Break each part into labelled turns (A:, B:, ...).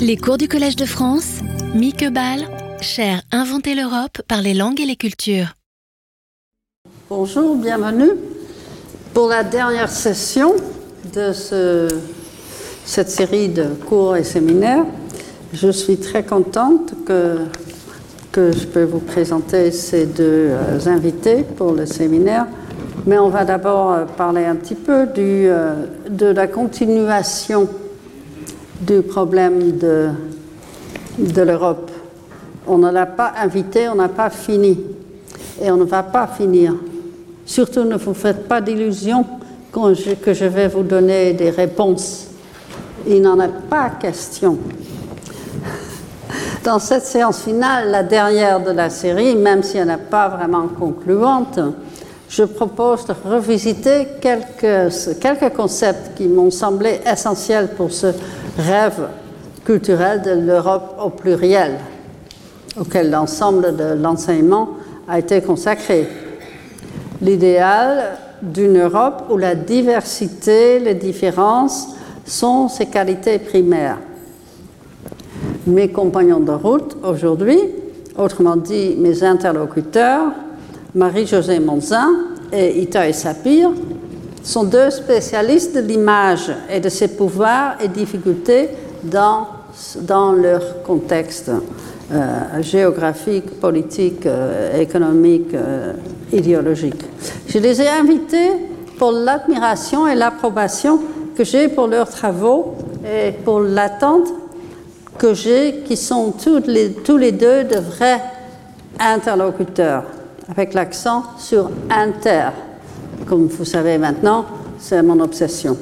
A: Les cours du Collège de France, Mieke Ball, cher Inventer l'Europe par les langues et les cultures.
B: Bonjour, bienvenue pour la dernière session de cette série de cours et séminaires. Je suis très contente que, je peux vous présenter ces deux euh, invités pour le séminaire. Mais on va d'abord euh, parler un petit peu euh, de la continuation du problème de, de l'Europe. On ne l'a pas invité, on n'a pas fini. Et on ne va pas finir. Surtout ne vous faites pas d'illusions que je vais vous donner des réponses. Il n'en est pas question. Dans cette séance finale, la dernière de la série, même si elle n'est pas vraiment concluante, je propose de revisiter quelques, quelques concepts qui m'ont semblé essentiels pour ce rêve culturel de l'Europe au pluriel, auquel l'ensemble de l'enseignement a été consacré. L'idéal d'une Europe où la diversité, les différences sont ses qualités primaires. Mes compagnons de route aujourd'hui, autrement dit mes interlocuteurs, Marie-Josée Monzin et Ita Sapir, sont deux spécialistes de l'image et de ses pouvoirs et difficultés dans, dans leur contexte euh, géographique, politique, euh, économique, euh, idéologique. Je les ai invités pour l'admiration et l'approbation que j'ai pour leurs travaux et pour l'attente que j'ai, qui sont tous les, tous les deux de vrais interlocuteurs, avec l'accent sur inter comme vous savez maintenant, c'est mon obsession.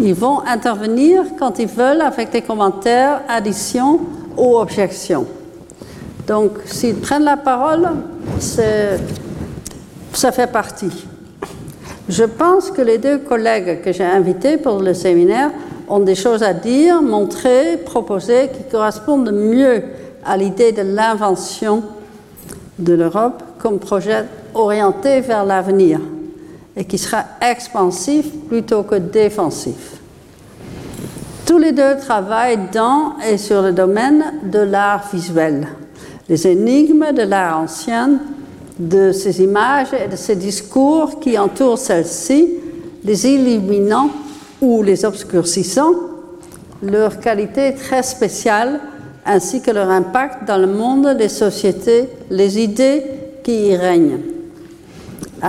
B: Ils vont intervenir quand ils veulent avec des commentaires, additions ou objections. Donc, s'ils prennent la parole, ça fait partie. Je pense que les deux collègues que j'ai invités pour le séminaire ont des choses à dire, montrer, proposer qui correspondent mieux à l'idée de l'invention de l'Europe comme projet orienté vers l'avenir et qui sera expansif plutôt que défensif. Tous les deux travaillent dans et sur le domaine de l'art visuel, les énigmes de l'art ancien, de ces images et de ces discours qui entourent celles-ci, les illuminant ou les obscurcissant, leur qualité très spéciale ainsi que leur impact dans le monde des sociétés, les idées qui y règnent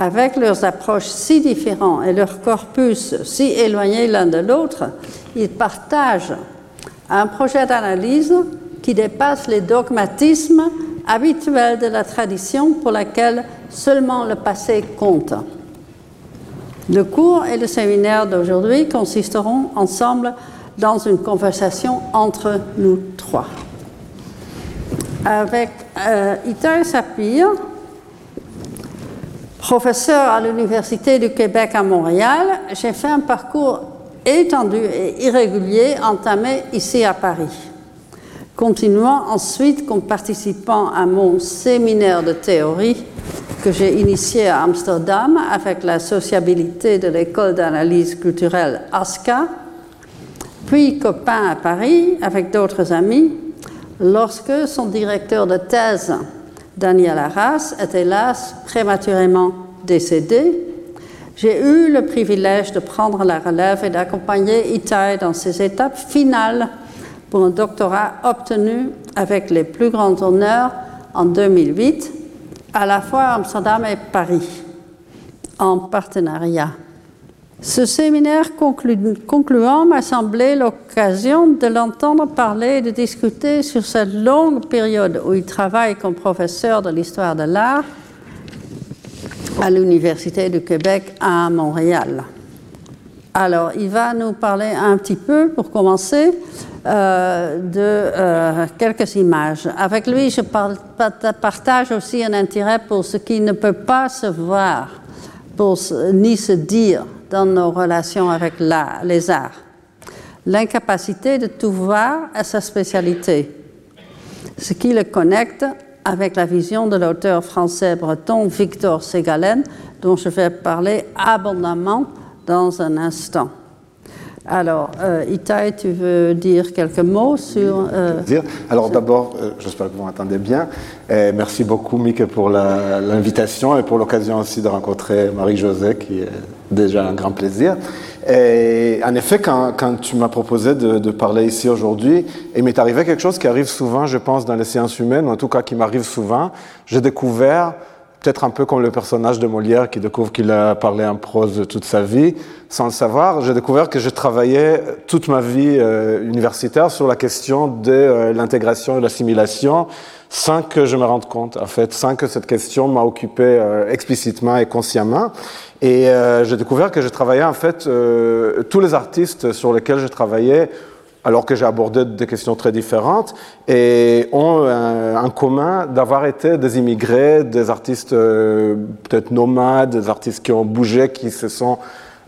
B: avec leurs approches si différentes et leurs corpus si éloignés l'un de l'autre, ils partagent un projet d'analyse qui dépasse les dogmatismes habituels de la tradition pour laquelle seulement le passé compte. Le cours et le séminaire d'aujourd'hui consisteront ensemble dans une conversation entre nous trois. Avec euh, Sapir, Professeur à l'Université du Québec à Montréal, j'ai fait un parcours étendu et irrégulier entamé ici à Paris. Continuant ensuite comme participant à mon séminaire de théorie que j'ai initié à Amsterdam avec la sociabilité de l'école d'analyse culturelle ASCA, puis copain à Paris avec d'autres amis, lorsque son directeur de thèse Daniel Arras est hélas prématurément décédé. J'ai eu le privilège de prendre la relève et d'accompagner Itai dans ses étapes finales pour un doctorat obtenu avec les plus grands honneurs en 2008, à la fois à Amsterdam et Paris, en partenariat. Ce séminaire concluant m'a semblé l'occasion de l'entendre parler et de discuter sur cette longue période où il travaille comme professeur de l'histoire de l'art à l'Université du Québec à Montréal. Alors, il va nous parler un petit peu, pour commencer, euh, de euh, quelques images. Avec lui, je partage aussi un intérêt pour ce qui ne peut pas se voir, pour, ni se dire dans nos relations avec les arts. L'incapacité de tout voir est sa spécialité, ce qui le connecte avec la vision de l'auteur français breton Victor Ségalen, dont je vais parler abondamment dans un instant. Alors, euh, Itaï, tu veux dire quelques mots sur...
C: Euh, dire. Alors d'abord, euh, j'espère que vous m'entendez bien. Et merci beaucoup, Mick, pour l'invitation et pour l'occasion aussi de rencontrer Marie-Josée, qui est déjà un grand plaisir. Et en effet, quand, quand tu m'as proposé de, de, parler ici aujourd'hui, il m'est arrivé quelque chose qui arrive souvent, je pense, dans les sciences humaines, ou en tout cas qui m'arrive souvent. J'ai découvert peut-être un peu comme le personnage de Molière qui découvre qu'il a parlé en prose toute sa vie. Sans le savoir, j'ai découvert que j'ai travaillé toute ma vie euh, universitaire sur la question de euh, l'intégration et l'assimilation sans que je me rende compte, en fait, sans que cette question m'a occupé euh, explicitement et consciemment. Et j'ai découvert que j'ai travaillé, en fait, tous les artistes sur lesquels j'ai travaillé alors que j'ai abordé des questions très différentes, et ont en commun d'avoir été des immigrés, des artistes euh, peut-être nomades, des artistes qui ont bougé, qui se sont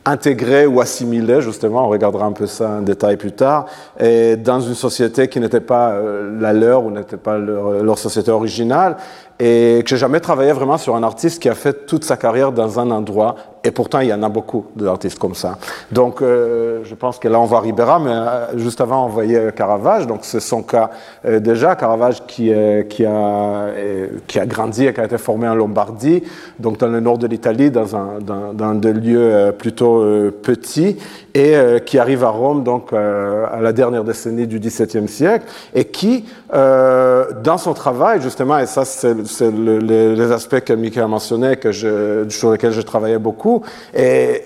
C: intégrés ou assimilés, justement, on regardera un peu ça en détail plus tard, et dans une société qui n'était pas euh, la leur ou n'était pas leur, leur, société originale, et que j'ai jamais travaillé vraiment sur un artiste qui a fait toute sa carrière dans un endroit et pourtant, il y en a beaucoup d'artistes comme ça. Donc, euh, je pense que là, on voit Ribera, mais euh, juste avant, on voyait Caravage. Donc, c'est son cas euh, déjà. Caravage qui, a, qui a grandi et qui a été formé en Lombardie, donc dans le nord de l'Italie, dans un, dans, dans des lieux plutôt petits, et qui arrive à Rome, donc à la dernière décennie du XVIIe siècle, et qui, dans son travail, justement, et ça, c'est les, aspects que Mickey a mentionné, que sur lesquels je travaillais beaucoup, et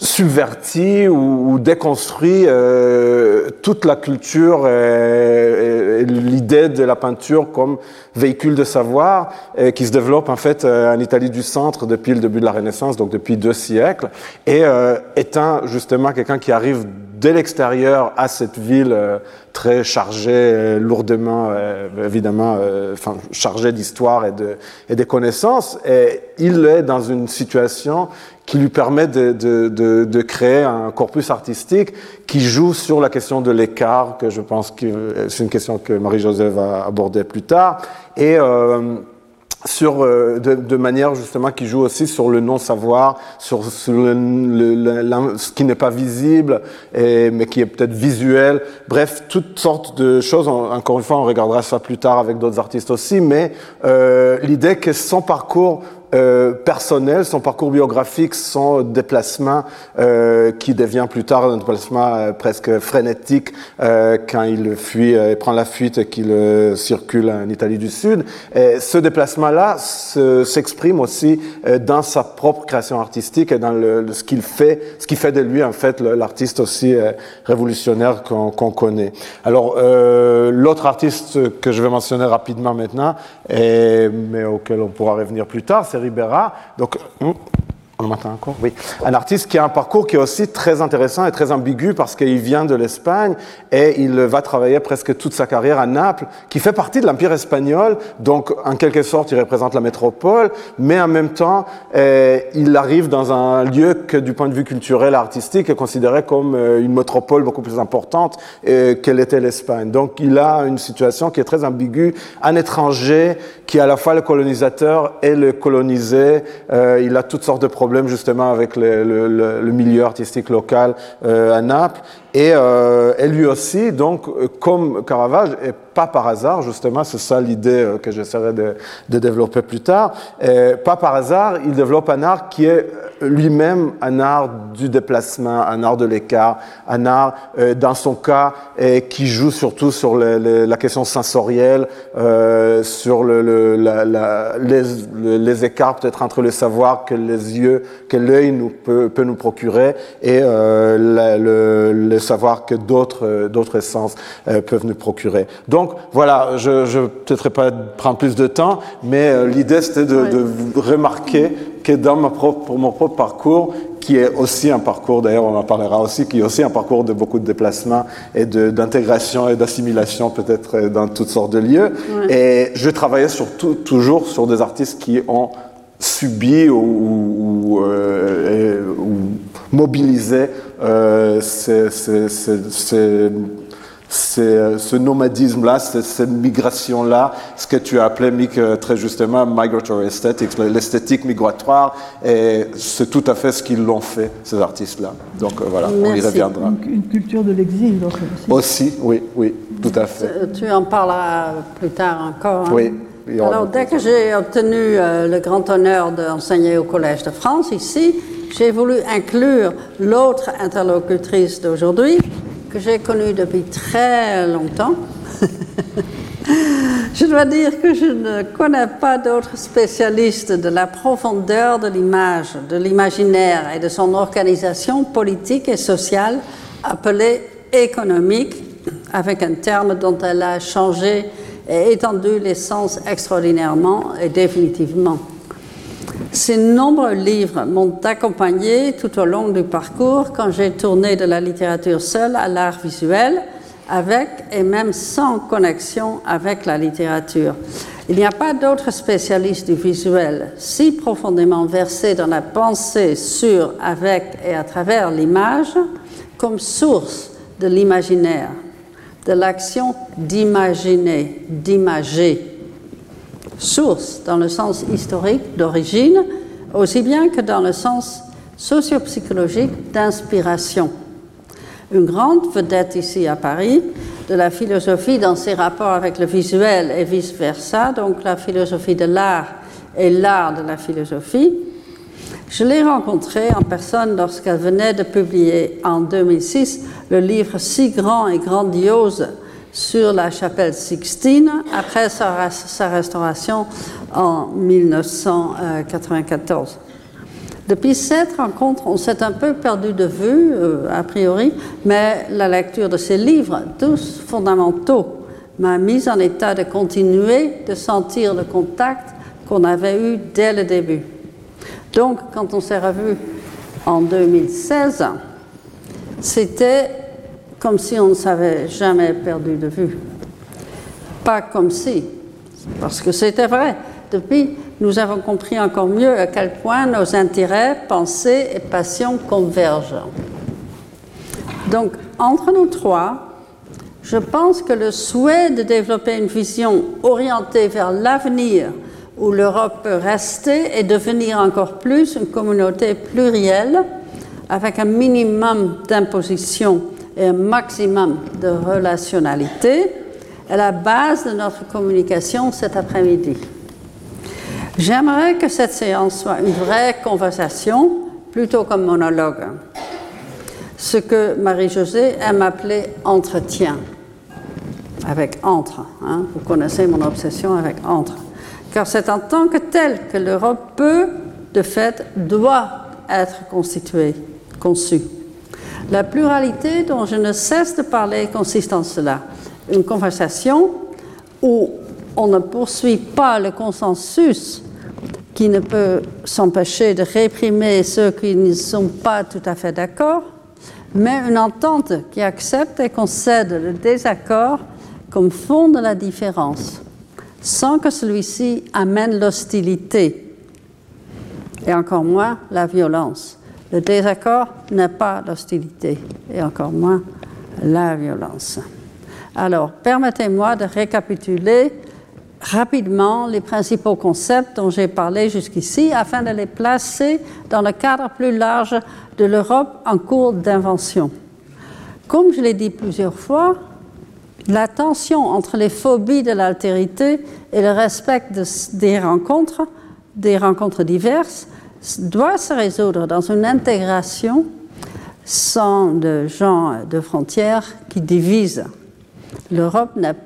C: subverti ou, déconstruit euh, toute la culture et, l'idée de la peinture comme véhicule de savoir et qui se développe en fait euh, en Italie du centre depuis le début de la Renaissance, donc depuis deux siècles, et euh, étant justement quelqu'un qui arrive dès l'extérieur à cette ville euh, très chargée, euh, lourdement, euh, évidemment, enfin, chargée d'histoire et de, et des connaissances. Et il est dans une situation qui lui permet de, de, de, de créer un corpus artistique qui joue sur la question de l'écart, que je pense que c'est une question que Marie-Josée va aborder plus tard. Et sur, euh, de, de, manière justement qui joue aussi sur le non-savoir, sur, sur le, le, ce qui n'est pas visible, et, mais qui est peut-être visuel. Bref, toutes sortes de choses. encore une fois, on regardera ça plus tard avec d'autres artistes aussi, mais euh, l'idée que son parcours euh, personnel, son parcours biographique, son déplacement euh, qui devient plus tard un déplacement euh, presque frénétique euh, quand il fuit, et prend la fuite et qu'il circule en Italie du Sud. Et ce déplacement-là s'exprime aussi dans sa propre création artistique et dans le, ce qu'il fait, ce qui fait de lui en fait l'artiste aussi révolutionnaire qu'on connaît. Alors l'autre artiste que je vais mentionner rapidement maintenant, et, mais auquel on pourra revenir plus tard, c'est Ribera. Donc, on m'entend encore Oui. Un artiste qui a un parcours qui est aussi très intéressant et très ambigu parce qu'il vient de l'Espagne et il va travailler presque toute sa carrière à Naples, qui fait partie de l'Empire espagnol. Donc, en quelque sorte, il représente la métropole, mais en même temps, eh, il arrive dans un lieu que, du point de vue culturel et artistique, est considéré comme euh, une métropole beaucoup plus importante eh, qu'elle était l'Espagne. Donc, il a une situation qui est très ambiguë. Un étranger qui est à la fois le colonisateur et le colonisé. Euh, il a toutes sortes de problèmes justement avec le, milieu artistique local euh, à Naples. Et, euh, lui aussi, donc, euh, comme Caravage, et pas par hasard, justement, c'est ça l'idée euh, que j'essaierai de, développer plus tard, et pas par hasard, il développe un art qui est lui-même un art du déplacement, un art de l'écart, un art, euh, dans son cas, et qui joue surtout sur le, le, la question sensorielle, euh, sur le, la, la, les, les, écarts peut-être entre le savoir que les yeux, que l'œil nous peut, peut, nous procurer, et le, le savoir que d'autres euh, d'autres essences euh, peuvent nous procurer. Donc voilà, je ne peut-être pas prendre plus de temps, mais euh, l'idée c'était de, de, remarquer que dans ma propre, pour mon propre parcours, qui est aussi un parcours, d'ailleurs on en parlera aussi, qui est aussi un parcours de beaucoup de déplacements et d'intégration et d'assimilation peut-être dans toutes sortes de lieux. Ouais. Et je travaillais surtout toujours sur des artistes qui ont subi ou, ou, euh, ou mobilisé euh, ces, ces, ces, c'est ce nomadisme-là, cette migration-là, ce que tu as appelé, Mick, très justement, migratory aesthetics, l'esthétique migratoire, et c'est tout à fait ce qu'ils l'ont fait, ces artistes-là. Donc voilà, on y reviendra.
D: Une, culture de l'exil aussi.
C: Aussi, oui, oui, tout à fait.
B: Tu, en parleras plus tard encore.
C: Hein. Oui.
B: Alors, dès que j'ai obtenu euh, le grand honneur d'enseigner au Collège de France, ici, j'ai voulu inclure l'autre interlocutrice d'aujourd'hui, que j'ai connue depuis très longtemps. je dois dire que je ne connais pas d'autres spécialistes de la profondeur de l'image, de l'imaginaire et de son organisation politique et sociale, appelée économique, avec un terme dont elle a changé et étendu l'essence extraordinairement et définitivement. Ces nombreux livres m'ont accompagné tout au long du parcours quand j'ai tourné de la littérature seule à l'art visuel, avec et même sans connexion avec la littérature. Il n'y a pas d'autres spécialistes du visuel si profondément versés dans la pensée sur, avec et à travers l'image comme source de l'imaginaire, de l'action d'imaginer, d'imager source dans le sens historique d'origine, aussi bien que dans le sens sociopsychologique d'inspiration. Une grande vedette ici à Paris de la philosophie dans ses rapports avec le visuel et vice-versa, donc la philosophie de l'art et l'art de la philosophie. Je l'ai rencontrée en personne lorsqu'elle venait de publier en 2006 le livre si grand et grandiose sur la chapelle Sixtine après sa, restauration en 1994. Depuis cette rencontre, on s'est un peu perdu de vue, euh, a priori, mais la lecture de ces livres, tous fondamentaux, m'a mise en état de continuer de sentir le contact qu'on avait eu dès le début. Donc, quand on s'est revu en 2016, c'était comme si on ne s'avait jamais perdu de vue. Pas comme si, parce que c'était vrai. Depuis, nous avons compris encore mieux à quel point nos intérêts, pensées et passions convergent. Donc, entre nous trois, je pense que le souhait de développer une vision orientée vers l'avenir où l'Europe peut rester et devenir encore plus une communauté plurielle avec un minimum d'imposition et un maximum de relationnalité est la base de notre communication cet après-midi. J'aimerais que cette séance soit une vraie conversation plutôt qu'un monologue, ce que Marie-Josée aime appeler entretien, avec entre. Hein. Vous connaissez mon obsession avec entre. Car c'est en tant que tel que l'Europe peut, de fait, doit être constituée, conçue. La pluralité dont je ne cesse de parler consiste en cela. Une conversation où on ne poursuit pas le consensus qui ne peut s'empêcher de réprimer ceux qui ne sont pas tout à fait d'accord, mais une entente qui accepte et concède le désaccord comme fond de la différence, sans que celui-ci amène l'hostilité, et encore moins la violence. Le désaccord n'est pas l'hostilité, et encore moins la violence. Alors, permettez-moi de récapituler rapidement les principaux concepts dont j'ai parlé jusqu'ici afin de les placer dans le cadre plus large de l'Europe en cours d'invention. Comme je l'ai dit plusieurs fois, la tension entre les phobies de l'altérité et le respect des rencontres, des rencontres diverses, doit se résoudre dans une intégration sans de gens de frontières qui divisent. L'Europe n'est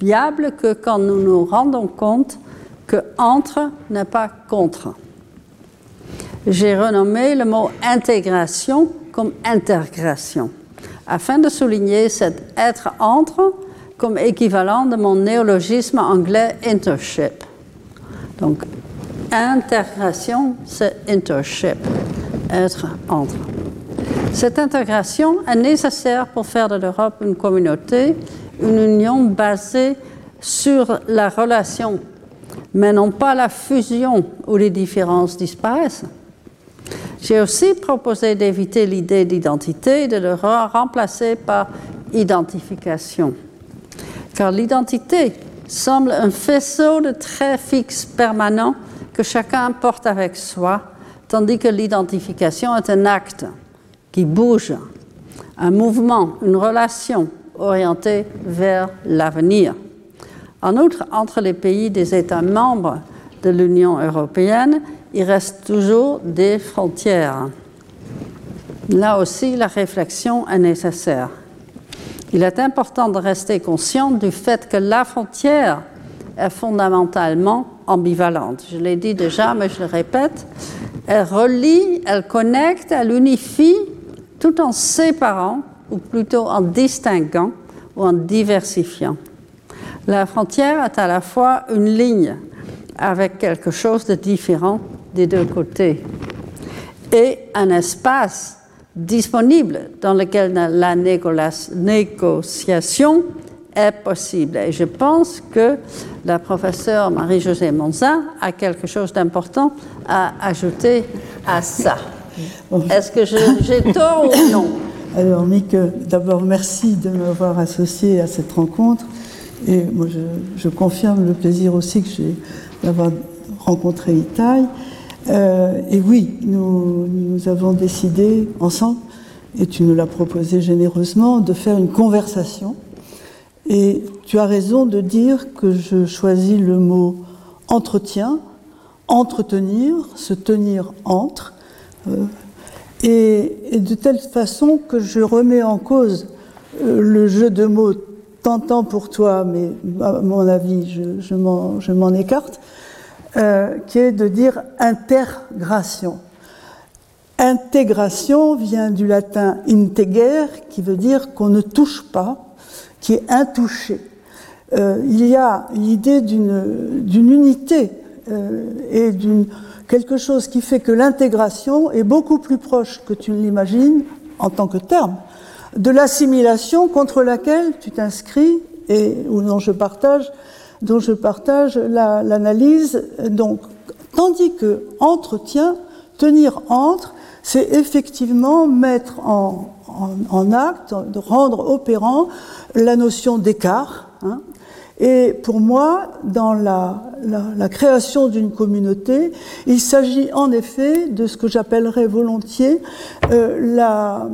B: viable que quand nous nous rendons compte que entre n'est pas contre. J'ai renommé le mot intégration comme intégration, afin de souligner cet être entre comme équivalent de mon néologisme anglais internship. Donc Intégration, c'est internship, être entre. Cette intégration est nécessaire pour faire de l'Europe une communauté, une union basée sur la relation, mais non pas la fusion où les différences disparaissent. J'ai aussi proposé d'éviter l'idée d'identité et de le remplacer par identification. Car l'identité semble un faisceau de traits fixes permanents que chacun porte avec soi, tandis que l'identification est un acte qui bouge, un mouvement, une relation orientée vers l'avenir. En outre, entre les pays des États membres de l'Union européenne, il reste toujours des frontières. Là aussi, la réflexion est nécessaire. Il est important de rester conscient du fait que la frontière est fondamentalement ambivalente. Je l'ai dit déjà, mais je le répète. Elle relie, elle connecte, elle unifie, tout en séparant, ou plutôt en distinguant ou en diversifiant. La frontière est à la fois une ligne avec quelque chose de différent des deux côtés et un espace disponible dans lequel la négociation est possible. Et je pense que la professeure Marie-Josée Monzin a quelque chose d'important à ajouter à ça. Est-ce que j'ai tort ou non?
D: Alors, Mick, d'abord, merci de m'avoir associé à cette rencontre. Et moi, je, confirme le plaisir aussi que j'ai d'avoir rencontré Itaï. Euh, et oui, nous, nous, avons décidé ensemble, et tu nous l'as proposé généreusement, de faire une conversation. Et tu as raison de dire que je choisis le mot entretien, entretenir, se tenir entre, euh, et, de telle façon que je remets en cause euh, le jeu de mots tentant pour toi, mais à mon avis, je, m'en écarte, euh, qui est de dire intégration. Intégration vient du latin integer, qui veut dire qu'on ne touche pas, qui est intouché. Euh, il y a l'idée d'une unité euh, et d'une quelque chose qui fait que l'intégration est beaucoup plus proche que tu ne l'imagines en tant que terme de l'assimilation contre laquelle tu t'inscris et ou dont je partage dont je partage l'analyse. Donc, tandis que entretien, tenir entre, c'est effectivement mettre en, en, acte, de rendre opérant la notion d'écart. Hein. Et pour moi, dans la, la, la création d'une communauté, il s'agit en effet de ce que j'appellerais volontiers euh, la,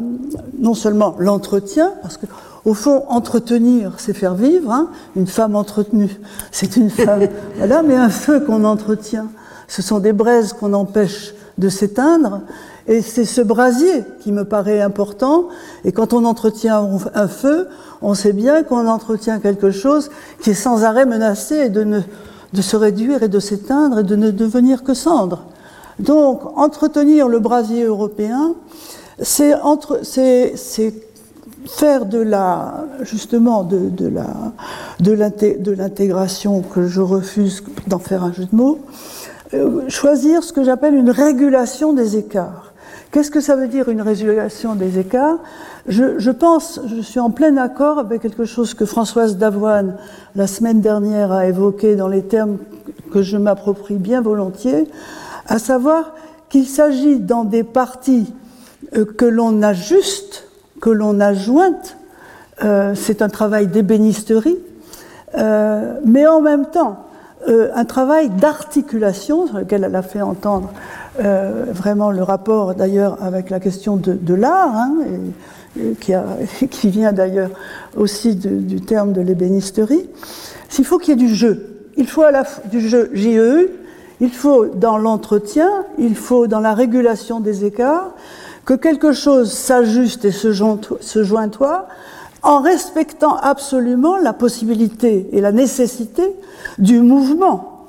D: non seulement l'entretien, parce que au fond, entretenir, c'est faire vivre. Hein. Une femme entretenue, c'est une femme. voilà, mais un feu qu'on entretient, ce sont des braises qu'on empêche de s'éteindre. Et c'est ce brasier qui me paraît important. Et quand on entretient un feu, on sait bien qu'on entretient quelque chose qui est sans arrêt menacé de, ne, de se réduire et de s'éteindre et de ne devenir que cendre. Donc, entretenir le brasier européen, c'est faire de la, justement, de, de la, de l'intégration que je refuse d'en faire un jeu de mots, euh, choisir ce que j'appelle une régulation des écarts. Qu'est-ce que ça veut dire une régulation des écarts? Je, pense, je suis en plein accord avec quelque chose que Françoise Davoine, la semaine dernière, a évoqué dans les termes que je m'approprie bien volontiers, à savoir qu'il s'agit dans des parties euh, que l'on ajuste que l'on a jointe. Euh, c'est un travail d'ébénisterie, euh, mais en même temps, euh, un travail d'articulation sur lequel elle a fait entendre vraiment le rapport d'ailleurs avec la question de, l'art, hein, qui, vient d'ailleurs aussi du terme de l'ébénisterie. S'il faut qu'il y ait du jeu, il faut à la, du jeu JEU, il faut dans l'entretien, il faut dans la régulation des écarts, que quelque chose s'ajuste et se, joint toi en respectant absolument la possibilité et la nécessité du mouvement,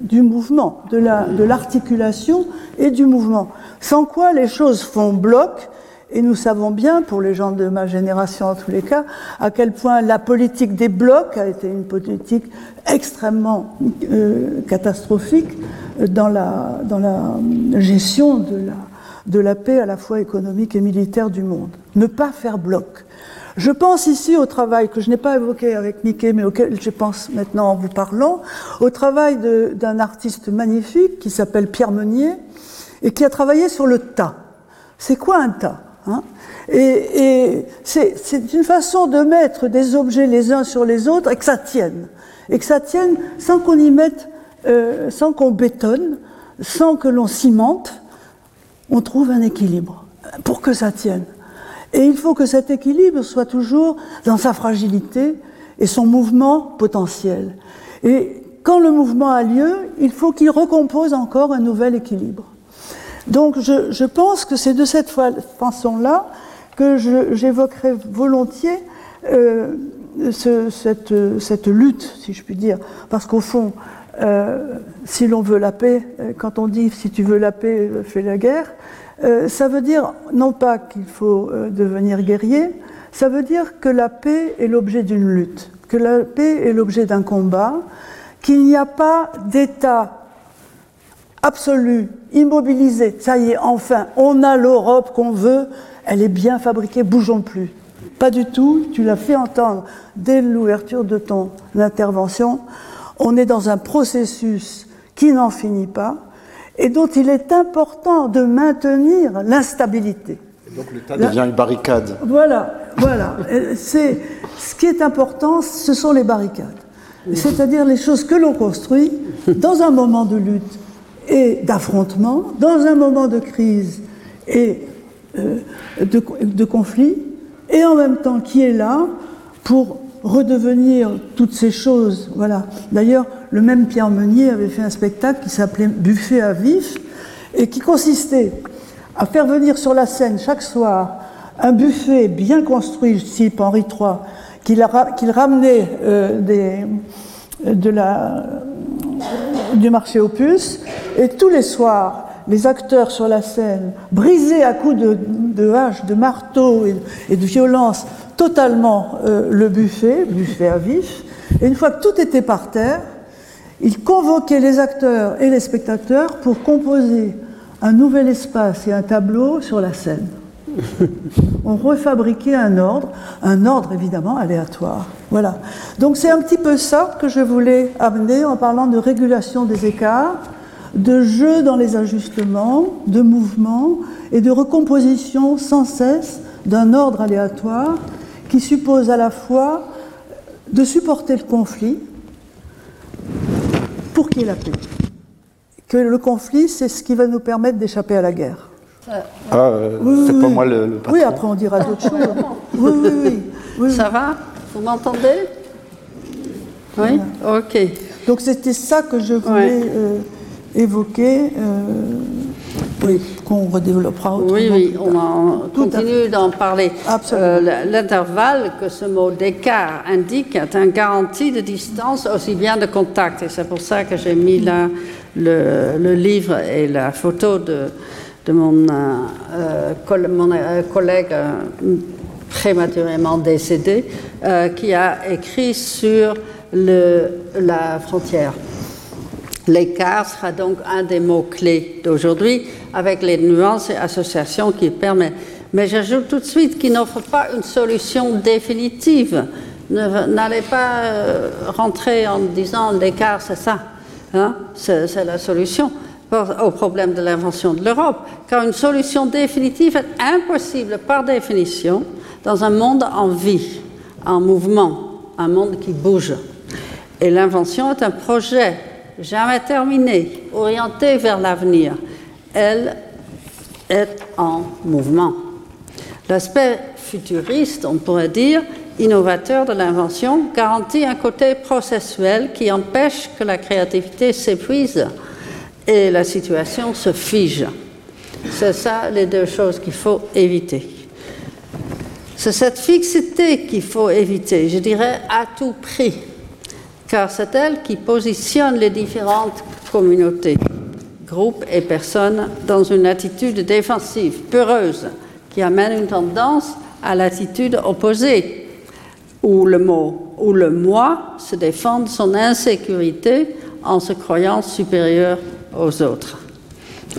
D: du mouvement, de l'articulation la, et du mouvement. Sans quoi les choses font bloc, et nous savons bien, pour les gens de ma génération en tous les cas, à quel point la politique des blocs a été une politique extrêmement euh, catastrophique dans la, gestion de la paix à la fois économique et militaire du monde. Ne pas faire bloc. Je pense ici au travail que je n'ai pas évoqué avec Mickey, mais auquel je pense maintenant en vous parlant, au travail d'un artiste magnifique qui s'appelle Pierre Meunier et qui a travaillé sur le tas. C'est quoi un tas Hein? et, c'est une façon de mettre des objets les uns sur les autres et que ça tienne. Et que ça tienne sans qu'on y mette, euh, sans qu'on bétonne, sans que l'on cimente, on trouve un équilibre pour que ça tienne. Et il faut que cet équilibre soit toujours dans sa fragilité et son mouvement potentiel. Et quand le mouvement a lieu, il faut qu'il recompose encore un nouvel équilibre. Donc je, pense que c'est de cette façon-là que j'évoquerai volontiers euh, cette, lutte, si je puis dire. Parce qu'au fond, euh, si l'on veut la paix, euh, quand on dit si tu veux la paix, fais la guerre, ça veut dire non pas qu'il faut devenir guerrier, ça veut dire que la paix est l'objet d'une lutte, que la paix est l'objet d'un combat, qu'il n'y a pas d'État absolu, immobilisé. Ça y est, enfin, on a l'Europe qu'on veut, elle est bien fabriquée, bougeons plus. Pas du tout, tu l'as fait entendre dès l'ouverture de ton intervention. On est dans un processus qui n'en finit pas et dont il est important de maintenir l'instabilité.
C: Donc l'État devient une barricade.
D: Voilà, voilà. C'est ce qui est important, ce sont les barricades, c'est-à-dire les choses que l'on construit dans un moment de lutte et d'affrontement, dans un moment de crise et euh, de, conflit, et en même temps qui est là pour redevenir toutes ces choses. Voilà. D'ailleurs, le même Pierre Meunier avait fait un spectacle qui s'appelait Buffet à vif et qui consistait à faire venir sur la scène chaque soir un buffet bien construit, type Henri III, qu'il ramenait euh, du marché aux puces, et tous les soirs, les acteurs sur la scène, brisés à coups de, de hache, de marteau et, de violence, totalement euh, le buffet, buffet à vif, et une fois que tout était par terre, ils convoquaient les acteurs et les spectateurs pour composer un nouvel espace et un tableau sur la scène. On refabriquait un ordre, un ordre évidemment aléatoire. Voilà. Donc c'est un petit peu ça que je voulais amener en parlant de régulation des écarts, de jeu dans les ajustements, de mouvement et de recomposition sans cesse d'un ordre aléatoire qui suppose à la fois de supporter le conflit pour qu'il y ait la paix. Que le conflit, c'est ce qui va nous permettre d'échapper à la guerre.
C: Ah, euh, c'est pas moi le, le
D: Oui, après on dira d'autres choses. Oui, oui,
B: oui, Ça va Vous m'entendez Oui Ok.
D: Donc c'était ça que je voulais euh, évoquer. Euh, oui, qu'on redéveloppera autrement.
B: Oui, oui, on, continue d'en parler. L'intervalle que ce mot d'écart indique est une garantie de distance aussi bien de contact. Et c'est pour ça que j'ai mis là le, le livre et la photo de, de mon, euh, mon euh, collègue euh, prématurément décédé, qui a écrit sur le, la frontière. L'écart sera donc un des mots-clés d'aujourd'hui, avec les nuances et associations qu'il permet. Mais j'ajoute tout de suite qu'il n'offre pas une solution définitive. N'allez pas rentrer en disant l'écart, c'est ça, hein, c'est la solution au problème de l'invention de l'Europe, car une solution définitive est impossible par définition dans un monde en vie, en mouvement, un monde qui bouge. Et l'invention est un projet jamais terminé, orienté vers l'avenir. Elle est en mouvement. L'aspect futuriste, on pourrait dire, innovateur de l'invention, garantit un côté processuel qui empêche que la créativité s'épuise et la situation se fige. C'est ça les deux choses qu'il faut éviter. C'est cette fixité qu'il faut éviter, je dirais à tout prix, car c'est elle qui positionne les différentes communautés, groupes et personnes dans une attitude défensive, peureuse, qui amène une tendance à l'attitude opposée, où le mot, le moi se défend de son insécurité en se croyant supérieur aux autres.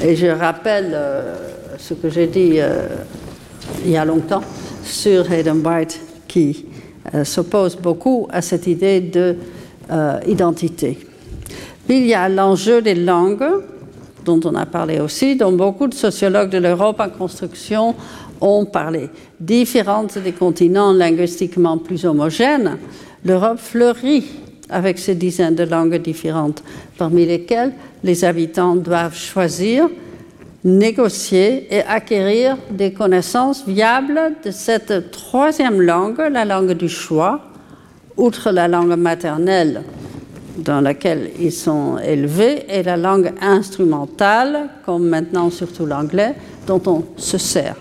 B: Et je rappelle euh, ce que j'ai dit euh, il y a longtemps sur Hayden White qui euh, s'oppose beaucoup à cette idée d'identité. Puis il y a l'enjeu des langues, dont on a parlé aussi, dont beaucoup de sociologues de l'Europe en construction ont parlé différentes des continents linguistiquement plus homogènes, l'Europe fleurit avec ces dizaines de langues différentes, parmi lesquelles les habitants doivent choisir, négocier et acquérir des connaissances viables de cette troisième langue, la langue du choix, outre la langue maternelle dans laquelle ils sont élevés, et la langue instrumentale, comme maintenant surtout l'anglais, dont on se sert.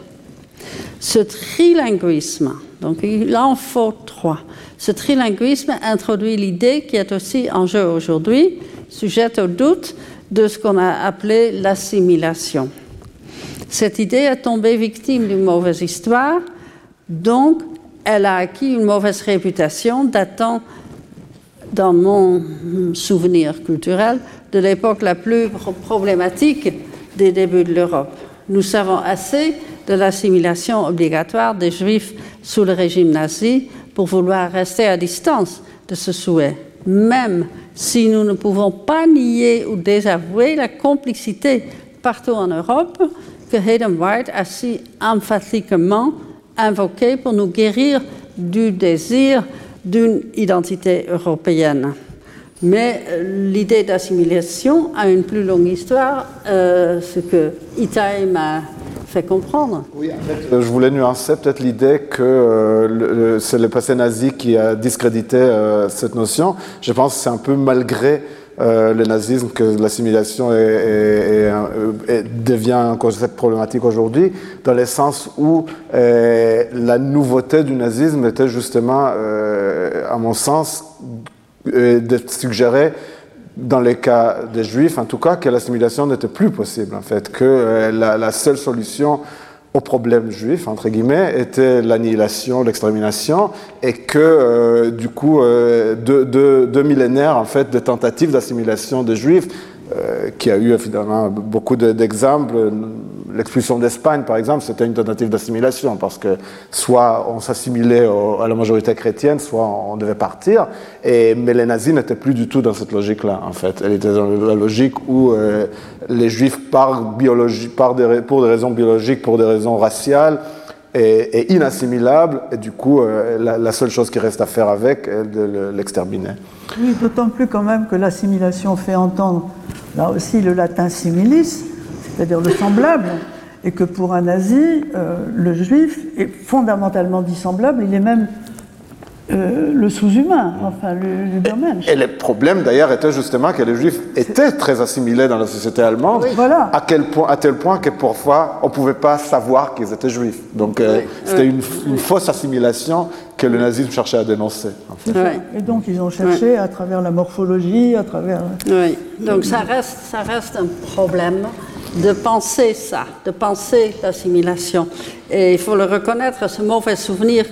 B: Ce trilinguisme, donc il en faut trois, ce trilinguisme introduit l'idée qui est aussi en jeu aujourd'hui, sujette au doute, de ce qu'on a appelé l'assimilation. Cette idée est tombée victime d'une mauvaise histoire, donc elle a acquis une mauvaise réputation datant, dans mon souvenir culturel, de l'époque la plus problématique des débuts de l'Europe. Nous savons assez de l'assimilation obligatoire des Juifs sous le régime nazi pour vouloir rester à distance de ce souhait, même si nous ne pouvons pas nier ou désavouer la complicité partout en Europe que Hayden White a si emphatiquement invoquée pour nous guérir du désir d'une identité européenne. Mais euh, l'idée d'assimilation a une plus longue histoire, euh, ce que Itaï m'a fait comprendre.
C: Oui, en fait, euh, je voulais nuancer peut-être l'idée que c'est le passé nazi qui a discrédité cette notion. Je pense que c'est un peu malgré le nazisme que l'assimilation devient un concept problématique aujourd'hui, dans le sens où la nouveauté du nazisme était justement, à mon sens, de suggérer, dans les cas des juifs en tout cas, que l'assimilation n'était plus possible en fait, que euh, la, seule solution au problème juif, entre guillemets, était l'annihilation, l'extermination, et que euh, du coup, euh, deux, millénaires en fait, de tentatives d'assimilation des juifs euh, qui a eu évidemment beaucoup d'exemples. L'expulsion d'Espagne, par exemple, c'était une tentative d'assimilation, parce que soit on s'assimilait à la majorité chrétienne, soit on devait partir. Et, mais les nazis n'étaient plus du tout dans cette logique-là, en fait. Elle était dans la logique où euh, les juifs, pour des raisons biologiques, pour des raisons raciales, est, inassimilable, et du coup, euh, la, seule chose qui reste à faire avec est de l'exterminer.
D: Oui, d'autant plus quand même que l'assimilation fait entendre là aussi le latin similis, c'est-à-dire le semblable, et que pour un nazi, euh, le juif est fondamentalement dissemblable, il est même euh, le sous-humain, enfin le, domaine.
C: Et, le problème d'ailleurs était justement que les juifs étaient très assimilés dans la société allemande,
D: voilà.
C: à, quel point, à tel point que parfois on ne pouvait pas savoir qu'ils étaient juifs. Donc euh, c'était une, fausse assimilation que le nazisme cherchait à dénoncer.
D: Et donc ils ont cherché à travers la morphologie, à travers...
B: Oui, donc ça reste, ça reste un problème de penser ça, de penser l'assimilation. Et il faut le reconnaître, ce mauvais souvenir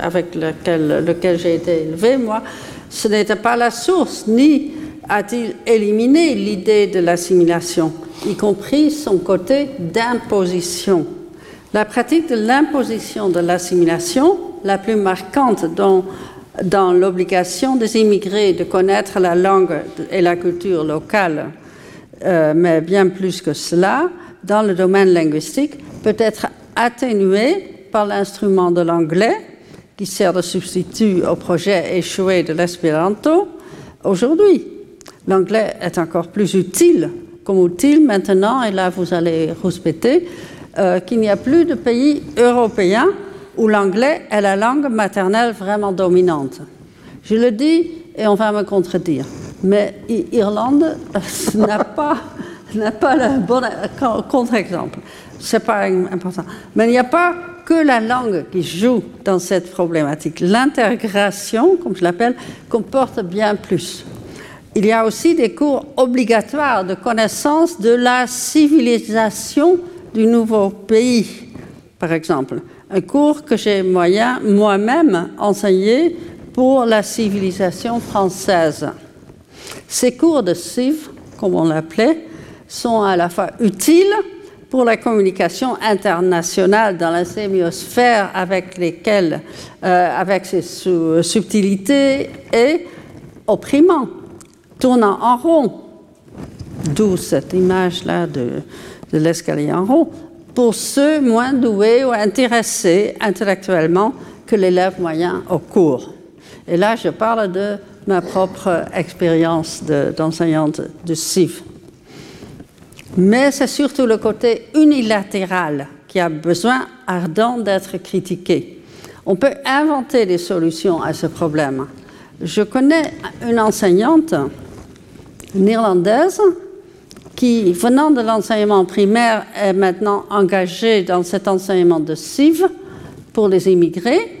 B: avec lequel, lequel j'ai été élevé, moi, ce n'était pas la source, ni a-t-il éliminé l'idée de l'assimilation, y compris son côté d'imposition. La pratique de l'imposition de l'assimilation, la plus marquante dans, dans l'obligation des immigrés de connaître la langue et la culture locale, euh, mais bien plus que cela, dans le domaine linguistique, peut être atténué par l'instrument de l'anglais, qui sert de substitut au projet échoué de l'espéranto. Aujourd'hui, l'anglais est encore plus utile comme outil maintenant, et là vous allez respecter, euh, qu'il n'y a plus de pays européens où l'anglais est la langue maternelle vraiment dominante. Je le dis et on va me contredire. Mais Irlande n'a pas, pas le bon contre-exemple. C'est pas important. Mais il n'y a pas que la langue qui joue dans cette problématique. L'intégration, comme je l'appelle, comporte bien plus. Il y a aussi des cours obligatoires de connaissance de la civilisation du nouveau pays, par exemple. Un cours que j'ai moyen moi-même enseigné pour la civilisation française. Ces cours de civ, comme on l'appelait, sont à la fois utiles pour la communication internationale dans la sémiosphère avec lesquelles, euh, avec ses subtilités et opprimants, tournant en rond. D'où cette image-là de, de l'escalier en rond. pour ceux moins doués ou intéressés intellectuellement que l'élève moyen au cours. Et là, je parle de ma propre expérience d'enseignante de, CIV. Mais c'est surtout le côté unilatéral qui a besoin ardent d'être critiqué. On peut inventer des solutions à ce problème. Je connais une enseignante néerlandaise qui, venant de l'enseignement primaire, est maintenant engagée dans cet enseignement de CIV pour les immigrés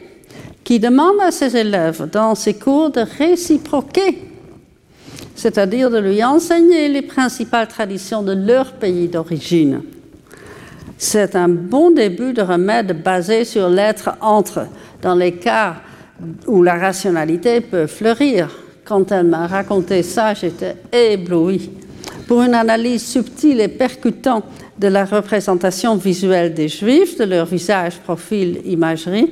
B: qui demande à ses élèves dans ses cours de réciproquer, c'est-à-dire de lui enseigner les principales traditions de leur pays d'origine. C'est un bon début de remède basé sur l'être entre, dans les cas où la rationalité peut fleurir. Quand elle m'a raconté ça, j'étais éblouie. Pour une analyse subtile et percutante de la représentation visuelle des Juifs, de leur visage, profil, imagerie,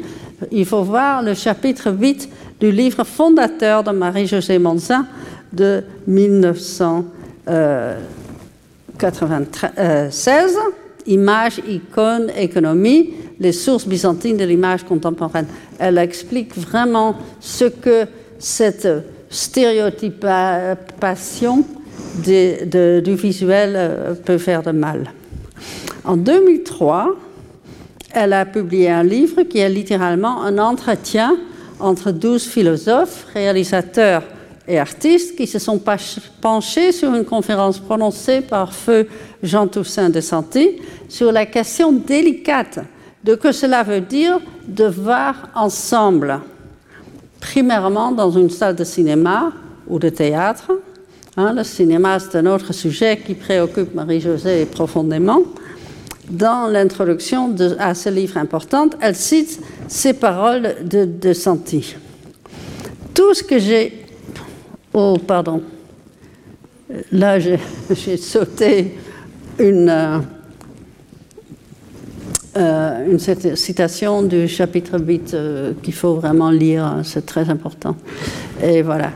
B: il faut voir le chapitre 8 du livre fondateur de Marie-Josée Monzin de 1996, Images, icônes, économie, les sources byzantines de l'image contemporaine. Elle explique vraiment ce que cette stéréotypation du visuel euh, peut faire de mal. En 2003, elle a publié un livre qui est littéralement un entretien entre douze philosophes, réalisateurs et artistes qui se sont penchés sur une conférence prononcée par feu Jean Toussaint de Santi sur la question délicate de que cela veut dire de voir ensemble, primairement dans une salle de cinéma ou de théâtre. Hein, le cinéma, c'est un autre sujet qui préoccupe Marie-Josée profondément dans l'introduction à ce livre important, elle cite ces paroles de, de Santi. Tout ce que j'ai... Oh, pardon. Là, j'ai sauté une, euh, euh, une citation du chapitre 8 euh, qu'il faut vraiment lire, c'est très important. Et voilà.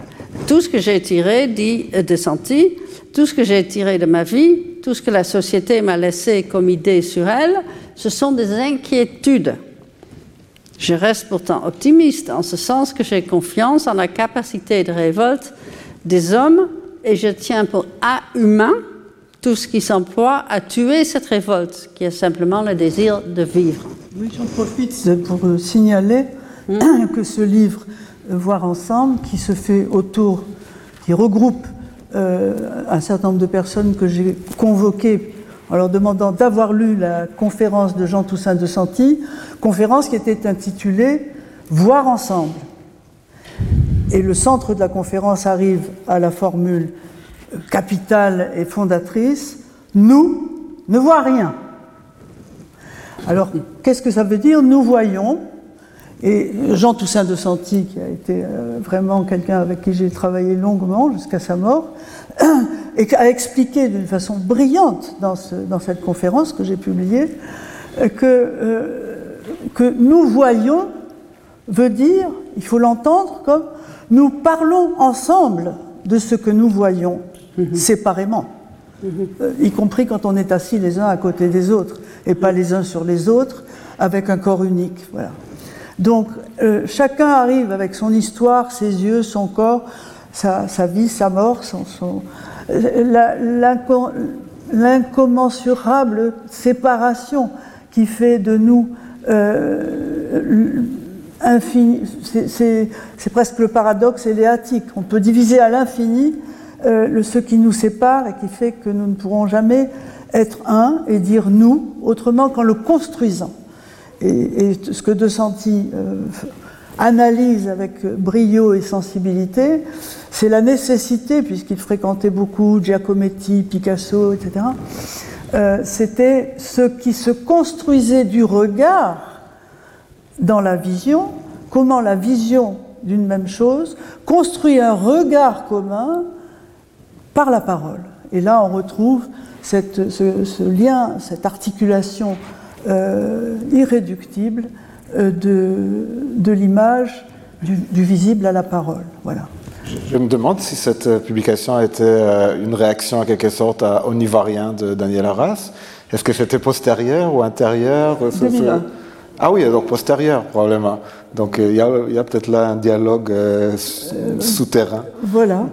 B: Tout ce que j'ai tiré, dit de Santi, tout ce que j'ai tiré de ma vie, tout ce que la société m'a laissé comme idée sur elle, ce sont des inquiétudes. Je reste pourtant optimiste en ce sens que j'ai confiance en la capacité de révolte des hommes et je tiens pour humain tout ce qui s'emploie à tuer cette révolte, qui est simplement le désir de vivre.
D: Oui, j'en profite pour signaler hmm. que ce livre, Voir ensemble, qui se fait autour, qui regroupe euh, un certain nombre de personnes que j'ai convoquées en leur demandant d'avoir lu la conférence de Jean Toussaint de Santi, conférence qui était intitulée Voir ensemble. Et le centre de la conférence arrive à la formule capitale et fondatrice Nous ne voyons rien. Alors, qu'est-ce que ça veut dire Nous voyons et Jean Toussaint de Santi, qui a été euh, vraiment quelqu'un avec qui j'ai travaillé longuement jusqu'à sa mort, a expliqué d'une façon brillante dans, cette conférence que j'ai publiée euh, que, euh, que nous voyons veut dire, il faut l'entendre comme nous parlons ensemble de ce que nous voyons mm-hmm. séparément, mm-hmm. y compris quand on est assis les uns à côté des autres et pas les uns sur les autres avec un corps unique. Voilà. Donc euh, chacun arrive avec son histoire, ses yeux, son corps, sa, vie, sa mort, l'incommensurable séparation qui fait de nous euh, infini. C'est presque le paradoxe éléatique. On peut diviser à l'infini euh, ce qui nous sépare et qui fait que nous ne pourrons jamais être un et dire nous autrement qu'en le construisant et, ce que De Santi euh, analyse avec brio et sensibilité, c'est la nécessité, puisqu'il fréquentait beaucoup Giacometti, Picasso, etc., euh, c'était ce qui se construisait du regard dans la vision, comment la vision d'une même chose construit un regard commun par la parole. Et là, on retrouve cette, ce, lien, cette articulation irréductible euh, de, de l'image, du, visible à la parole. Voilà.
C: Je me demande si cette publication a été euh, une réaction en quelque sorte à Onivarien de Daniel Arras. Est-ce que c'était postérieur ou intérieur
D: 2001.
C: Ah oui, donc postérieur probablement. Donc il y a, il y a peut-être là un dialogue euh, souterrain.
D: Voilà,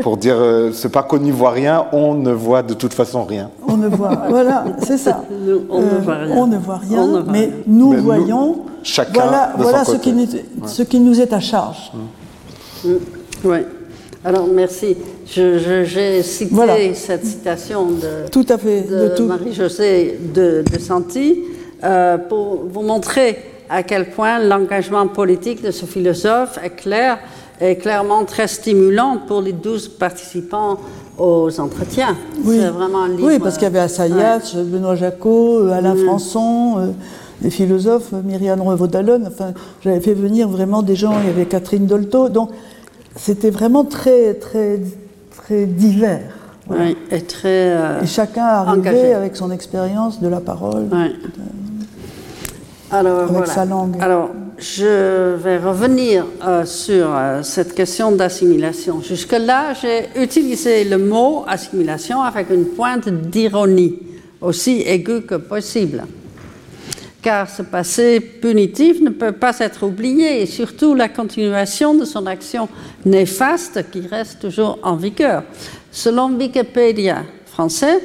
C: pour dire, euh, c'est pas qu'on n'y voit rien, on ne voit de toute façon rien.
D: on ne voit. Voilà, c'est ça.
B: Nous, on ne voit rien.
D: on ne voit rien,
B: On ne voit
D: mais
B: rien.
D: nous
C: Mais nous,
D: voyons.
C: chacun
D: voilà,
C: de son
D: voilà ce,
C: côté.
D: qui nous, ce qui nous est à charge.
B: Oui. Alors, merci. Je- je- J'ai cité
D: Voilà.
B: cette citation de,
D: Tout à fait,
B: de
D: de tout.
B: Marie-Josée de, de Santi euh, pour vous montrer à quel point l'engagement politique de ce philosophe est clair est clairement très stimulant pour les 12 participants aux entretiens.
D: Oui.
B: C'est vraiment un livre.
D: Oui, parce qu'il y avait Assayas, Benoît Jacot, euh, Alain
B: Mm.
D: Françon, euh, des philosophes, euh, Myriam Revaud-Dallon. Enfin, j'avais fait venir vraiment des gens. Il y avait Catherine Dolto. Donc, c'était vraiment très, très, très divers.
B: Oui, et très. euh,
D: Et chacun arrivait
B: Engagé.
D: avec son expérience de la parole.
B: Alors,
D: Avec
B: voilà.
D: sa langue.
B: Alors, je vais revenir euh, sur euh, cette question d'assimilation. Jusque-là, j'ai utilisé le mot assimilation avec une pointe d'ironie, aussi aiguë que possible. Car ce passé punitif ne peut pas être oublié, et surtout la continuation de son action néfaste qui reste toujours en vigueur. Selon Wikipédia français,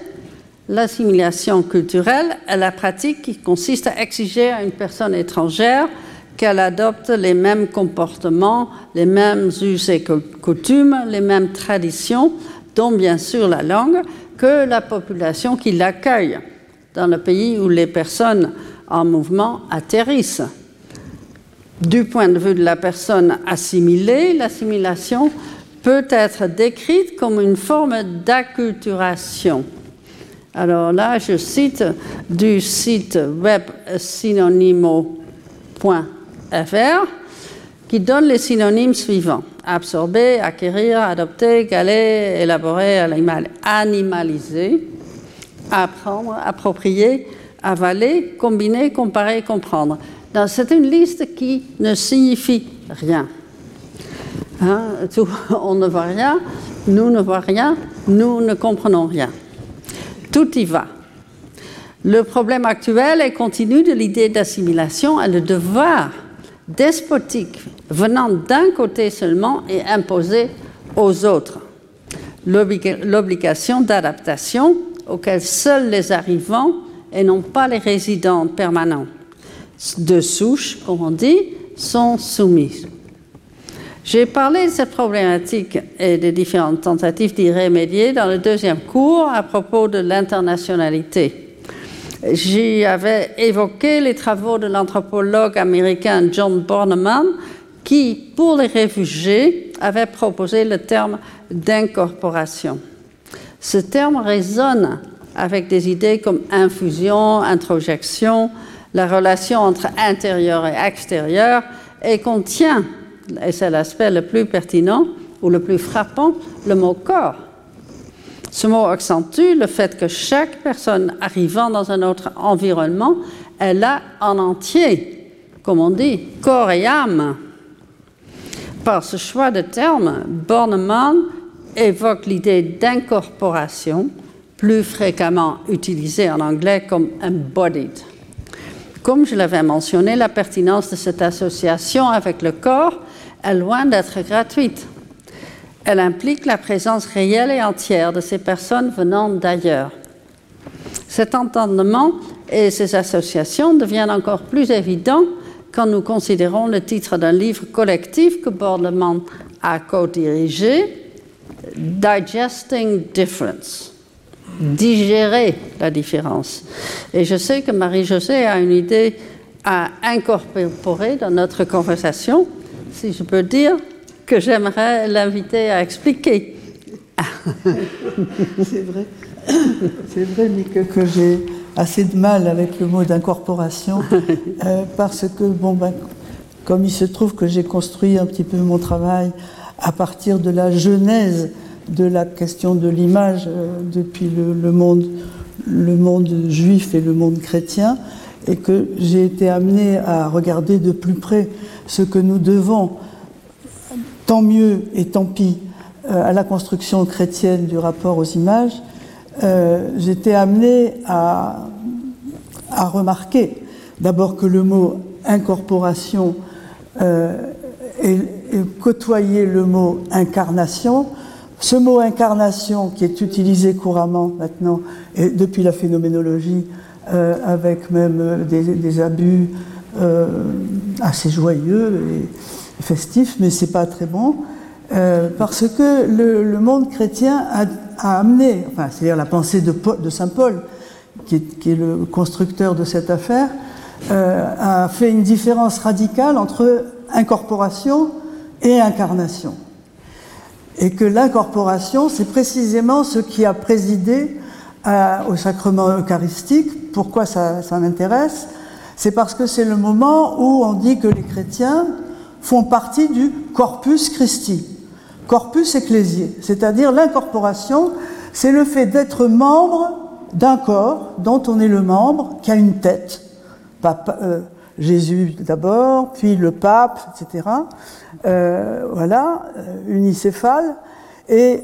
B: L'assimilation culturelle est la pratique qui consiste à exiger à une personne étrangère qu'elle adopte les mêmes comportements, les mêmes us et cou- coutumes, les mêmes traditions, dont bien sûr la langue, que la population qui l'accueille dans le pays où les personnes en mouvement atterrissent. Du point de vue de la personne assimilée, l'assimilation peut être décrite comme une forme d'acculturation. Alors là, je cite du site web synonymo.fr qui donne les synonymes suivants. Absorber, acquérir, adopter, galer, élaborer, animal- animaliser, apprendre, approprier, avaler, combiner, comparer, comprendre. C'est une liste qui ne signifie rien. Hein, on ne voit rien, nous ne voyons rien, nous ne comprenons rien. Tout y va. Le problème actuel et continu de l'idée d'assimilation est le devoir despotique venant d'un côté seulement et imposé aux autres. L'obli- L'obligation d'adaptation auquel seuls les arrivants et non pas les résidents permanents de souche, comme on dit, sont soumis. J'ai parlé de cette problématique et des différentes tentatives d'y remédier dans le deuxième cours à propos de l'internationalité. J'y avais évoqué les travaux de l'anthropologue américain John Bornemann qui, pour les réfugiés, avait proposé le terme d'incorporation. Ce terme résonne avec des idées comme infusion, introjection, la relation entre intérieur et extérieur, et contient, et c'est l'aspect le plus pertinent ou le plus frappant, le mot corps. Ce mot accentue le fait que chaque personne arrivant dans un autre environnement est là en entier, comme on dit, corps et âme. Par ce choix de terme, Bornemann évoque l'idée d'incorporation, plus fréquemment utilisée en anglais comme embodied. Comme je l'avais mentionné, la pertinence de cette association avec le corps est loin d'être gratuite. Elle implique la présence réelle et entière de ces personnes venant d'ailleurs. Cet entendement et ces associations deviennent encore plus évidents quand nous considérons le titre d'un livre collectif que Bordemann a co-dirigé, Digesting Difference, digérer la différence. Et je sais que Marie-Josée a une idée à incorporer dans notre conversation, si je peux dire, que j'aimerais l'inviter à expliquer.
D: C'est vrai. C'est vrai, mais que, que j'ai assez de mal avec le mot d'incorporation, euh, parce que, bon, ben, comme il se trouve que j'ai construit un petit peu mon travail à partir de la genèse de la question de l'image euh, depuis le, le monde, le monde juif et le monde chrétien, et que j'ai été amenée à regarder de plus près ce que nous devons, tant mieux et tant pis, euh, à la construction chrétienne du rapport aux images, euh, j'étais amené à, remarquer d'abord que le mot incorporation euh, et, le mot incarnation. Ce mot incarnation qui est utilisé couramment maintenant et depuis la phénoménologie euh, avec même des, abus euh, assez joyeux et festifs, mais c'est pas très bon. Euh, parce que le, monde chrétien a, amené, c'est-à-dire la pensée de, saint Paul, qui est, le constructeur de cette affaire, euh, a fait une différence radicale entre incorporation et incarnation. Et que l'incorporation, c'est précisément ce qui a présidé au sacrement eucharistique. Pourquoi ça, m'intéresse? C'est parce que c'est le moment où on dit que les chrétiens font partie du corpus Christi, corpus ecclésié, c'est-à-dire l'incorporation, c'est le fait d'être membre d'un corps dont on est le membre, qui a une tête, euh, Jésus d'abord, puis le pape, etc. Euh, voilà, euh, unicéphale. Et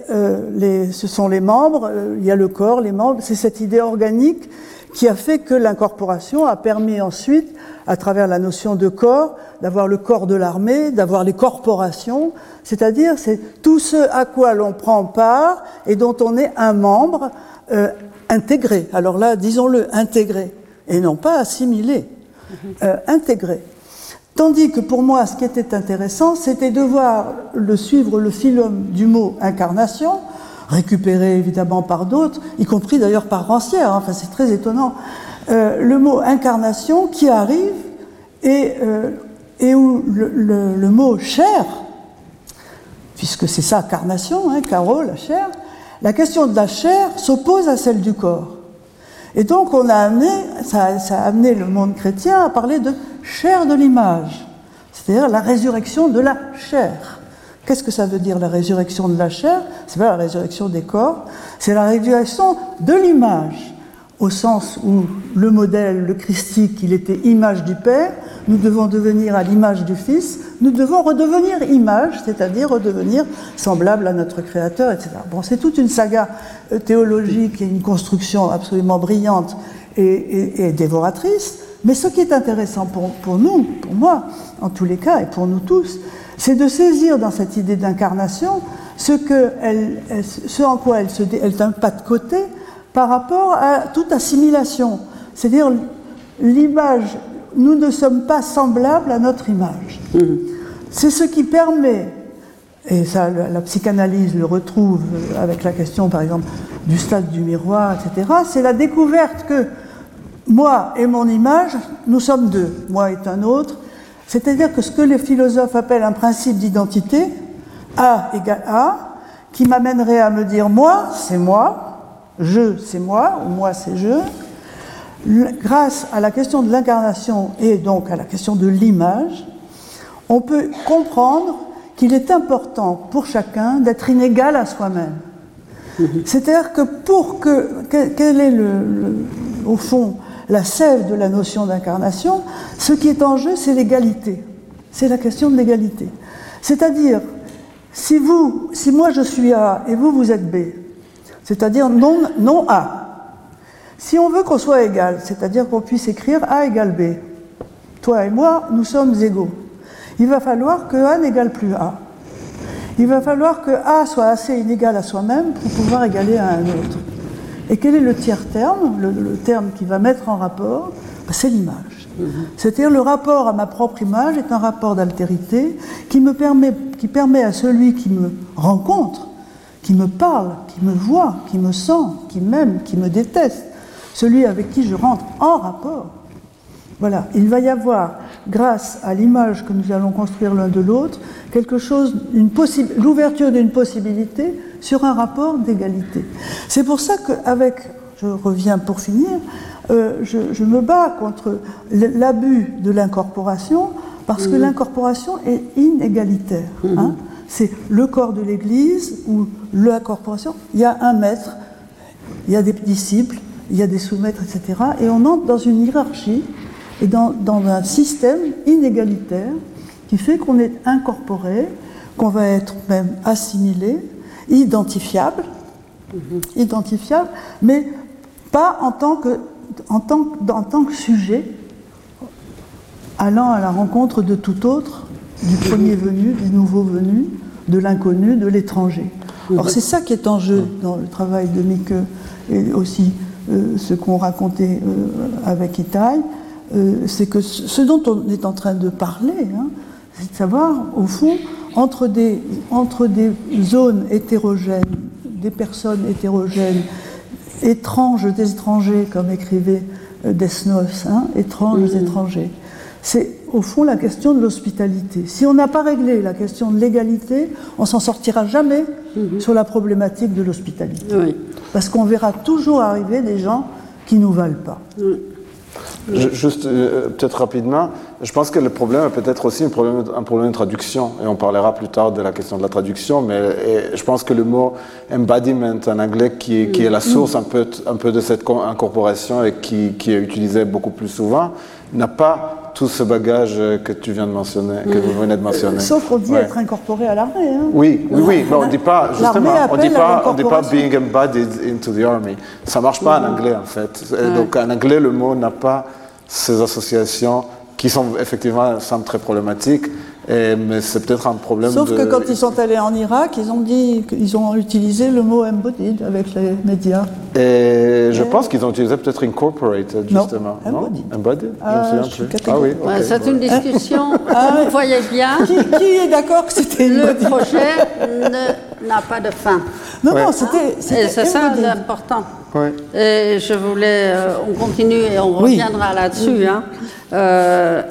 D: les, ce sont les membres, il y a le corps, les membres, c'est cette idée organique qui a fait que l'incorporation a permis ensuite, à travers la notion de corps, d'avoir le corps de l'armée, d'avoir les corporations, c'est-à-dire c'est tout ce à quoi l'on prend part et dont on est un membre intégré. Alors là, disons-le, intégré, et non pas assimilé. Euh, intégré. Tandis que pour moi, ce qui était intéressant, c'était de voir le suivre le phylum du mot incarnation, récupéré évidemment par d'autres, y compris d'ailleurs par Rancière, hein, enfin c'est très étonnant, euh, le mot incarnation qui arrive et, euh, où le, mot chair, puisque c'est ça, carnation, hein, caro, la chair, la question de la chair s'oppose à celle du corps. Et donc on a amené, ça, a amené le monde chrétien à parler de chair de l'image, c'est-à-dire la résurrection de la chair. Qu'est-ce que ça veut dire la résurrection de la chair? C'est pas la résurrection des corps, c'est la résurrection de l'image, au sens où le modèle, le christique, il était image du Père, nous devons devenir à l'image du Fils, nous devons redevenir image, c'est-à-dire redevenir semblable à notre Créateur, etc. Bon, c'est toute une saga euh, théologique et une construction absolument brillante et, dévoratrice, mais ce qui est intéressant pour, nous, pour moi, en tous les cas, et pour nous tous, c'est de saisir dans cette idée d'incarnation ce, que elle, en quoi elle, elle un pas de côté par rapport à toute assimilation. C'est-à-dire l'image nous ne sommes pas semblables à notre image. Mhm. C'est ce qui permet, et ça la, psychanalyse le retrouve avec la question par exemple du stade du miroir, etc., c'est la découverte que moi et mon image, nous sommes deux, moi est un autre, c'est-à-dire que ce que les philosophes appellent un principe d'identité, A égale A, qui m'amènerait à me dire moi, c'est moi, je, c'est moi, ou moi, c'est je, grâce à la question de l'incarnation et donc à la question de l'image, on peut comprendre qu'il est important pour chacun d'être inégal à soi-même. C'est-à-dire que pour que, quel est au fond la sève de la notion d'incarnation, ce qui est en jeu, c'est l'égalité. C'est la question de l'égalité. C'est-à-dire, si si moi je suis A et vous vous êtes B, c'est-à-dire non, non A, si on veut qu'on soit égal, c'est-à-dire qu'on puisse écrire A égale B, toi et moi, nous sommes égaux. Il va falloir que A n'égale plus A. Il va falloir que A soit assez inégal à soi-même pour pouvoir égaler à un autre. Et quel est le tiers terme le, terme qui va mettre en rapport? Ben, C'est l'image. C'est-à-dire le rapport à ma propre image est un rapport d'altérité qui me permet, qui permet à celui qui me rencontre, qui me parle, qui me voit, qui me sent, qui m'aime, qui me déteste, celui avec qui je rentre en rapport. Voilà, il va y avoir, grâce à l'image que nous allons construire l'un de l'autre, quelque chose, l'ouverture d'une possibilité sur un rapport d'égalité. C'est pour ça qu'avec, je reviens pour finir, euh, je, me bats contre l'abus de l'incorporation, parce que mmh. l'incorporation est inégalitaire. Mmh. Hein. C'est le corps de l'Église ou l'incorporation. Il y a un maître, il y a des disciples, il y a des sous-maîtres, etc. Et on entre dans une hiérarchie et dans, un système inégalitaire qui fait qu'on est incorporé, qu'on va être même assimilé, identifiable, identifiable, mais pas en tant que sujet, allant à la rencontre de tout autre, du premier venu, du nouveau venu, de l'inconnu, de l'étranger. Alors c'est ça qui est en jeu dans le travail de Mike et aussi euh, ce qu'on racontait euh, avec Itaï, euh, c'est que ce dont on est en train de parler, hein, c'est de savoir, au fond, entre des, entre des zones hétérogènes, des personnes hétérogènes, étranges des étrangers, comme écrivait Desnos, hein, étranges étrangers. C'est au fond la question de l'hospitalité. Si on n'a pas réglé la question de l'égalité, on s'en sortira jamais mhm. sur la problématique de l'hospitalité. Parce qu'on verra toujours arriver des gens qui ne nous valent pas.
C: Juste, euh, peut-être rapidement, je pense que le problème est peut-être aussi un problème, un problème de traduction, et on parlera plus tard de la question de la traduction, mais je pense que le mot embodiment en anglais, qui, qui est la source un peu, un peu de cette incorporation et qui, qui est utilisé beaucoup plus souvent, n'a pas tout ce bagage que tu viens de mentionner, que vous venez de mentionner.
D: Sauf qu'on dit être incorporé à l'armée. Hein.
C: Oui, oui, oui, mais on ne dit pas, justement, on dit pas, on dit pas being embodied into the army. Ça ne marche pas en anglais, en fait. Donc en anglais, le mot n'a pas ces associations qui sont effectivement semblent très problématiques mais c'est peut-être un problème.
D: Sauf que quand ils sont allés en Irak, ils ont dit qu'ils ont utilisé le mot embodied avec les médias.
C: Et je pense qu'ils ont utilisé peut-être incorporated justement.
D: Non, embodied.
C: embodied?
D: Ah,
C: ah oui.
B: c'est une discussion. ah, vous voyez bien.
D: Qui, est d'accord que c'était
B: Le projet n'a pas de fin.
D: Non, non, c'était.
B: C'est ça l'important. Et je voulais, euh, on continue et on reviendra là-dessus. Hein. Euh,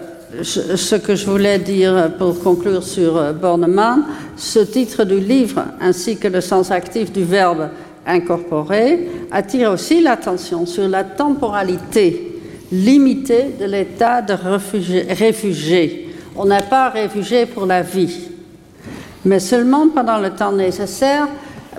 B: ce que je voulais dire pour conclure sur euh, Bornemann, ce titre du livre ainsi que le sens actif du verbe incorporer attire aussi l'attention sur la temporalité limitée de l'état de réfugié. On n'est pas réfugié pour la vie, mais seulement pendant le temps nécessaire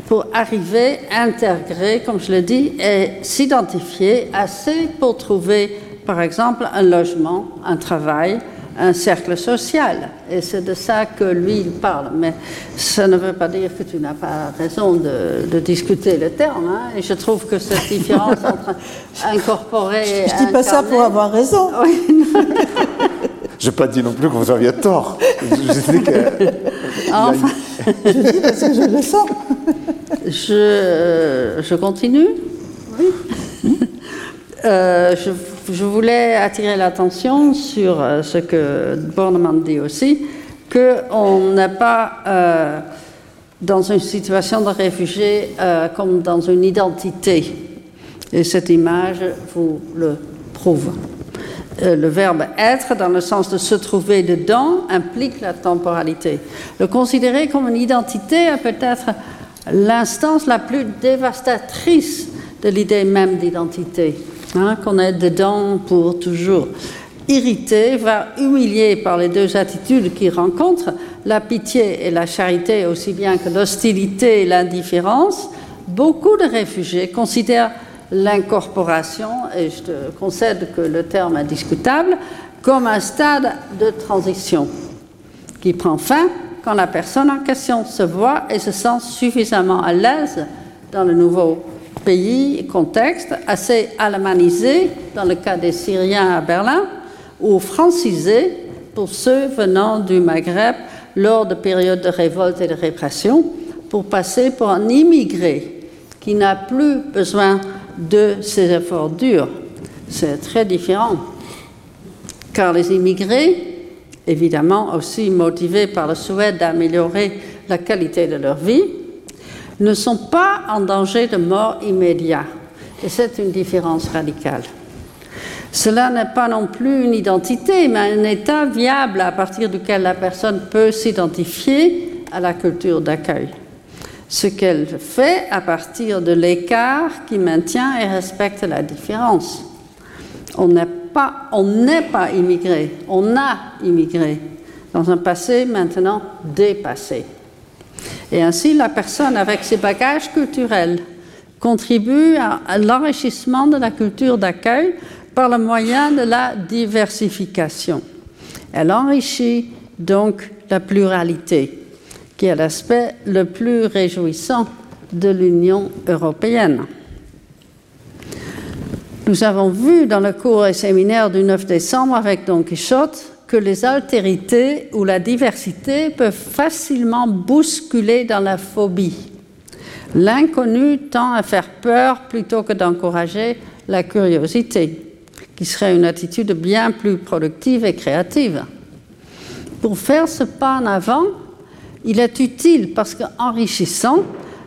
B: pour arriver intégrer, comme je l'ai dit, et s'identifier assez pour trouver par exemple, un logement, un travail, un cercle social. Et c'est de ça que lui, il parle. Mais ça ne veut pas dire que tu n'as pas raison de, discuter le terme. Hein. Et je trouve que cette différence entre incorporer et
D: Je ne dis pas ça pour avoir raison.
C: je n'ai pas dit non plus que vous aviez tort. Je, dis que...
D: Enfin, je dis parce que je le sens.
B: Je, je continue? Oui. Euh, je je voulais attirer l'attention sur euh, ce que Bornemann dit aussi, qu'on n'est pas euh, dans une situation de réfugié euh, comme dans une identité. Et cette image vous le prouve. le verbe être, dans le sens de se trouver dedans, implique la temporalité. Le considérer comme une identité est peut-être l'instance la plus dévastatrice de l'idée même d'identité. Hein, qu'on est dedans pour toujours. Irrité, voire humilié par les deux attitudes qu'il rencontre, la pitié et la charité aussi bien que l'hostilité et l'indifférence, beaucoup de réfugiés considèrent l'incorporation, et je te concède que le terme est discutable, comme un stade de transition qui prend fin quand la personne en question se voit et se sent suffisamment à l'aise dans le nouveau pays, contexte, assez allemanisé dans le cas des Syriens à Berlin, ou francisé pour ceux venant du Maghreb lors de périodes de révolte et de répression, pour passer pour un immigré qui n'a plus besoin de ces efforts durs. C'est très différent, car les immigrés, évidemment aussi motivés par le souhait d'améliorer la qualité de leur vie, ne sont pas en danger de mort immédiat. Et c'est une différence radicale. Cela n'est pas non plus une identité, mais un état viable à partir duquel la personne peut s'identifier à la culture d'accueil. Ce qu'elle fait à partir de l'écart qui maintient et respecte la différence. On n'est pas, pas immigré, on a immigré dans un passé maintenant dépassé. Et ainsi, la personne, avec ses bagages culturels, contribue à, l'enrichissement de la culture d'accueil par le moyen de la diversification. Elle enrichit donc la pluralité, qui est l'aspect le plus réjouissant de l'Union européenne. Nous avons vu dans le cours et séminaire du 9 décembre avec Don Quichotte les altérités ou la diversité peuvent facilement bousculer dans la phobie. L'inconnu tend à faire peur plutôt que d'encourager la curiosité, qui serait une attitude bien plus productive et créative. Pour faire ce pas en avant, il est utile, parce qu'enrichissant,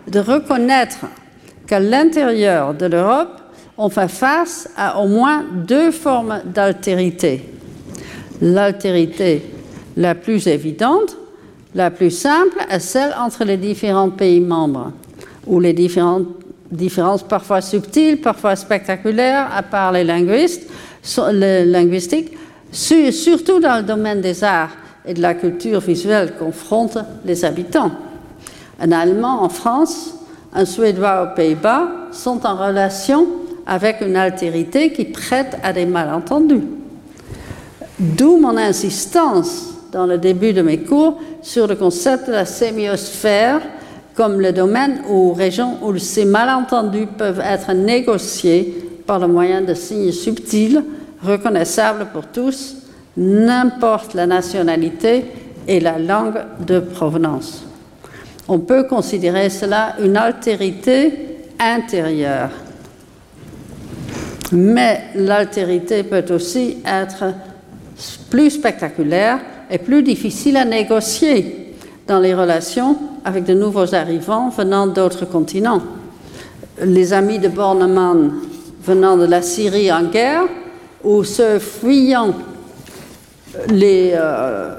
B: de reconnaître qu'à l'intérieur de l'Europe, on fait face à au moins deux formes d'altérité l'altérité la plus évidente, la plus simple, est celle entre les différents pays membres, où les différentes différences parfois subtiles, parfois spectaculaires, à part les linguistiques, surtout dans le domaine des arts et de la culture visuelle, confrontent les habitants. Un Allemand en France, un Suédois aux Pays-Bas sont en relation avec une altérité qui prête à des malentendus. D'où mon insistance dans le début de mes cours sur le concept de la sémiosphère comme le domaine ou région où ces malentendus peuvent être négociés par le moyen de signes subtils, reconnaissables pour tous, n'importe la nationalité et la langue de provenance. On peut considérer cela une altérité intérieure. Mais l'altérité peut aussi être plus spectaculaire et plus difficile à négocier dans les relations avec de nouveaux arrivants venant d'autres continents. Les amis de Bornemann venant de la Syrie en guerre ou ceux fuyant les euh,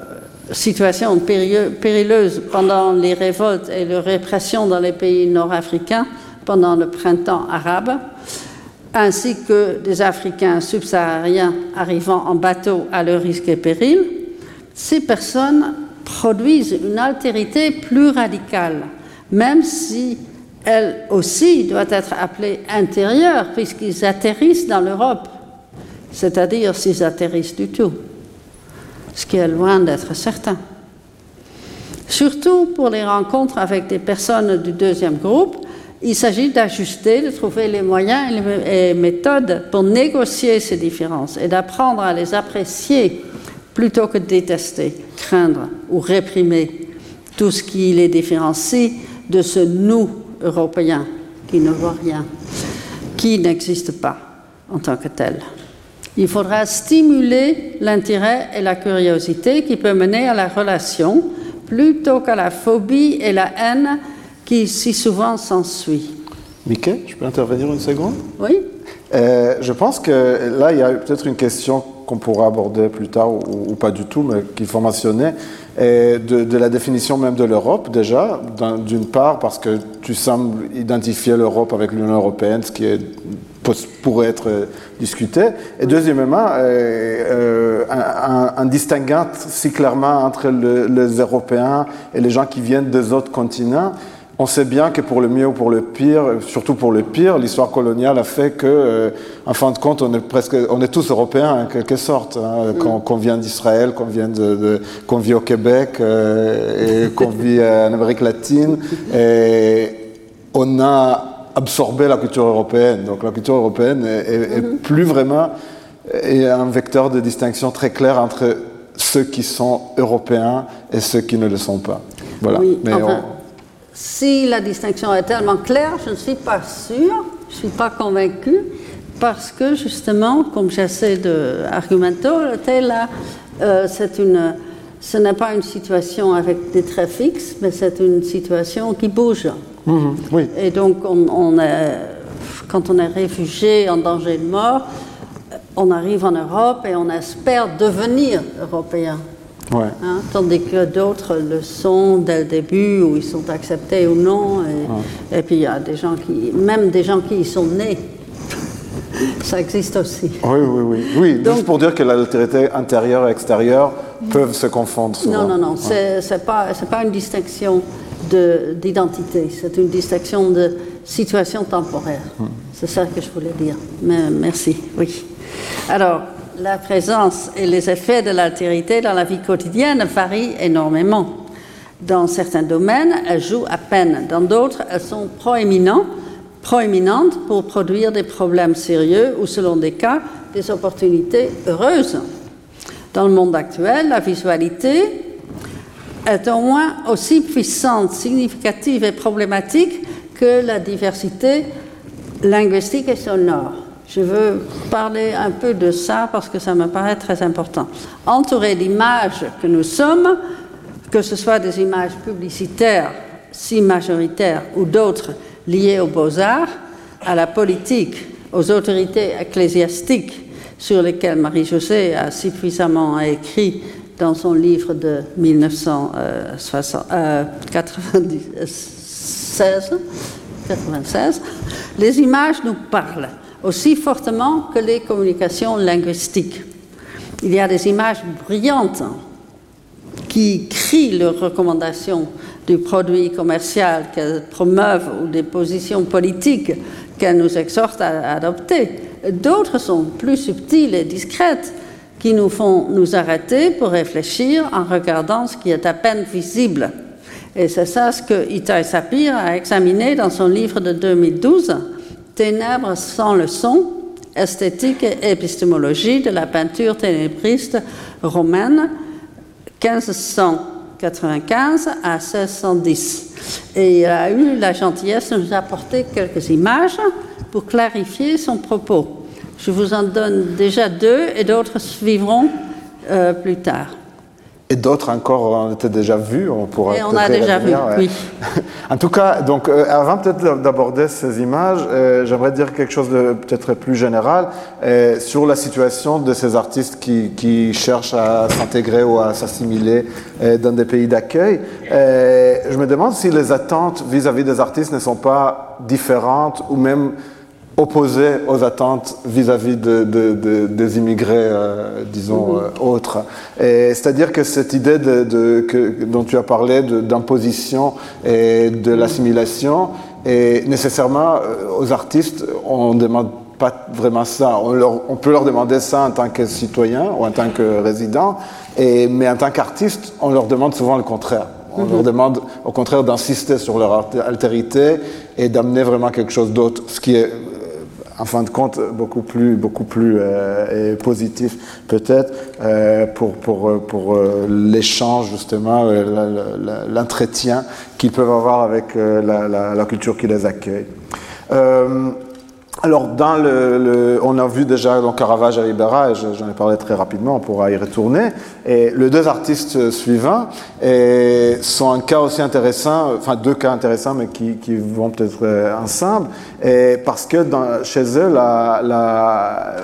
B: situations périlleuses pendant les révoltes et les répressions dans les pays nord-africains pendant le printemps arabe, ainsi que des Africains subsahariens arrivant en bateau à leur risque et péril, ces personnes produisent une altérité plus radicale, même si elle aussi doit être appelée intérieure, puisqu'ils atterrissent dans l'Europe, c'est-à-dire s'ils atterrissent du tout, ce qui est loin d'être certain. Surtout pour les rencontres avec des personnes du deuxième groupe, il s'agit d'ajuster, de trouver les moyens et les méthodes pour négocier ces différences et d'apprendre à les apprécier plutôt que de détester, craindre ou réprimer tout ce qui les différencie de ce nous européen qui ne voit rien, qui n'existe pas en tant que tel. Il faudra stimuler l'intérêt et la curiosité qui peut mener à la relation plutôt qu'à la phobie et la haine qui si souvent s'ensuit.
C: Mickey, je peux intervenir une seconde?
B: Oui.
C: Euh, je pense que là, il y a peut-être une question qu'on pourra aborder plus tard ou, pas du tout, mais qu'il faut mentionner, de, la définition même de l'Europe déjà, d'une part parce que tu sembles identifier l'Europe avec l'Union européenne, ce qui est, pourrait être discuté, et deuxièmement, euh, euh, un, distinguant si clairement entre les Européens et les gens qui viennent des autres continents, on sait bien que pour le mieux ou pour le pire, surtout pour le pire, l'histoire coloniale a fait que, euh, en fin de compte, on est presque, on est tous européens en quelque sorte, hein, mm. qu'on vient d'Israël, qu'on vient de, qu'on vit au Québec euh, et qu'on vit en Amérique latine, et on a absorbé la culture européenne. Donc la culture européenne est, mm-hmm. plus vraiment un vecteur de distinction très clair entre ceux qui sont européens et ceux qui ne le sont pas. Voilà.
B: Mais si la distinction est tellement claire, je ne suis pas sûre, je ne suis pas convaincue, parce que justement, comme j'essaie d'argumenter, euh, c'est une, ce n'est pas une situation avec des traits fixes, mais c'est une situation qui bouge.
C: Mhm, oui.
B: Et donc, on, est, quand on est réfugié en danger de mort, on arrive en Europe et on espère devenir européen. Hein, tandis que d'autres le sont dès le début, où ils sont acceptés ou non. Et, puis il y a des gens qui, même des gens qui y sont nés. Ça existe aussi.
C: Oui, oui, oui. oui juste pour dire que l'altérité intérieure et extérieure peuvent se confondre.
B: Non, non, non. Ce n'est pas, pas une distinction d'identité. C'est une distinction de situation temporaire. Hmm. C'est ça que je voulais dire. Mais, merci. Oui. Alors, la présence et les effets de l'altérité dans la vie quotidienne varient énormément. Dans certains domaines, elles jouent à peine. Dans d'autres, elles sont proéminentes, pour produire des problèmes sérieux ou, selon des cas, des opportunités heureuses. Dans le monde actuel, la visualité est au moins aussi puissante, significative et problématique que la diversité linguistique et sonore. Je veux parler un peu de ça parce que ça me paraît très important. Entouré d'images que nous sommes, que ce soit des images publicitaires, si majoritaires, ou d'autres liées aux beaux-arts, à la politique, aux autorités ecclésiastiques sur lesquelles Marie-Josée a suffisamment écrit dans son livre de 1996, 96, les images nous parlent aussi fortement que les communications linguistiques. Il y a des images brillantes qui crient leurs recommandations du produit commercial qu'elles promeuvent ou des positions politiques qu'elles nous exhortent à adopter. D'autres sont plus subtiles et discrètes qui nous font nous arrêter pour réfléchir en regardant ce qui est à peine visible. Et c'est ça ce que Itai Sapir a examiné dans son livre de 2012, Ténèbres sans le son, esthétique et épistémologie de la peinture ténébriste romaine, 1595 à 1610. Et il a eu la gentillesse de nous apporter quelques images pour clarifier son propos. Je vous en donne déjà deux et d'autres suivront euh, plus tard.
C: Et d'autres encore ont été déjà vus,
B: on pourra. Et on a déjà vu, oui.
C: en tout cas, donc euh, avant peut-être d'aborder ces images, euh, j'aimerais dire quelque chose de peut-être plus général sur la situation de ces artistes qui, qui cherchent à s'intégrer ou à s'assimiler dans des pays d'accueil. je me demande si les attentes vis-à-vis -vis des artistes ne sont pas différentes ou même opposé aux attentes vis-à-vis de, des immigrés, euh, disons, mhm. euh, autres. C'est-à-dire que cette idée de, que, dont tu as parlé d'imposition et de mhm. l'assimilation, et nécessairement, euh, aux artistes, on ne demande pas vraiment ça. On, on, peut leur demander ça en tant que citoyen ou en tant que résident, et, mais en tant qu'artiste, on leur demande souvent le contraire. On mhm. leur demande au contraire d'insister sur leur altérité et d'amener vraiment quelque chose d'autre, ce qui est en fin de compte, beaucoup plus, beaucoup plus euh, positif peut-être euh, pour, pour, euh, pour l'échange, justement, l'entretien qu'ils peuvent avoir avec la, culture qui les accueille. Alors, dans le, on a vu déjà donc, Caravage à Libera, et j'en ai parlé très rapidement, on pourra y retourner. Et les deux artistes suivants et sont un cas aussi intéressant, enfin deux cas intéressants, mais qui, qui vont peut-être euh, ensemble, et parce que dans, chez eux, la, la,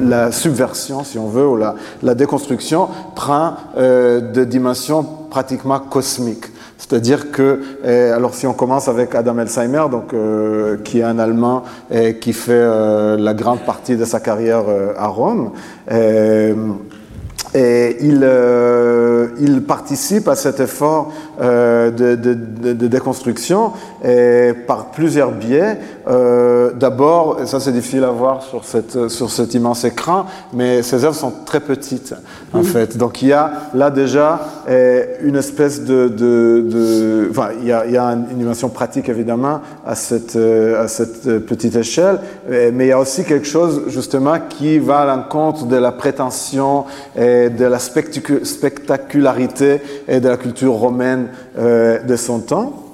C: la, subversion, si on veut, ou la, la déconstruction prend euh, des dimensions pratiquement cosmiques. C'est-à-dire que, eh, alors si on commence avec Adam Elsheimer, donc, euh, qui est un Allemand et qui fait euh, la grande partie de sa carrière euh, à Rome, et il, euh, il, participe à cet effort euh, de, de, de, déconstruction et par plusieurs biais. Euh, D'abord, ça c'est difficile à voir sur, cette, sur cet immense écran, mais ces œuvres sont très petites en fait. Donc il y a là déjà eh, une espèce de... enfin, il y, a, il y, a, une dimension pratique évidemment à cette, à cette petite échelle, mais il y a aussi quelque chose justement qui va à l'encontre de la prétention et de la spectacularité et de la culture romaine euh, de son temps.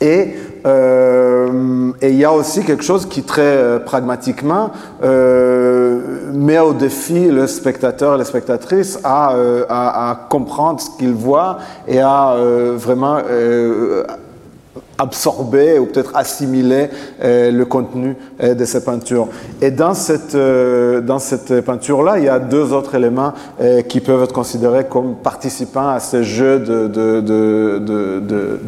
C: Et euh, et il y a aussi quelque chose qui très euh, pragmatiquement met au défi le spectateur et la spectatrice à, à, à comprendre ce qu'il voit et à vraiment absorber ou peut-être assimiler euh, le contenu euh, de ces peintures. Et dans cette, euh, dans cette peinture-là, il y a deux autres éléments qui peuvent être considérés comme participants à ce jeu d'écart de, de, de,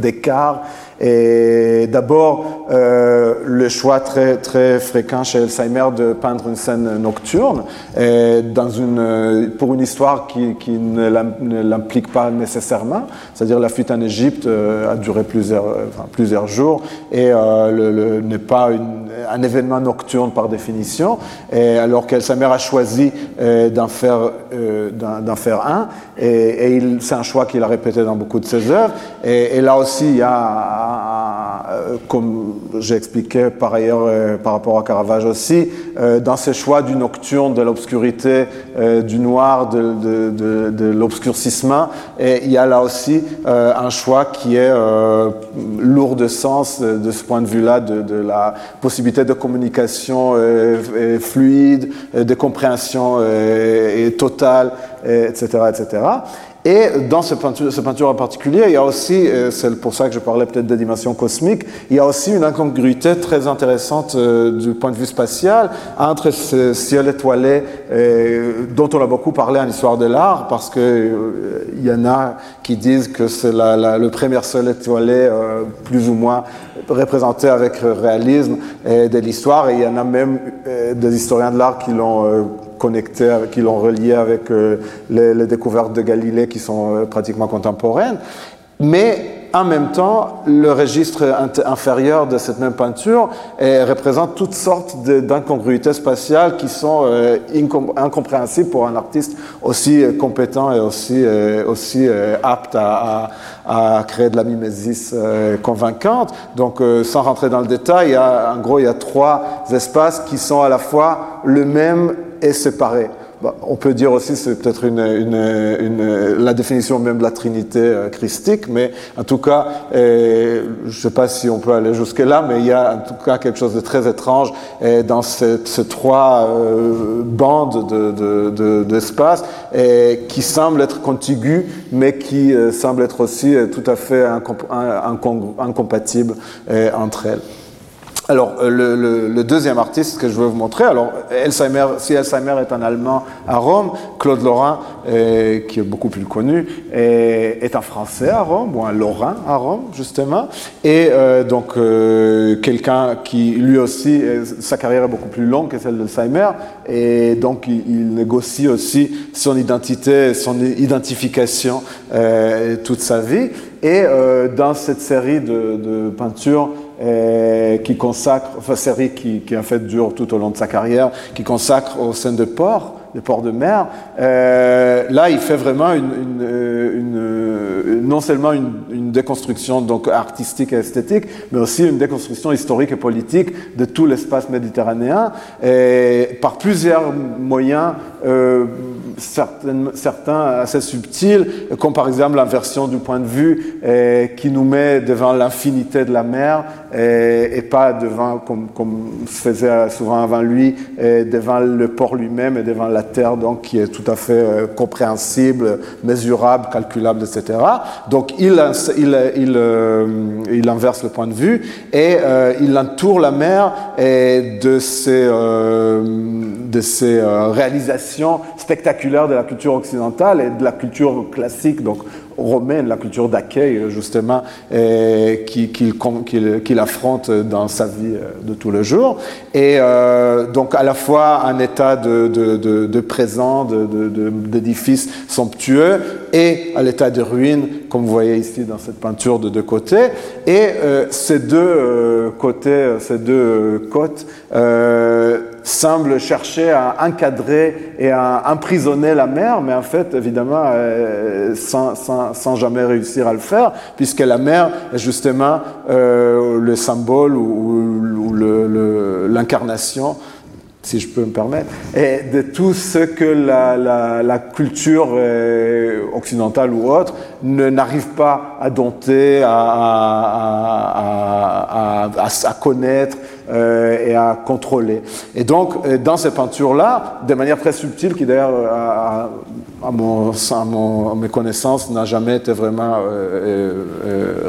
C: Et d'abord, euh, le choix très, très fréquent chez Alzheimer de peindre une scène nocturne dans une, pour une histoire qui, qui ne l'implique pas nécessairement, c'est-à-dire la fuite en Égypte euh, a duré plusieurs, plusieurs jours et euh, n'est pas une, un événement nocturne par définition, alors qu'Alzheimer a choisi euh, d'en faire, euh, d'en faire un, et, et c'est un choix qu'il a répété dans beaucoup de ses œuvres, et, et là aussi il y a euh, comme j'ai expliqué par ailleurs euh, par rapport à Caravage aussi, euh, dans ses choix du nocturne, de l'obscurité, du noir, de, l'obscurcissement, et il y a là aussi un choix qui est lourd de sens de ce point de vue-là, de, la possibilité de communication fluide, de compréhension totale, etc., etc. Et dans cette peinture, en particulier, il y a aussi, euh, c'est pour ça que je parlais peut-être de dimension cosmique, il y a aussi une incongruité très intéressante euh, du point de vue spatial entre ce ciel étoilé euh, dont on a beaucoup parlé en histoire de l'art, parce qu'il il y en a qui disent que c'est le premier ciel étoilé plus ou moins représenté avec réalisme de l'histoire, et il y en a même des historiens de l'art qui l'ont connectés, qui l'ont relié avec euh, les, découvertes de Galilée qui sont euh, pratiquement contemporaines. Mais en même temps, le registre inférieur de cette même peinture représente toutes sortes d'incongruités spatiales qui sont euh, incompréhensibles pour un artiste aussi compétent et aussi, aussi apte à, à, créer de la mimésis convaincante. Donc, sans rentrer dans le détail, il y a, en gros, il y a trois espaces qui sont à la fois le même est séparé. on peut dire aussi, c'est peut-être la définition même de la Trinité euh, christique, mais en tout cas, euh, je ne sais pas si on peut aller jusque-là, mais il y a en tout cas quelque chose de très étrange euh, dans ces, trois bandes d'espace de, qui semblent être contiguës, mais qui semblent être aussi tout à fait incompatibles entre elles. Alors, euh, le, le, deuxième artiste que je veux vous montrer, alors, Alzheimer, si Alzheimer est un Allemand à Rome, Claude Lorrain, euh, qui est beaucoup plus connu, est, est, un Français à Rome, ou un Lorrain à Rome, justement, et euh, donc quelqu'un qui, lui aussi, sa carrière est beaucoup plus longue que celle d'Alzheimer, et donc il, il, négocie aussi son identité, son identification toute sa vie, et dans cette série de, de peintures, euh, qui consacre, enfin série qui, qui en fait dure tout au long de sa carrière, qui consacre aux scènes de port, des ports de mer. Euh, là, il fait vraiment une, une, une, non seulement une, une, déconstruction donc artistique et esthétique, mais aussi une déconstruction historique et politique de tout l'espace méditerranéen, et par plusieurs moyens. Euh, certains, assez subtils, comme par exemple l'inversion du point de vue eh, qui nous met devant l'infinité de la mer et, et pas devant, comme, comme, faisait souvent avant lui, et devant le port lui-même et devant la terre, donc qui est tout à fait euh, compréhensible, mesurable, calculable, etc. Donc il, il, il, euh, il inverse le point de vue et euh, il entoure la mer de ses, de ses réalisations spectaculaires de la culture occidentale et de la culture classique, donc romaine, la culture d'accueil, justement, qu'il affronte dans sa vie euh, de tous les jours. Et euh, donc, à la fois un état de, de, de, présent, d'édifice somptueux, et à l'état de ruine, comme vous voyez ici dans cette peinture de deux côtés. Et euh, ces deux côtés, ces deux côtes, semble chercher à encadrer et à emprisonner la mer, mais en fait, évidemment, euh, sans, sans, sans, jamais réussir à le faire, puisque la mer est justement euh, le symbole ou, l'incarnation si je peux me permettre, et de tout ce que la, la, la culture euh, occidentale ou autre n'arrive pas à dompter, à, à, à, à connaître euh, et à contrôler. Et donc, euh, dans ces peintures-là, de manière très subtile, qui d'ailleurs à, mon, à, mes connaissances, n'a jamais été vraiment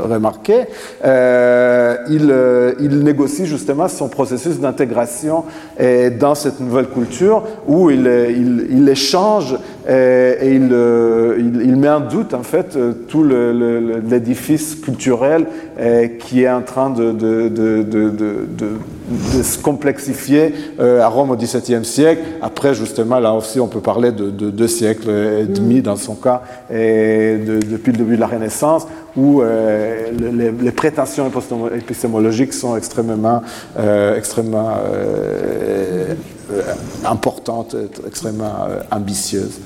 C: remarqué. il, il, négocie justement son processus d'intégration dans cette nouvelle culture où il, il échange et, il, il, met en doute en fait tout l'édifice culturel qui est en train de, de, de, de se complexifier à Rome au XVIIe siècle. Après, justement, là aussi, on peut parler de, deux siècles et demi dans son cas, et depuis le début de la Renaissance, où euh, les, prétentions épistémologiques sont extrêmement, euh, extrêmement euh, importantes, extrêmement ambitieuses.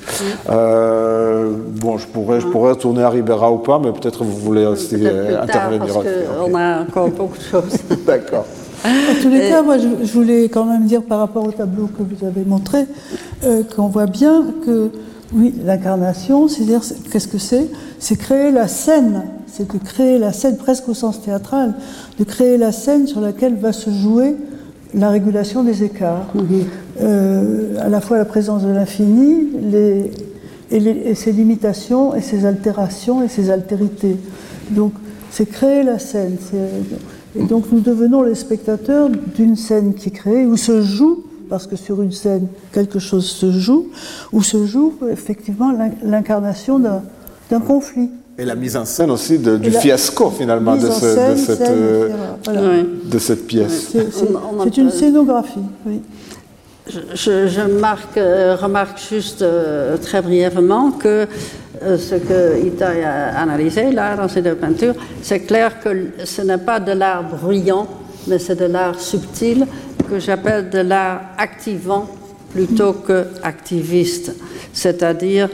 C: bon, je pourrais, je pourrais retourner à Ribera ou pas, mais peut-être vous voulez aussi intervenir.
B: Parce qu'on a encore beaucoup de choses.
C: D'accord.
D: En tous les cas, moi, je, voulais quand même dire par rapport au tableau que vous avez montré, qu'on voit bien que, oui, l'incarnation, c'est-à-dire, qu'est-ce que c'est? C'est créer la scène c'est de créer la scène presque au sens théâtral, de créer la scène sur laquelle va se jouer la régulation des écarts. Mhm. Euh, à la fois la présence de l'infini et, ses limitations et ses altérations et ses altérités. Donc c'est créer la scène. Et donc nous devenons les spectateurs d'une scène qui est créée, où se joue, parce que sur une scène quelque chose se joue, où se joue effectivement l'incarnation d'un conflit.
C: Et la mise en scène aussi du fiasco finalement de, cette, euh, de, cette, pièce.
D: C'est une scénographie, oui.
B: Je, marque, euh, remarque juste euh, très brièvement que ce que Ita a analysé là dans ces deux peintures, c'est clair que ce n'est pas de l'art bruyant, mais c'est de l'art subtil que j'appelle de l'art activant plutôt que activiste, c'est-à-dire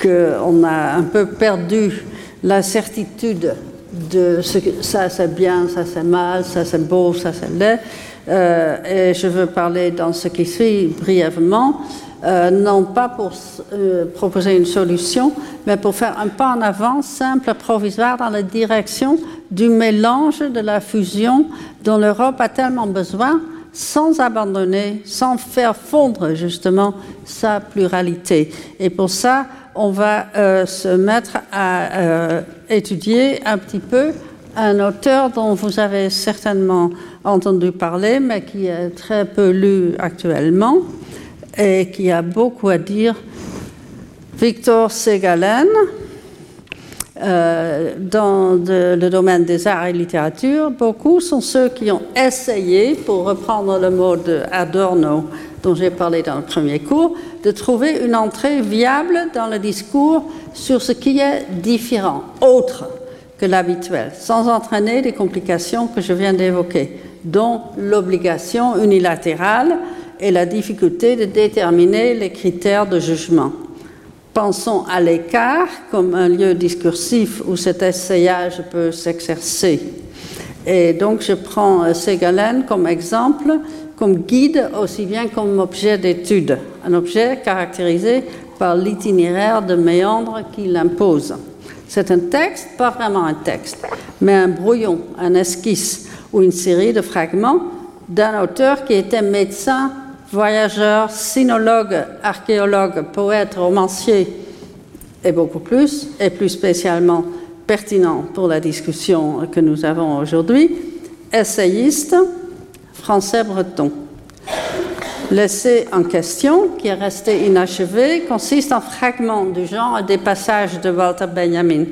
B: qu'on a un peu perdu la certitude de ce que ça c'est bien, ça c'est mal, ça c'est beau, ça c'est laid. Euh, et je veux parler dans ce qui suit brièvement, euh, non pas pour euh, proposer une solution, mais pour faire un pas en avant simple, provisoire, dans la direction du mélange, de la fusion dont l'Europe a tellement besoin, sans abandonner, sans faire fondre justement sa pluralité. Et pour ça, on va euh, se mettre à euh, étudier un petit peu un auteur dont vous avez certainement entendu parler, mais qui est très peu lu actuellement et qui a beaucoup à dire, Victor Segalen. Euh, dans le domaine des arts et littérature, beaucoup sont ceux qui ont essayé, pour reprendre le mot de Adorno dont j'ai parlé dans le premier cours, de trouver une entrée viable dans le discours sur ce qui est différent, autre que l'habituel, sans entraîner des complications que je viens d'évoquer, dont l'obligation unilatérale et la difficulté de déterminer les critères de jugement. Pensons à l'écart comme un lieu discursif où cet essayage peut s'exercer. Et donc je prends Ségalen comme exemple, comme guide aussi bien comme objet d'étude, un objet caractérisé par l'itinéraire de méandre qu'il impose. C'est un texte, pas vraiment un texte, mais un brouillon, un esquisse ou une série de fragments d'un auteur qui était médecin, voyageur, sinologue, archéologue, poète, romancier et beaucoup plus, et plus spécialement pertinent pour la discussion que nous avons aujourd'hui, essayiste, français-breton. L'essai en question, qui est resté inachevé, consiste en fragments du genre des passages de Walter Benjamin.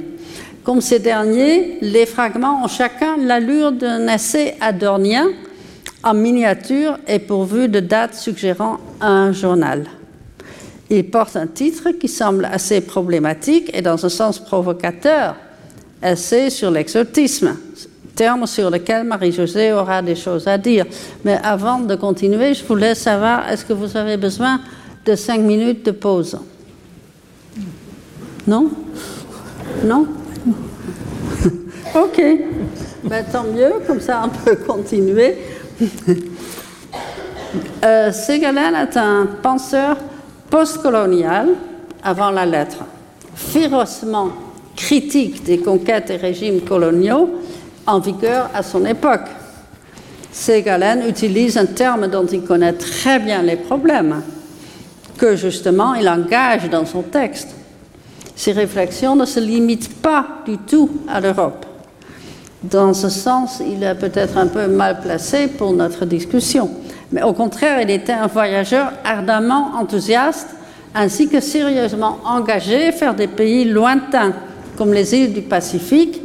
B: Comme ces derniers, les fragments ont chacun l'allure d'un essai adornien en miniature et pourvu de dates suggérant un journal. Il porte un titre qui semble assez problématique et dans un sens provocateur, essai sur l'exotisme, terme sur lequel Marie-Josée aura des choses à dire. Mais avant de continuer, je voulais savoir, est-ce que vous avez besoin de cinq minutes de pause? Non? Non? Ok. Ben, tant mieux, comme ça on peut continuer. euh, Ségalen est un penseur postcolonial avant la lettre, férocement critique des conquêtes et régimes coloniaux en vigueur à son époque. Ségalen utilise un terme dont il connaît très bien les problèmes, que justement il engage dans son texte. Ses réflexions ne se limitent pas du tout à l'Europe. Dans ce sens, il est peut-être un peu mal placé pour notre discussion. Mais au contraire, il était un voyageur ardemment enthousiaste ainsi que sérieusement engagé faire des pays lointains comme les îles du Pacifique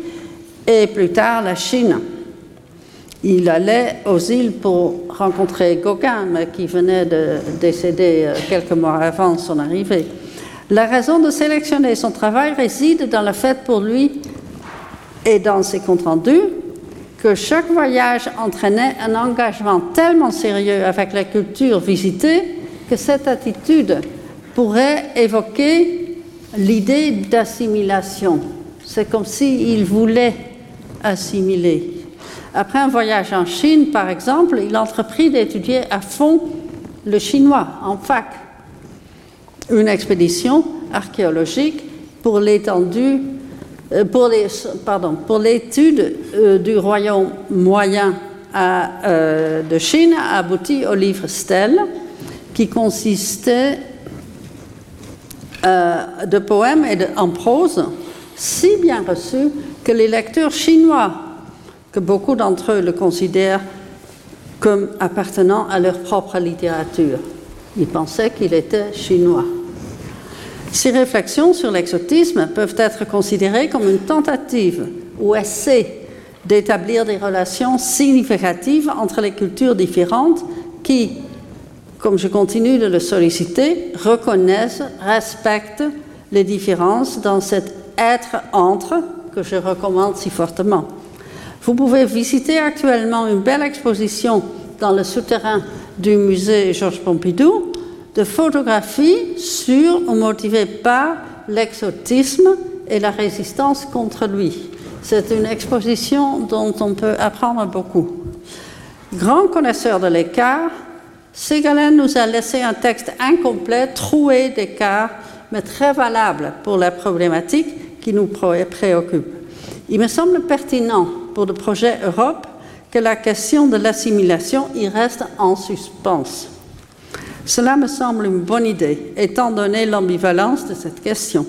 B: et plus tard la Chine. Il allait aux îles pour rencontrer Gauguin, qui venait de décéder euh, quelques mois avant son arrivée. La raison de sélectionner son travail réside dans le fait pour lui et dans ses comptes rendus que chaque voyage entraînait un engagement tellement sérieux avec la culture visitée que cette attitude pourrait évoquer l'idée d'assimilation. C'est comme s'il voulait assimiler. Après un voyage en Chine, par exemple, il entreprit d'étudier à fond le chinois en fac. Une expédition archéologique pour l'étendue, euh, pour pardon, pour l'étude euh, du royaume moyen euh, de Chine a abouti au livre Stèle, qui consistait de poèmes et en prose si bien reçus que les lecteurs chinois que beaucoup d'entre eux le considèrent comme appartenant à leur propre littérature. Ils pensaient qu'il était chinois. Ces réflexions sur l'exotisme peuvent être considérées comme une tentative ou essai d'établir des relations significatives entre les cultures différentes qui, comme je continue de le solliciter, reconnaissent, respectent les différences dans cet être entre que je recommande si fortement. Vous pouvez visiter actuellement une belle exposition dans le souterrain du musée Georges Pompidou de photographies sur ou motivées par l'exotisme et la résistance contre lui. C'est une exposition dont on peut apprendre beaucoup. Grand connaisseur de l'écart, Ségalène nous a laissé un texte incomplet, troué d'écart, mais très valable pour la problématique qui nous préoccupe. Il me semble pertinent pour le projet Europe que la question de l'assimilation y reste en suspens. Cela me semble une bonne idée, étant donné l'ambivalence de cette question.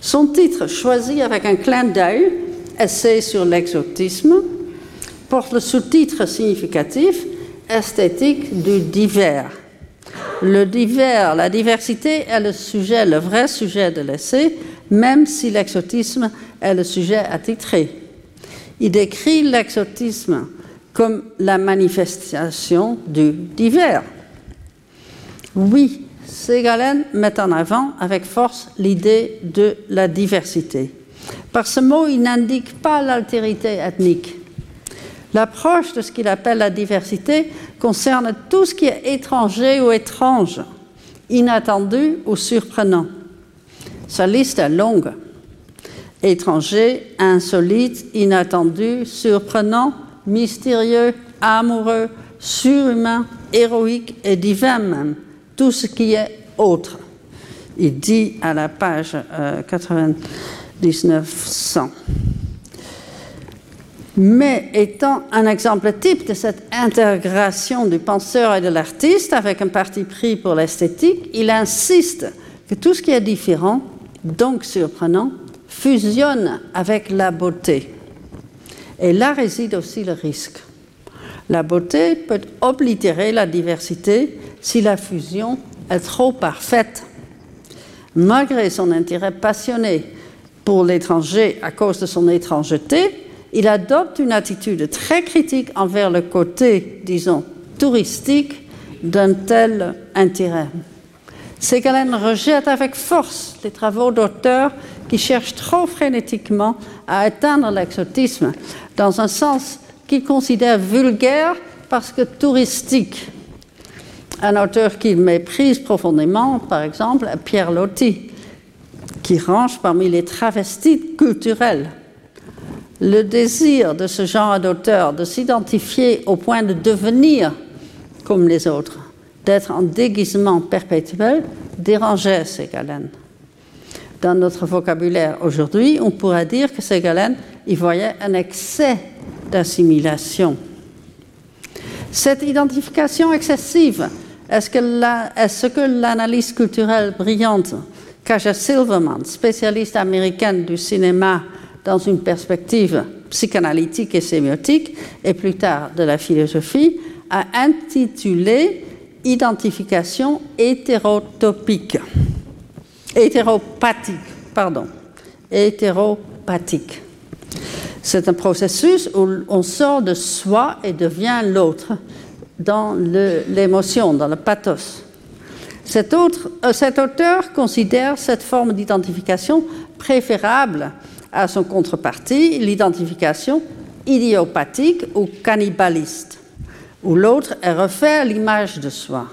B: Son titre, choisi avec un clin d'œil, Essai sur l'exotisme, porte le sous-titre significatif Esthétique du divers. Le divers, la diversité est le sujet, le vrai sujet de l'essai, même si l'exotisme est le sujet attitré. Il décrit l'exotisme comme la manifestation du divers. Oui, Ségalen met en avant avec force l'idée de la diversité. Par ce mot, il n'indique pas l'altérité ethnique. L'approche de ce qu'il appelle la diversité concerne tout ce qui est étranger ou étrange, inattendu ou surprenant. Sa liste est longue étranger, insolite, inattendu, surprenant, mystérieux, amoureux, surhumain, héroïque et divin même, tout ce qui est autre. Il dit à la page 9900. Euh, Mais étant un exemple type de cette intégration du penseur et de l'artiste avec un parti pris pour l'esthétique, il insiste que tout ce qui est différent, donc surprenant, fusionne avec la beauté. Et là réside aussi le risque. La beauté peut oblitérer la diversité si la fusion est trop parfaite. Malgré son intérêt passionné pour l'étranger à cause de son étrangeté, il adopte une attitude très critique envers le côté, disons, touristique d'un tel intérêt. Ségalen rejette avec force les travaux d'auteurs qui cherchent trop frénétiquement à atteindre l'exotisme dans un sens qu'il considère vulgaire parce que touristique. Un auteur qu'il méprise profondément, par exemple, Pierre Loti, qui range parmi les travestis culturels. Le désir de ce genre d'auteur de s'identifier au point de devenir comme les autres d'être en déguisement perpétuel dérangeait Ségalen. Dans notre vocabulaire aujourd'hui, on pourrait dire que Ségalen y voyait un excès d'assimilation. Cette identification excessive Est-ce que l'analyse culturelle brillante Kaja Silverman, spécialiste américaine du cinéma dans une perspective psychanalytique et sémiotique, et plus tard de la philosophie, a intitulé Identification hétérotopique, hétéropathique, pardon, hétéropathique. C'est un processus où on sort de soi et devient l'autre dans l'émotion, dans le pathos. Cet, euh, cet auteur considère cette forme d'identification préférable à son contrepartie, l'identification idiopathique ou cannibaliste, où l'autre est refait à l'image de soi,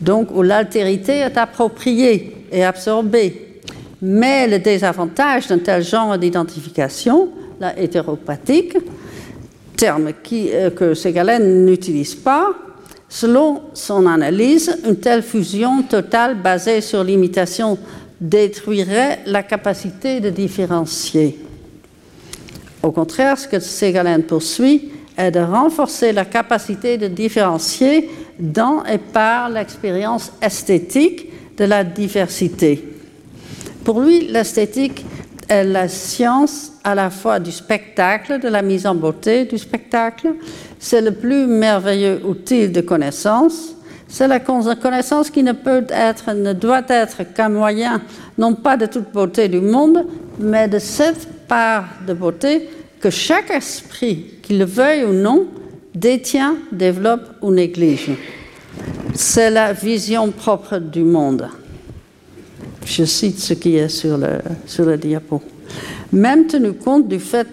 B: donc où l'altérité est appropriée et absorbée. Mais le désavantage d'un tel genre d'identification, la hétéropathique, terme euh, que Segalen n'utilise pas, selon son analyse, une telle fusion totale basée sur l'imitation détruirait la capacité de différencier. Au contraire, ce que Ségalène poursuit est de renforcer la capacité de différencier dans et par l'expérience esthétique de la diversité. Pour lui, l'esthétique est la science à la fois du spectacle, de la mise en beauté du spectacle. C'est le plus merveilleux outil de connaissance c'est la connaissance qui ne peut être, ne doit être qu'un moyen, non pas de toute beauté du monde, mais de cette part de beauté que chaque esprit, qu'il le veuille ou non, détient, développe ou néglige. C'est la vision propre du monde. Je cite ce qui est sur le, sur le diapo. Même tenu compte du fait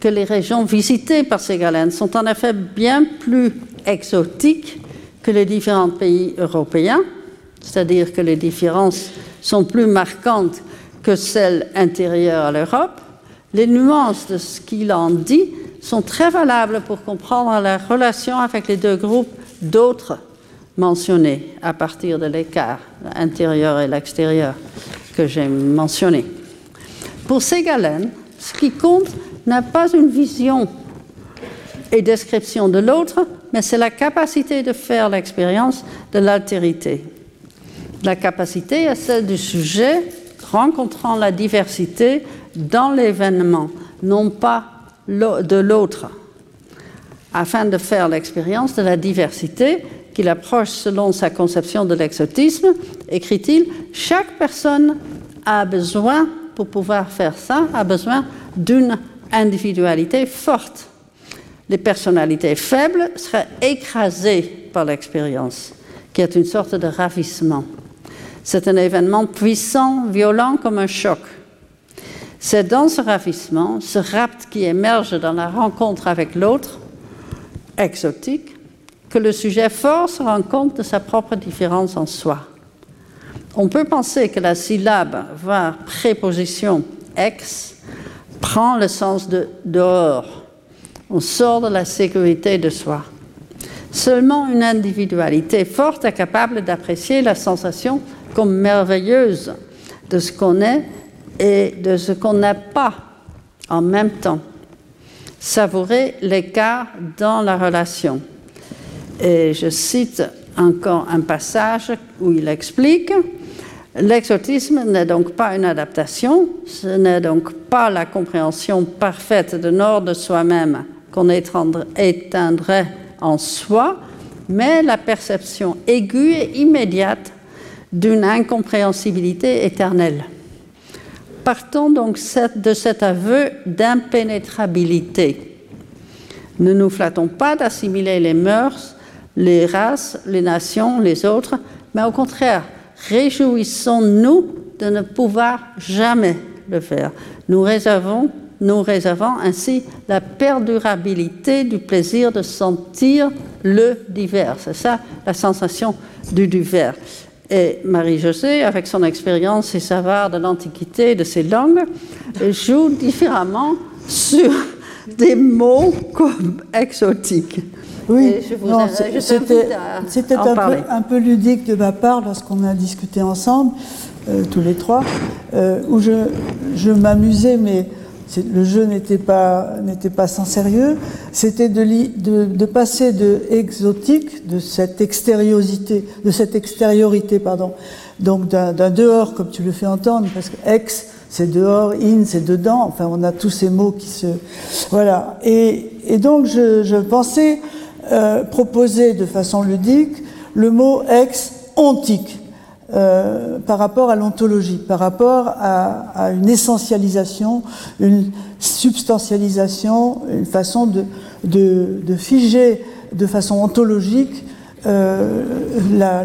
B: que les régions visitées par ces galènes sont en effet bien plus exotiques que les différents pays européens, c'est-à-dire que les différences sont plus marquantes que celles intérieures à l'Europe, les nuances de ce qu'il en dit sont très valables pour comprendre la relation avec les deux groupes d'autres mentionnés à partir de l'écart intérieur et l'extérieur que j'ai mentionné. Pour Ségalen, ce qui compte n'est pas une vision et description de l'autre, mais c'est la capacité de faire l'expérience de l'altérité. La capacité est celle du sujet rencontrant la diversité dans l'événement, non pas de l'autre, afin de faire l'expérience de la diversité qu'il approche selon sa conception de l'exotisme, écrit-il, chaque personne a besoin, pour pouvoir faire ça, a besoin d'une individualité forte les personnalités faibles seraient écrasées par l'expérience, qui est une sorte de ravissement. C'est un événement puissant, violent comme un choc. C'est dans ce ravissement, ce rapt qui émerge dans la rencontre avec l'autre, exotique, que le sujet fort se rend compte de sa propre différence en soi. On peut penser que la syllabe, voire préposition ex, prend le sens de dehors on sort de la sécurité de soi. Seulement une individualité forte est capable d'apprécier la sensation comme merveilleuse de ce qu'on est et de ce qu'on n'a pas en même temps. Savourer l'écart dans la relation. Et je cite encore un passage où il explique L'exotisme n'est donc pas une adaptation, ce n'est donc pas la compréhension parfaite de nord de soi-même qu'on éteindrait en soi, mais la perception aiguë et immédiate d'une incompréhensibilité éternelle. Partons donc de cet aveu d'impénétrabilité. Ne nous flattons pas d'assimiler les mœurs, les races, les nations, les autres, mais au contraire, réjouissons-nous de ne pouvoir jamais le faire. Nous réservons nous réservant ainsi la perdurabilité du plaisir de sentir le divers. C'est ça la sensation du divers. Et Marie-Josée, avec son expérience et savoir de l'Antiquité, de ses langues, joue différemment sur des mots comme exotiques.
D: Oui, c'était un peu, un peu, ludique de ma part lorsqu'on a discuté ensemble, euh, tous les trois, euh, où je, je m'amusais, mais le jeu n'était pas, pas sans sérieux, c'était de, passer de exotique, de cette extériorité, de cette extériorité, pardon, donc d'un dehors, comme tu le fais entendre, parce que ex, c'est dehors, in, c'est dedans, enfin on a tous ces mots qui se... Voilà. Et, et donc je, je pensais euh, proposer de façon ludique le mot ex-ontique. Euh, par rapport à l'ontologie, par rapport à, une essentialisation, une substantialisation, une façon de, figer de façon ontologique euh,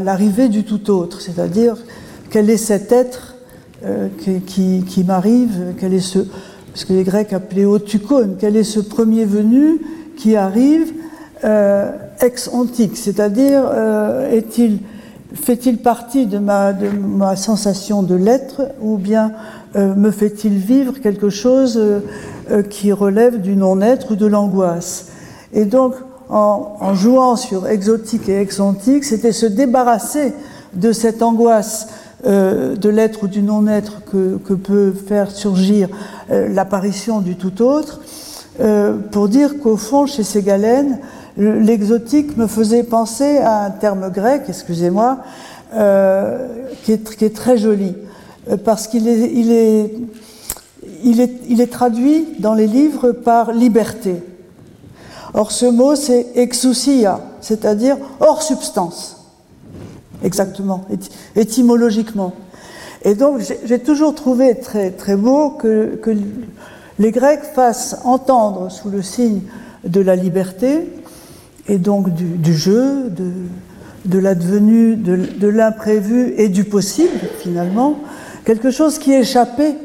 D: l'arrivée du tout autre, c'est-à-dire quel est cet être euh, qui, m'arrive, quel est ce, que les Grecs appelaient otukon, quel est ce premier venu qui arrive ex ontique, c'est-à-dire est-il fait-il partie de ma, sensation de l'être ou bien euh, me fait-il vivre quelque chose euh, euh, qui relève du non-être ou de l'angoisse? Et donc, en, jouant sur exotique et exantique, c'était se débarrasser de cette angoisse de l'être ou du non-être que, peut faire surgir l'apparition du tout autre, pour dire qu'au fond, chez ces l'exotique me faisait penser à un terme grec, excusez-moi, euh, qui, est, très joli, euh, parce qu'il est, traduit dans les livres par liberté. Or, ce mot, c'est exousia, c'est-à-dire hors substance. Exactement, étymologiquement. Et donc, j'ai toujours trouvé très, beau que les Grecs fassent entendre sous le signe de la liberté et donc du, du jeu, de, de l'advenu, de, de l'imprévu et du possible, finalement, quelque chose qui échappait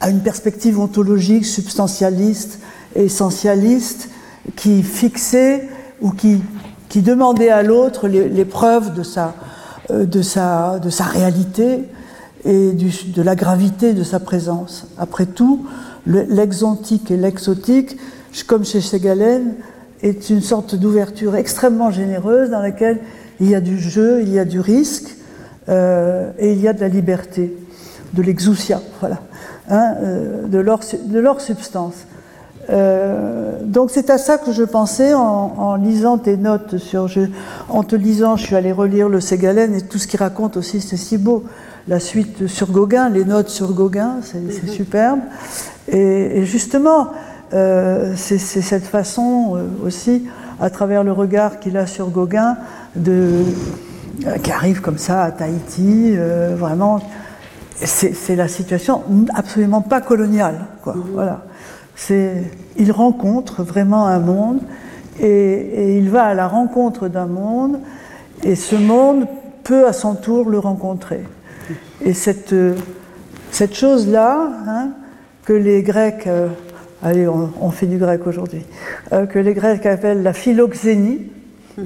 D: à une perspective ontologique, substantialiste, essentialiste, qui fixait ou qui, qui demandait à l'autre les, les, preuves de sa, de, sa, de sa réalité et du, de la gravité de sa présence. Après tout, l'exontique et l'exotique, comme chez Ségalen, est une sorte d'ouverture extrêmement généreuse dans laquelle il y a du jeu, il y a du risque euh, et il y a de la liberté, de l'exousia, voilà, hein, euh, de, leur, de, leur, substance. Euh, donc c'est à ça que je pensais en, en lisant tes notes sur. Je, en te lisant, je suis allée relire le Ségalen et tout ce qu'il raconte aussi, c'est si beau. La suite sur Gauguin, les notes sur Gauguin, c'est superbe. Et, et justement, euh, c'est cette façon euh, aussi, à travers le regard qu'il a sur Gauguin, de, euh, qui arrive comme ça à Tahiti, vraiment, c'est la situation absolument pas coloniale. Quoi. Mmh. Voilà. Il rencontre vraiment un monde et, et il va à la rencontre d'un monde et ce monde peut à son tour le rencontrer. Et cette, cette chose-là, hein, que les Grecs allez, on, on, fait du grec aujourd'hui, euh, que les Grecs appellent la philoxénie,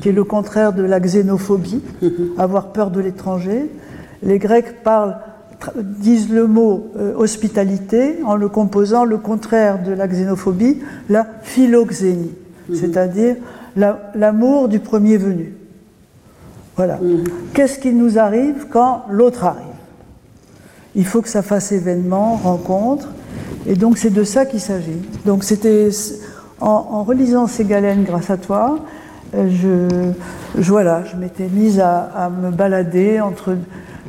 D: qui est le contraire de la xénophobie, avoir peur de l'étranger. Les Grecs parlent, disent le mot euh, hospitalité en le composant le contraire de la xénophobie, la philoxénie, c'est-à-dire l'amour la, du premier venu. Voilà. Qu'est-ce qui nous arrive quand l'autre arrive? Il faut que ça fasse événement, rencontre, et donc c'est de ça qu'il s'agit. Donc c'était en, en, relisant ces galènes grâce à toi, euh, je, je voilà, je m'étais mise à, à, me balader entre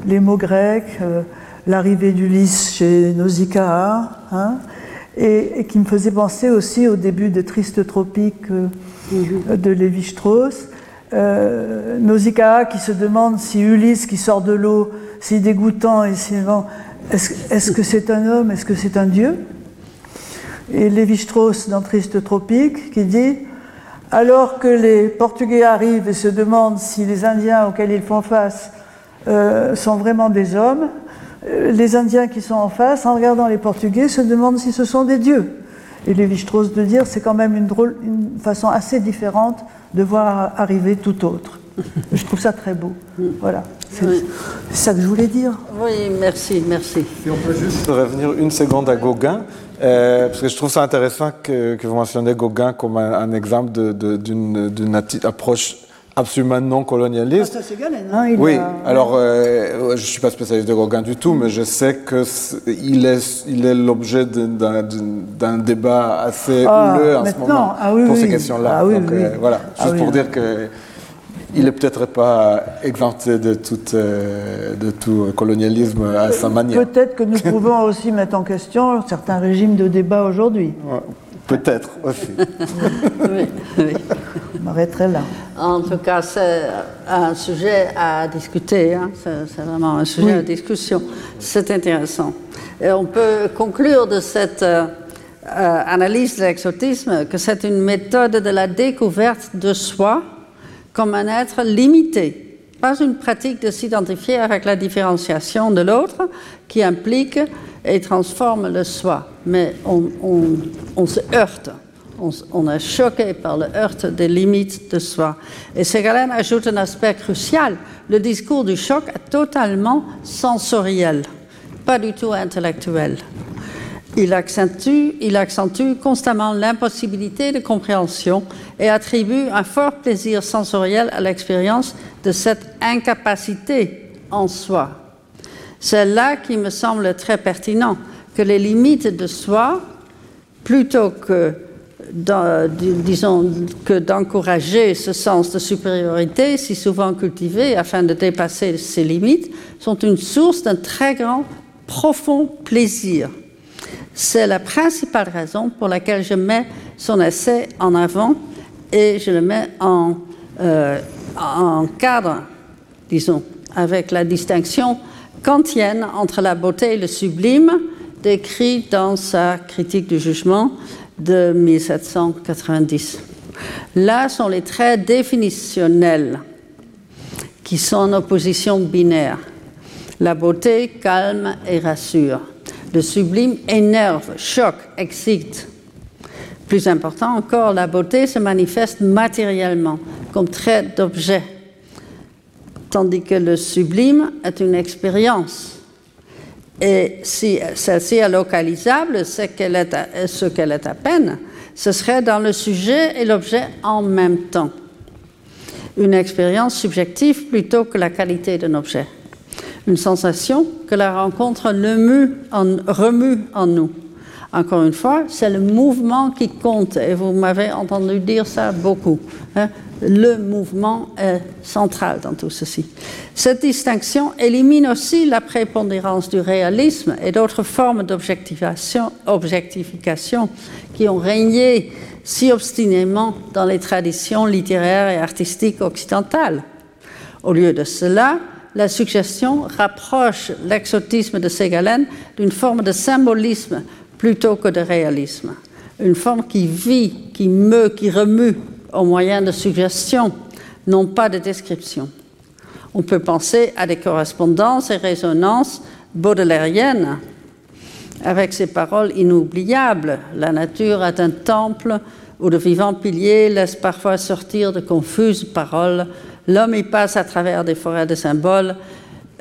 D: les mots grecs, euh, l'arrivée d'Ulysse chez Nausicaa, hein, et, et, qui me faisait penser aussi au début de Triste Tropique euh, mmh. de Lévi-Strauss. Euh, Nausicaa qui se demande si Ulysse qui sort de l'eau, si dégoûtant et si est-ce est que c'est un homme Est-ce que c'est un dieu? Et Lévi-Strauss dans Triste Tropique qui dit alors que les Portugais arrivent et se demandent si les Indiens auxquels ils font face euh, sont vraiment des hommes, euh, les Indiens qui sont en face, en regardant les Portugais, se demandent si ce sont des dieux. Et Lévi-Strauss de dire c'est quand même une, drôle, une façon assez différente de voir arriver tout autre. Je trouve ça très beau. Voilà. C'est oui. ça que je voulais dire.
B: Oui, merci, merci.
C: Si on peut juste revenir une seconde à Gauguin, euh, parce que je trouve ça intéressant que, que vous mentionnez Gauguin comme un, un exemple d'une approche absolument non colonialiste.
D: Ah, ça c'est Galen, hein, il
C: oui,
D: a-
C: alors euh, je ne suis pas spécialiste de Gauguin du tout, mais je sais qu'il est, il est l'objet d'un- débat assez
D: Ah,
C: houleux en ce moment
D: Ah oui,
C: pour ces questions-là.
D: Ah oui,
C: euh, voilà,
D: Ah
C: juste
D: oui,
C: pour
D: hein.
C: dire que il est peut-être pas exempté de tout, euh, de tout colonialisme à sa manière.
D: Peut-être que nous pouvons aussi mettre en question certains régimes de débat aujourd'hui.
C: Ouais, Peut-être aussi.
B: Oui, oui.
D: Je m'arrêterai là.
B: En tout cas, c'est un sujet à discuter. hein. C'est c'est vraiment un sujet à discussion. C'est intéressant. Et on peut conclure de cette euh, euh, analyse de l'exotisme que c'est une méthode de la découverte de soi comme un être limité, pas une pratique de s'identifier avec la différenciation de l'autre qui implique et transforme le soi. Mais on, se heurte, on, on est choqué par le heurte des limites de soi. Et Ségalen ajoute un aspect crucial. Le discours du choc est totalement sensoriel, pas du tout intellectuel. Il accentue, il accentue constamment l'impossibilité de compréhension et attribue un fort plaisir sensoriel à l'expérience de cette incapacité en soi. C'est là qui me semble très pertinent que les limites de soi, plutôt que, disons, que d'encourager ce sens de supériorité si souvent cultivé afin de dépasser ses limites, sont une source d'un très grand, profond plaisir. C'est la principale raison pour laquelle je mets son essai en avant et je le mets en, euh, en cadre, disons, avec la distinction kantienne entre la beauté et le sublime, décrit dans sa critique du jugement de 1790. Là sont les traits définitionnels qui sont en opposition binaire. La beauté calme et rassure. Le sublime énerve, choque, excite. Plus important encore, la beauté se manifeste matériellement, comme trait d'objet, tandis que le sublime est une expérience. Et si celle-ci est localisable, ce qu'elle est à peine, ce serait dans le sujet et l'objet en même temps. Une expérience subjective plutôt que la qualité d'un objet. Une sensation que la rencontre remue en, nous. Encore une fois, c'est le mouvement qui compte, et vous m'avez entendu dire ça beaucoup. hein. Le mouvement est central dans tout ceci. Cette distinction élimine aussi la prépondérance du réalisme et d'autres formes d'objectivation objectification qui ont régné si obstinément dans les traditions littéraires et artistiques occidentales. Au lieu de cela, la suggestion rapproche l'exotisme de Ségalen d'une forme de symbolisme plutôt que de réalisme. Une forme qui vit, qui meut, qui remue au moyen de suggestions, non pas de description. On peut penser à des correspondances et résonances baudelairiennes avec ces paroles inoubliables. La nature est un temple où de vivants piliers laissent parfois sortir de confuses paroles. L'homme y passe à travers des forêts de symboles,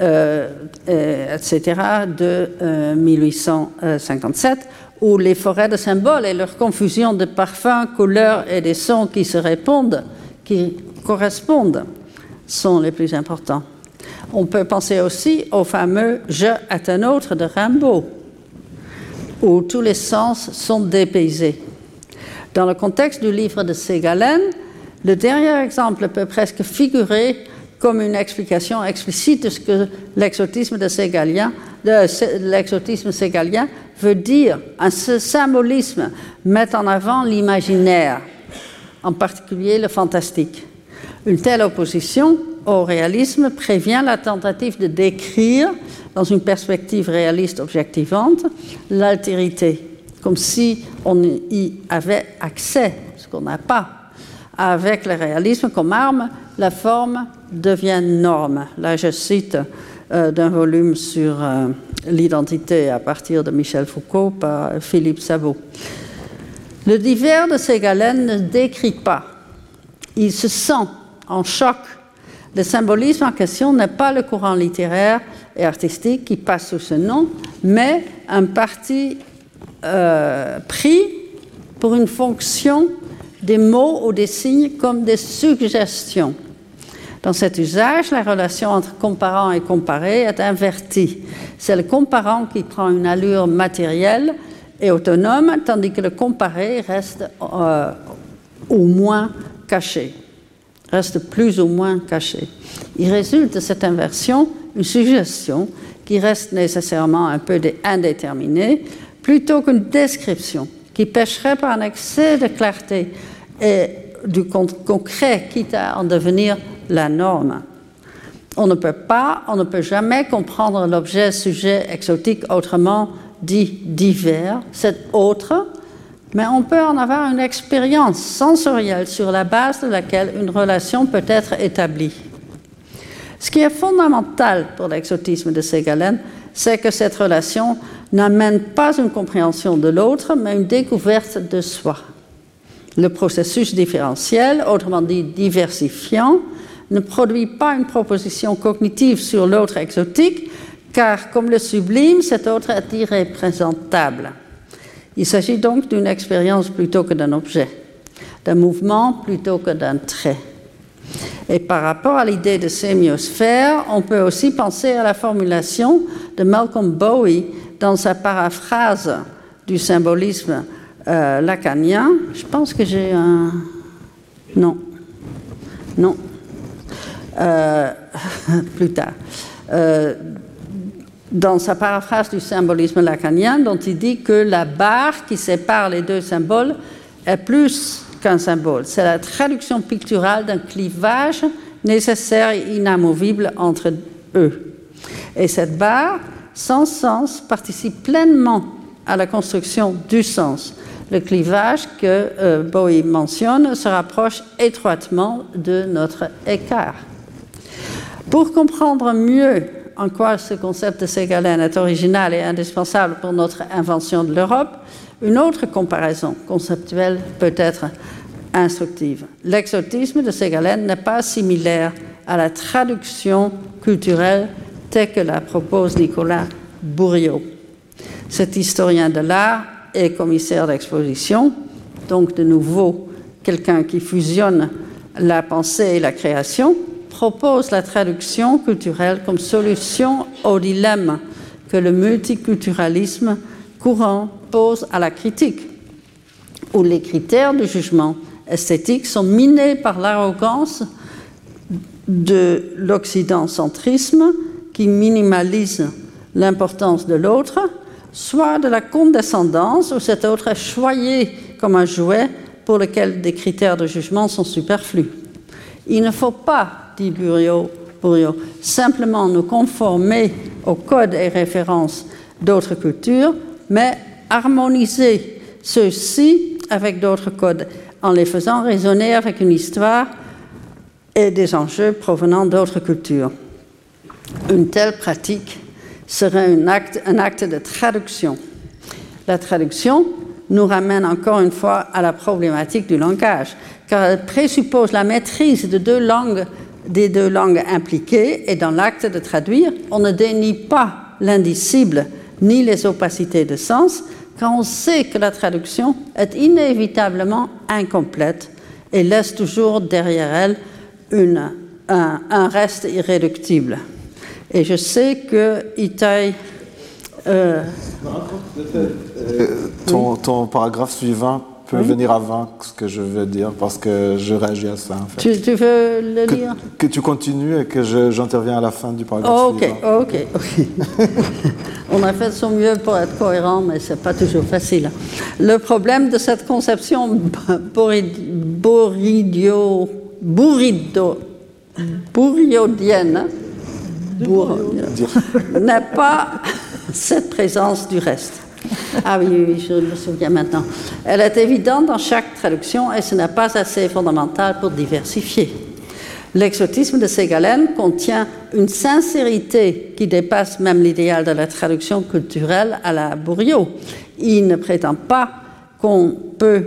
B: euh, euh, etc., de euh, 1857, où les forêts de symboles et leur confusion de parfums, couleurs et des sons qui se répondent, qui correspondent, sont les plus importants. On peut penser aussi au fameux Je est un autre de Rimbaud, où tous les sens sont dépaysés. Dans le contexte du livre de Ségalen, le dernier exemple peut presque figurer comme une explication explicite de ce que l'exotisme de Ségalien, l'exotisme veut dire. Un symbolisme met en avant l'imaginaire, en particulier le fantastique. Une telle opposition au réalisme prévient la tentative de décrire, dans une perspective réaliste objectivante, l'altérité, comme si on y avait accès, ce qu'on n'a pas. Avec le réalisme comme arme, la forme devient norme. Là, je cite euh, d'un volume sur euh, l'identité à partir de Michel Foucault par Philippe Sabot. Le divers de Ségalen ne décrit pas. Il se sent en choc. Le symbolisme en question n'est pas le courant littéraire et artistique qui passe sous ce nom, mais un parti euh, pris pour une fonction des mots ou des signes comme des suggestions. Dans cet usage, la relation entre comparant et comparé est invertie. C'est le comparant qui prend une allure matérielle et autonome, tandis que le comparé reste euh, au moins caché, reste plus ou moins caché. Il résulte de cette inversion une suggestion qui reste nécessairement un peu indéterminée, plutôt qu'une description qui pêcherait par un excès de clarté et du concret, quitte à en devenir la norme. On ne peut pas, on ne peut jamais comprendre l'objet sujet exotique autrement dit divers, c'est autre, mais on peut en avoir une expérience sensorielle sur la base de laquelle une relation peut être établie. Ce qui est fondamental pour l'exotisme de Ségalen, c'est que cette relation n'amène pas une compréhension de l'autre, mais une découverte de soi. Le processus différentiel, autrement dit diversifiant, ne produit pas une proposition cognitive sur l'autre exotique, car comme le sublime, cet autre est irreprésentable. Il s'agit donc d'une expérience plutôt que d'un objet, d'un mouvement plutôt que d'un trait. Et par rapport à l'idée de sémiosphère, on peut aussi penser à la formulation de Malcolm Bowie dans sa paraphrase du symbolisme euh, lacanien. Je pense que j'ai un... Non. Non. Euh, plus tard. Euh, dans sa paraphrase du symbolisme lacanien, dont il dit que la barre qui sépare les deux symboles est plus qu'un symbole. C'est la traduction picturale d'un clivage nécessaire et inamovible entre eux. Et cette barre, sans sens, participe pleinement à la construction du sens. Le clivage que euh, Bowie mentionne se rapproche étroitement de notre écart. Pour comprendre mieux en quoi ce concept de Ségalène est original et indispensable pour notre invention de l'Europe, une autre comparaison conceptuelle peut être instructive. L'exotisme de Ségalène n'est pas similaire à la traduction culturelle telle que la propose Nicolas Bourriot. Cet historien de l'art et commissaire d'exposition, donc de nouveau quelqu'un qui fusionne la pensée et la création, propose la traduction culturelle comme solution au dilemme que le multiculturalisme courant pose à la critique, où les critères de jugement esthétique sont minés par l'arrogance de l'occidentcentrisme qui minimalise l'importance de l'autre, soit de la condescendance où cet autre est choyé comme un jouet pour lequel des critères de jugement sont superflus. Il ne faut pas dit Burio, simplement nous conformer aux codes et références d'autres cultures, mais harmoniser ceux-ci avec d'autres codes en les faisant résonner avec une histoire et des enjeux provenant d'autres cultures. Une telle pratique serait un acte, de traduction. La traduction nous ramène encore une fois à la problématique du langage, car elle présuppose la maîtrise des deux langues impliquées et dans l'acte de traduire, on ne dénie pas l'indicible ni les opacités de sens, quand on sait que la traduction est inévitablement incomplète et laisse toujours derrière elle un, reste irréductible. Et je sais que Itaï. Euh,
C: ton, ton, paragraphe suivant peut venir avant ce que je veux dire parce que je réagis à ça. En
B: fait. tu, veux le
C: que,
B: lire?
C: Que tu continues et que j'interviens à la fin du paragraphe.
B: Oh, ok, ok, ok. On a fait son mieux pour être cohérent, mais c'est pas toujours facile. Le problème de cette conception bourridio, bourrido, bourriodienne n'est pas cette présence du reste. Ah oui, oui, je me souviens maintenant. Elle est évidente dans chaque traduction et ce n'est pas assez fondamental pour diversifier. L'exotisme de Ségalen contient une sincérité qui dépasse même l'idéal de la traduction culturelle à la Bourriot. Il ne prétend pas qu'on peut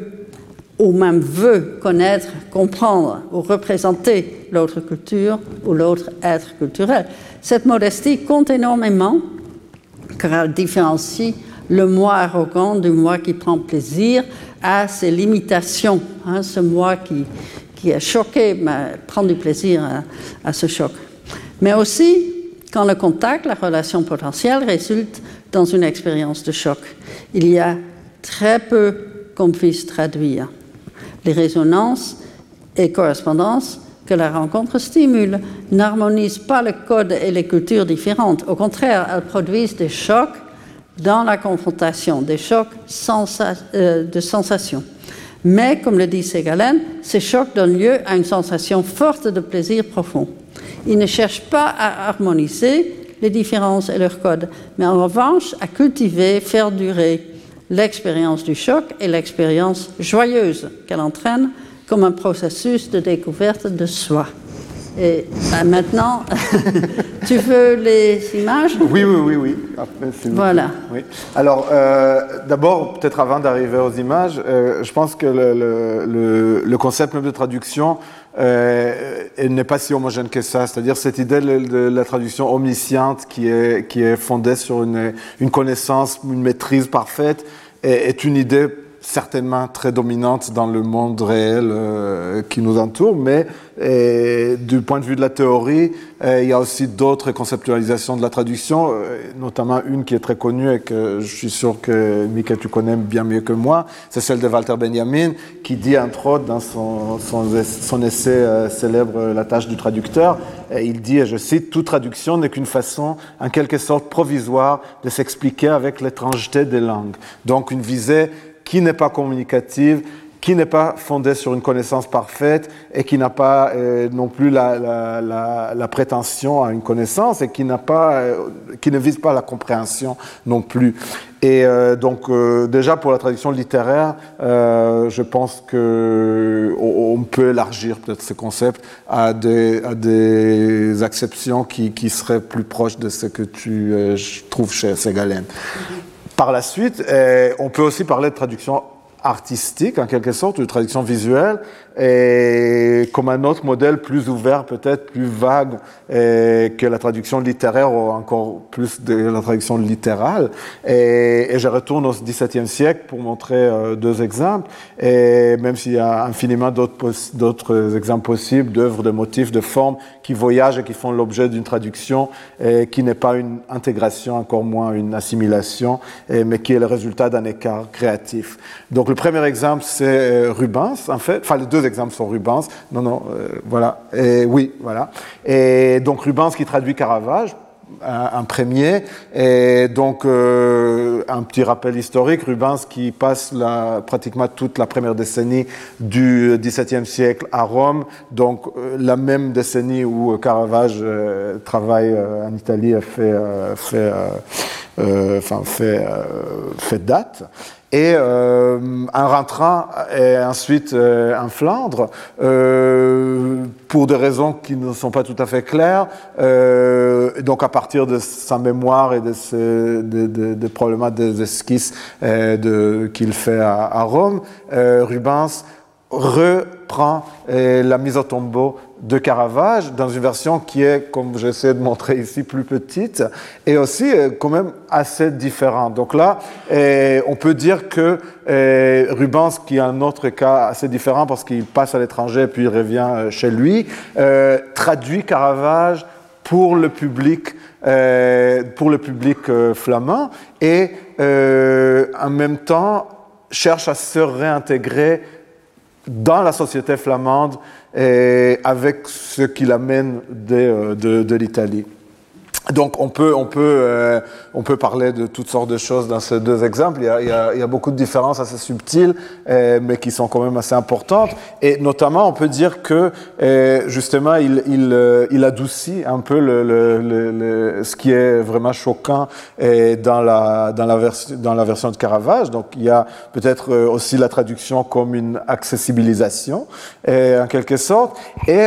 B: ou même veut connaître, comprendre ou représenter l'autre culture ou l'autre être culturel. Cette modestie compte énormément car elle différencie le moi arrogant du moi qui prend plaisir à ses limitations, hein, ce moi qui, qui est choqué mais prend du plaisir à, ce choc. Mais aussi quand le contact, la relation potentielle résulte dans une expérience de choc. Il y a très peu qu'on puisse traduire. Les résonances et correspondances que la rencontre stimule n'harmonisent pas le code et les cultures différentes. Au contraire, elles produisent des chocs dans la confrontation, des chocs euh, de sensation. Mais, comme le dit Ségalen, ces chocs donnent lieu à une sensation forte de plaisir profond. Ils ne cherchent pas à harmoniser les différences et leurs codes, mais en revanche à cultiver, faire durer l'expérience du choc et l'expérience joyeuse qu'elle entraîne comme un processus de découverte de soi. Et ben, maintenant, tu veux les images?
C: Oui, oui, oui, oui.
B: voilà.
C: Oui. Alors, euh, d'abord, peut-être avant d'arriver aux images, euh, je pense que le, le, concept même de traduction euh, n'est pas si homogène que ça. C'est-à-dire cette idée de, la traduction omnisciente qui est, qui est fondée sur une, une connaissance, une maîtrise parfaite, est, est une idée certainement très dominante dans le monde réel euh, qui nous entoure, mais du point de vue de la théorie, euh, il y a aussi d'autres conceptualisations de la traduction, euh, notamment une qui est très connue et que je suis sûr que Mika tu connais bien mieux que moi, c'est celle de Walter Benjamin, qui dit entre autres dans son, son, essai célèbre La tâche du traducteur, il dit, et je cite, Toute traduction n'est qu'une façon, en quelque sorte provisoire, de s'expliquer avec l'étrangeté des langues. Donc une visée qui n'est pas communicative, qui n'est pas fondée sur une connaissance parfaite et qui n'a pas euh, non plus la, prétention à une connaissance et qui, pas, euh, qui ne vise pas la compréhension non plus. Et euh, donc déjà pour la traduction littéraire, je pense que on, peut élargir peut-être ce concept à des, à des acceptions qui, qui, seraient plus proches de ce que tu trouves chez Ségalène. Par la suite, eh, on peut aussi parler de traduction artistique, en quelque sorte, de traduction visuelle, et comme un autre modèle plus ouvert, peut-être plus vague que la traduction littéraire ou encore plus de la traduction littérale. Et, je retourne au XVIIe siècle pour montrer euh, deux exemples, et même s'il y a infiniment d'autres exemples possibles d'œuvres, de motifs, de formes qui voyagent et qui font l'objet d'une traduction, qui n'est pas une intégration, encore moins une assimilation, mais qui est le résultat d'un écart créatif. Donc le premier exemple, c'est euh, Rubens, en fait, enfin les deux exemples sont Rubens. Non, non, euh, voilà. Et oui, voilà. Et donc Rubens qui traduit Caravage, un, premier. Et donc, euh, un petit rappel historique, Rubens qui passe la, pratiquement toute la première décennie du XVIIe siècle à Rome, donc euh, la même décennie où Caravage travaille en Italie fait, fait, fait, fait date. Et euh, et ensuite euh, en Flandre, euh, pour des raisons qui ne sont pas tout à fait claires, euh, donc à partir de sa mémoire et de, ce, de, probablement des esquisses euh, qu'il fait à Rome, Rubens reprend la mise au tombeau de Caravage dans une version qui est, comme j'essaie de montrer ici, plus petite et aussi euh, quand même assez différente. Donc là, euh, on peut dire que euh, Rubens, qui est un autre cas assez différent parce qu'il passe à l'étranger puis il revient chez lui, traduit Caravage pour le public, pour le public flamand et en même temps cherche à se réintégrer dans la société flamande et avec ce qui l'amène de, de, de l'Italie. Donc on peut, on, peut, euh, on peut parler de toutes sortes de choses dans ces deux exemples. Il y a, il y a, il y a beaucoup de différences assez subtiles, euh, mais qui sont quand même assez importantes. Et notamment, on peut dire que euh, justement, il, il, euh, il, adoucit un peu le, le, le, ce qui est vraiment choquant dans, la, dans, la dans la version de Caravage. Donc il y a peut-être euh, aussi la traduction comme une accessibilisation, en quelque sorte. Et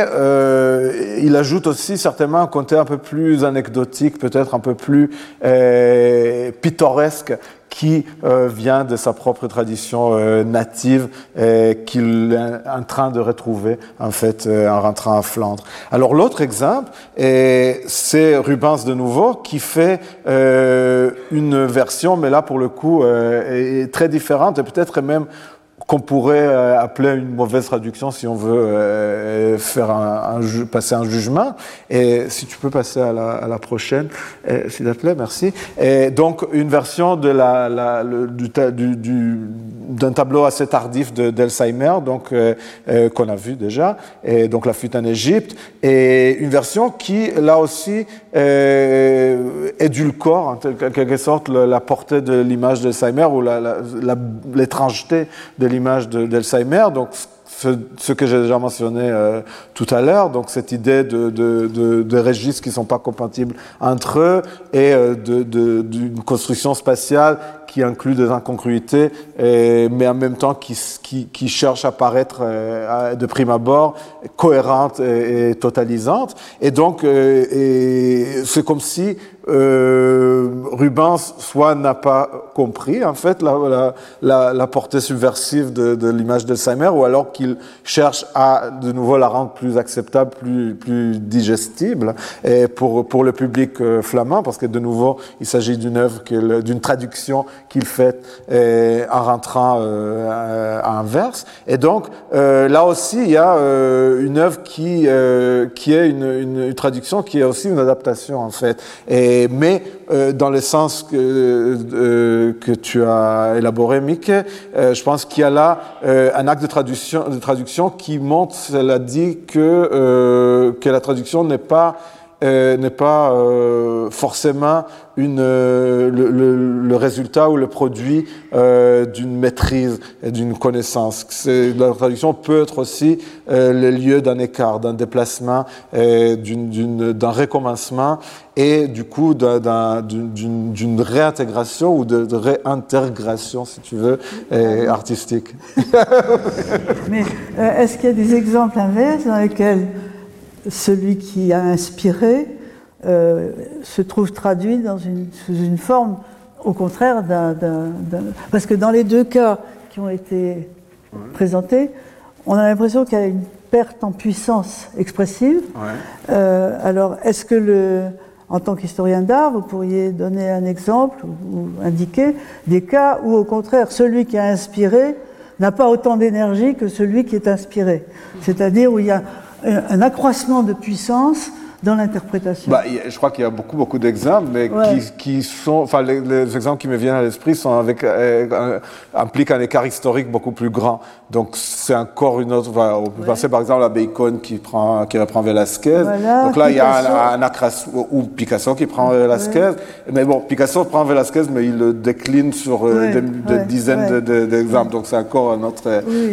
C: il ajoute aussi certainement un côté un peu plus anecdotique peut-être un peu plus euh, pittoresque, qui euh, vient de sa propre tradition euh, native qu'il est en train de retrouver en fait en rentrant à Flandre. Alors l'autre exemple, c'est Rubens de nouveau qui fait une version, mais là pour le coup est très différente et peut-être même qu'on pourrait appeler une mauvaise traduction si on veut faire un, passer un jugement. Et si tu peux passer à la, la prochaine, s'il te plaît, merci. Et donc une version de la, la du, du, d'un tableau assez tardif d'Alzheimer, donc qu'on a vu déjà, et donc la fuite en Égypte, et une version qui là aussi euh, édulcore en quelque sorte la portée de l'image d'Alzheimer ou l'étrangeté de l'image d'Alzheimer. Donc, ce, que j'ai déjà mentionné euh, tout à l'heure, donc cette idée de, registres qui ne sont pas compatibles entre eux et euh, d'une construction spatiale qui inclut des incongruités, mais en même temps qui, cherche à paraître euh, de prime abord cohérente et, totalisante. Et donc, c'est comme si euh, Rubens soit n'a pas compris en fait la, la, la, portée subversive de, de l'image d'Alzheimer, ou alors qu'il cherche à de nouveau la rendre plus acceptable, plus, plus digestible et pour, pour le public euh, flamand, parce que de nouveau il s'agit d'une œuvre, d'une traduction qu'il fait euh, en rentrant euh, à Anvers. Et donc euh, là aussi, il y a une œuvre qui, qui est une, une, traduction qui est aussi une adaptation en fait. Et, mais dans le sens que, que tu as élaboré, Mick, je pense qu'il y a là un acte de traduction, de traduction qui montre, cela dit, que, que la traduction n'est pas euh, n'est pas euh, forcément une, euh, le, résultat ou le produit d'une maîtrise et d'une connaissance. La traduction peut être aussi le lieu d'un écart, d'un déplacement, d'un recommencement et du coup d'une réintégration ou de, réintégration, si tu veux, artistique.
D: Mais est-ce qu'il y a des exemples inverses dans lesquels celui qui a inspiré euh, se trouve traduit dans une, sous une forme, au contraire, d'un. Parce que dans les deux cas qui ont été présentés, on a l'impression qu'il y a une perte en puissance expressive. Euh, alors, est-ce que le. En tant qu'historien d'art, vous pourriez donner un exemple ou indiquer des cas où, au contraire, celui qui a inspiré n'a pas autant d'énergie que celui qui est inspiré? C'est-à-dire où il y a un accroissement de puissance dans l'interprétation
C: bah, Je crois qu'il y a beaucoup, beaucoup d'exemples, mais qui, qui, sont, enfin, les, exemples qui me viennent à l'esprit sont avec, euh, impliquent un écart historique beaucoup plus grand. Donc, c'est encore une autre, on peut penser par exemple à Bacon qui prend, qui reprend Velasquez. Donc là, il y a un, un ou Picasso qui prend Velasquez. Mais bon, Picasso prend Velasquez, mais il le décline sur euh, des, dizaines d'exemples. Donc, c'est encore un autre,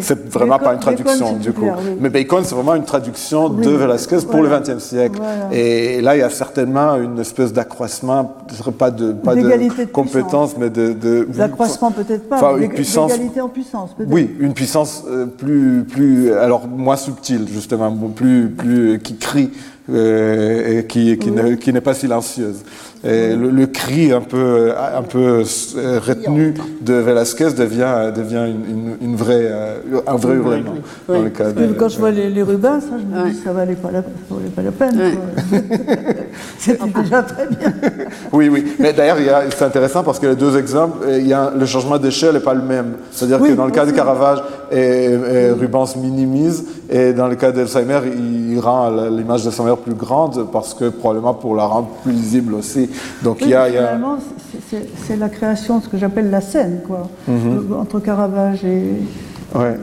C: c'est vraiment pas une traduction, du coup. Mais Bacon, c'est vraiment une traduction de Velasquez pour le XXe siècle. Et là, il y a certainement une espèce d'accroissement, pas de, pas de, compétences, mais de.
D: D'accroissement peut-être pas, une puissance. En puissance, peut-être.
C: Oui, une puissance euh, plus, plus, alors moins subtile, justement, plus, plus, qui crie euh, et qui, qui n'est pas silencieuse. Et le, cri un peu, un peu euh, retenu de Velasquez devient, devient une, une, vraie, euh, un vrai hurlement.
D: Dans le cas de, Quand je vois les, les Rubens, ça, je me dis ça valait pas la, ça valait pas la peine. C'était déjà très bien.
C: oui, oui. Mais d'ailleurs, c'est intéressant parce que les deux exemples, il y a, le changement d'échelle n'est pas le même. C'est-à-dire que dans le cas de Caravage, et, Rubens minimise, et dans le cas d'Alzheimer, il rend l'image d'Alzheimer plus grande parce que probablement pour la rendre plus lisible aussi. Donc il y a,
D: c'est la création de ce que j'appelle la scène, quoi, mhm. entre Caravage et.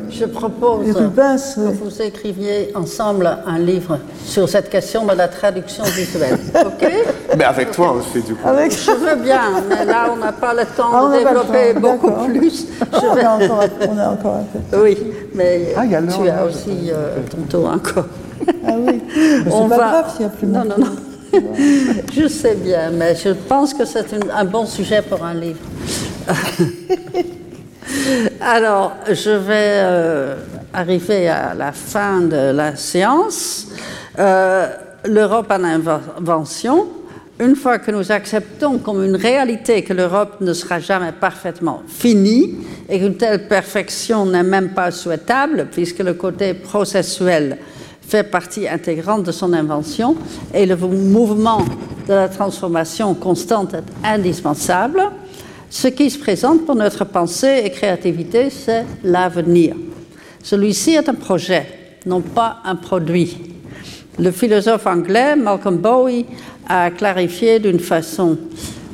B: Je propose que vous écriviez ensemble un livre sur cette question de la traduction visuelle. OK?
C: Mais avec toi aussi, du coup.
B: Avec... Je veux bien, mais là, on n'a pas le temps ah, de développer beaucoup plus.
D: Oh, on, a encore, on, a encore, un
B: peu. Oui, mais ah, tu as aussi euh, ton tour encore.
D: Ah oui, c'est pas grave s'il n'y a plus
B: Non, non, non. Je sais bien, mais je pense que c'est un bon sujet pour un livre. Alors, je vais euh, arriver à la fin de la séance. Euh, L'Europe en invention. Une fois que nous acceptons comme une réalité que l'Europe ne sera jamais parfaitement finie et qu'une telle perfection n'est même pas souhaitable, puisque le côté processuel fait partie intégrante de son invention et le mouvement de la transformation constante est indispensable. Ce qui se présente pour notre pensée et créativité, c'est l'avenir. Celui-ci est un projet, non pas un produit. Le philosophe anglais Malcolm Bowie a clarifié d'une façon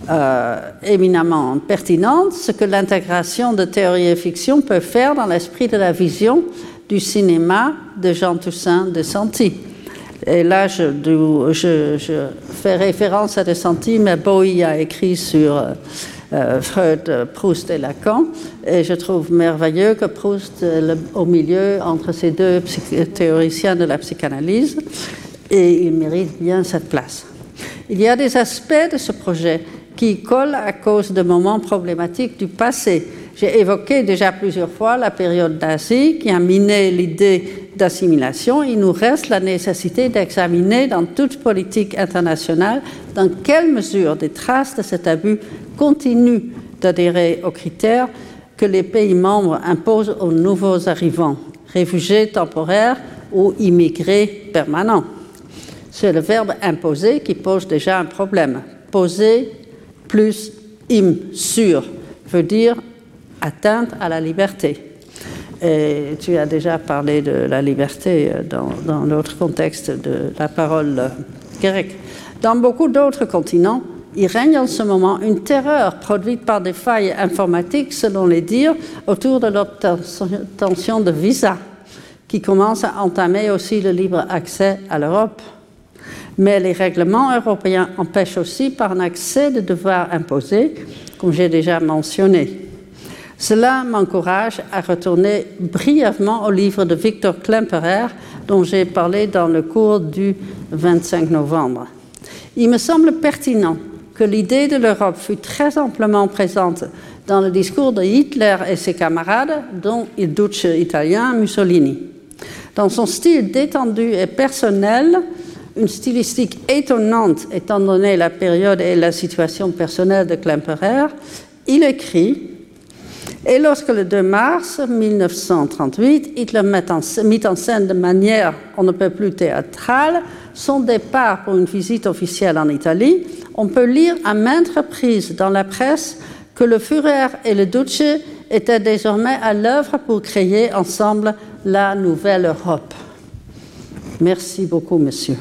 B: euh, éminemment pertinente ce que l'intégration de théorie et fiction peut faire dans l'esprit de la vision du cinéma de Jean Toussaint de Santi. Et là, je, fais référence à de Santi, mais Bowie a écrit sur euh, Freud, Proust et Lacan, et je trouve merveilleux que Proust, au milieu entre ces deux théoriciens de la psychanalyse, et il mérite bien cette place. Il y a des aspects de ce projet qui collent à cause de moments problématiques du passé. J'ai évoqué déjà plusieurs fois la période nazie qui a miné l'idée d'assimilation. Il nous reste la nécessité d'examiner dans toute politique internationale dans quelle mesure des traces de cet abus continuent d'adhérer aux critères que les pays membres imposent aux nouveaux arrivants, réfugiés temporaires ou immigrés permanents. C'est le verbe imposer qui pose déjà un problème. Poser plus im, sur, veut dire atteinte à la liberté. Et tu as déjà parlé de la liberté dans, dans l'autre contexte de la parole grecque. Dans beaucoup d'autres continents, il règne en ce moment une terreur produite par des failles informatiques, selon les dires, autour de l'obtention de visa, qui commence à entamer aussi le libre accès à l'Europe mais les règlements européens empêchent aussi par un accès de devoir imposer, comme j'ai déjà mentionné. Cela m'encourage à retourner brièvement au livre de Victor Klemperer, dont j'ai parlé dans le cours du 25 novembre. Il me semble pertinent que l'idée de l'Europe fut très amplement présente dans le discours de Hitler et ses camarades, dont il duce italien Mussolini. Dans son style détendu et personnel, une stylistique étonnante étant donné la période et la situation personnelle de Klemperer, il écrit Et lorsque le 2 mars 1938, Hitler en, mit en scène de manière on ne peut plus théâtrale son départ pour une visite officielle en Italie, on peut lire à maintes reprises dans la presse que le Führer et le Duce étaient désormais à l'œuvre pour créer ensemble la nouvelle Europe. Merci beaucoup, monsieur.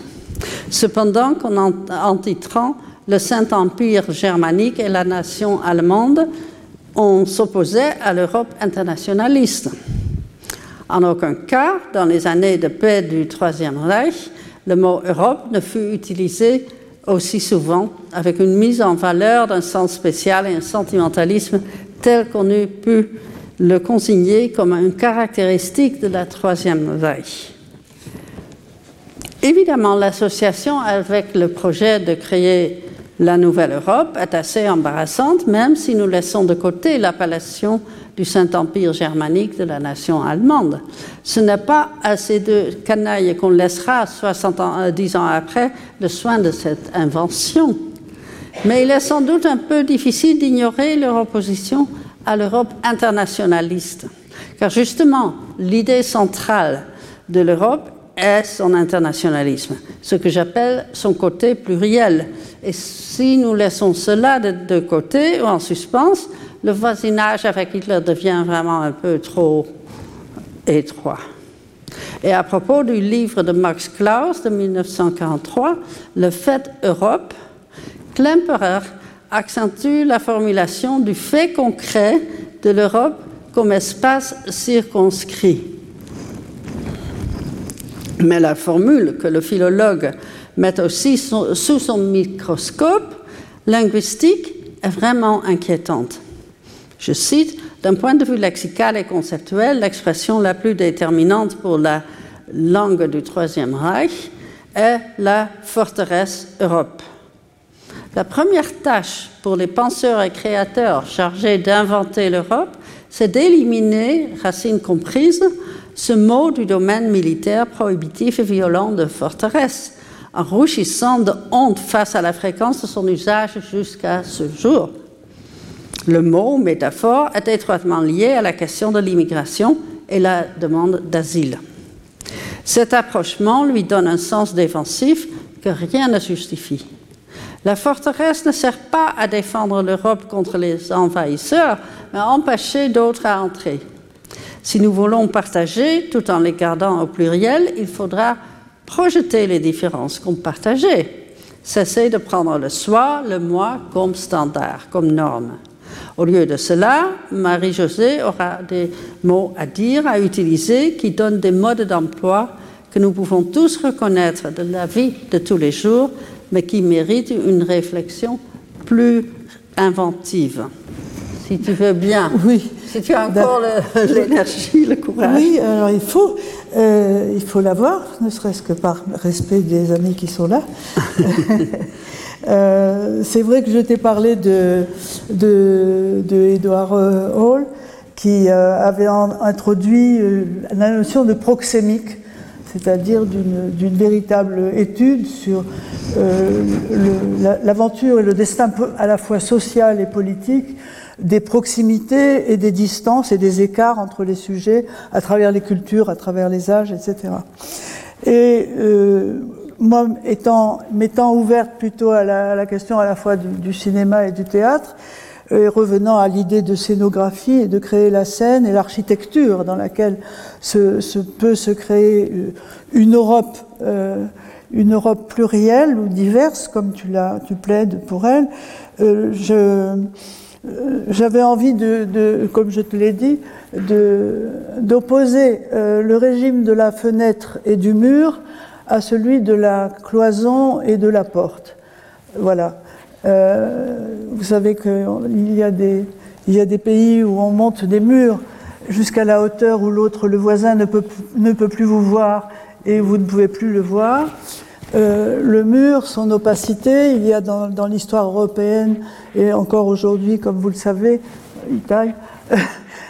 B: Cependant, en titrant le Saint-Empire germanique et la nation allemande, on s'opposait à l'Europe internationaliste. En aucun cas, dans les années de paix du Troisième Reich, le mot Europe ne fut utilisé aussi souvent avec une mise en valeur d'un sens spécial et un sentimentalisme tel qu'on eût pu le consigner comme une caractéristique de la Troisième Reich. Évidemment, l'association avec le projet de créer la Nouvelle Europe est assez embarrassante, même si nous laissons de côté l'appellation du Saint-Empire germanique de la nation allemande. Ce n'est pas à ces deux canailles qu'on laissera, 60 ans, 10 euh, ans après, le soin de cette invention. Mais il est sans doute un peu difficile d'ignorer leur opposition à l'Europe internationaliste. Car justement, l'idée centrale de l'Europe est son internationalisme, ce que j'appelle son côté pluriel. Et si nous laissons cela de, côté ou en suspens, le voisinage avec Hitler devient vraiment un peu trop étroit. Et à propos du livre de Max Klaus de 1943, Le fait Europe, Klemperer accentue la formulation du fait concret de l'Europe comme espace circonscrit. Mais la formule que le philologue met aussi sous son microscope linguistique est vraiment inquiétante. Je cite, d'un point de vue lexical et conceptuel, l'expression la plus déterminante pour la langue du Troisième Reich est la forteresse Europe. La première tâche pour les penseurs et créateurs chargés d'inventer l'Europe, c'est d'éliminer, racines comprises, ce mot du domaine militaire prohibitif et violent de forteresse, en rougissant de honte face à la fréquence de son usage jusqu'à ce jour. Le mot métaphore est étroitement lié à la question de l'immigration et la demande d'asile. Cet approchement lui donne un sens défensif que rien ne justifie. La forteresse ne sert pas à défendre l'Europe contre les envahisseurs, mais à empêcher d'autres à entrer. Si nous voulons partager tout en les gardant au pluriel, il faudra projeter les différences comme partagées, cesser de prendre le soi, le moi comme standard, comme norme. Au lieu de cela, Marie-Josée aura des mots à dire, à utiliser, qui donnent des modes d'emploi que nous pouvons tous reconnaître de la vie de tous les jours, mais qui méritent une réflexion plus inventive. Si tu veux bien.
D: Oui.
B: Si tu as encore l'énergie, le, courage.
D: Oui, alors il faut, euh, il faut l'avoir, ne serait-ce que par respect des amis qui sont là. Euh, c'est vrai que je t'ai parlé de, de, Edward Hall, qui euh, avait introduit la notion de proxémique c'est-à-dire d'une véritable étude sur euh, l'aventure et le destin à la fois social et politique des proximités et des distances et des écarts entre les sujets à travers les cultures, à travers les âges, etc. Et euh, moi, étant, m'étant ouverte plutôt à la, question à la fois du cinéma et du théâtre, et revenant à l'idée de scénographie et de créer la scène et l'architecture dans laquelle se, peut se créer euh, une Europe, euh, une Europe plurielle ou diverse, comme tu, l'as, tu plaides pour elle. Euh, je, j'avais envie de, comme je te l'ai dit, d'opposer le régime de la fenêtre et du mur à celui de la cloison et de la porte. Voilà. Euh, vous savez qu'il y, a des, pays où on monte des murs jusqu'à la hauteur où l'autre, le voisin, ne peut plus vous voir et vous ne pouvez plus le voir. Euh, le mur, son opacité, il y a dans, dans l'histoire européenne et encore aujourd'hui, comme vous le savez, Italie,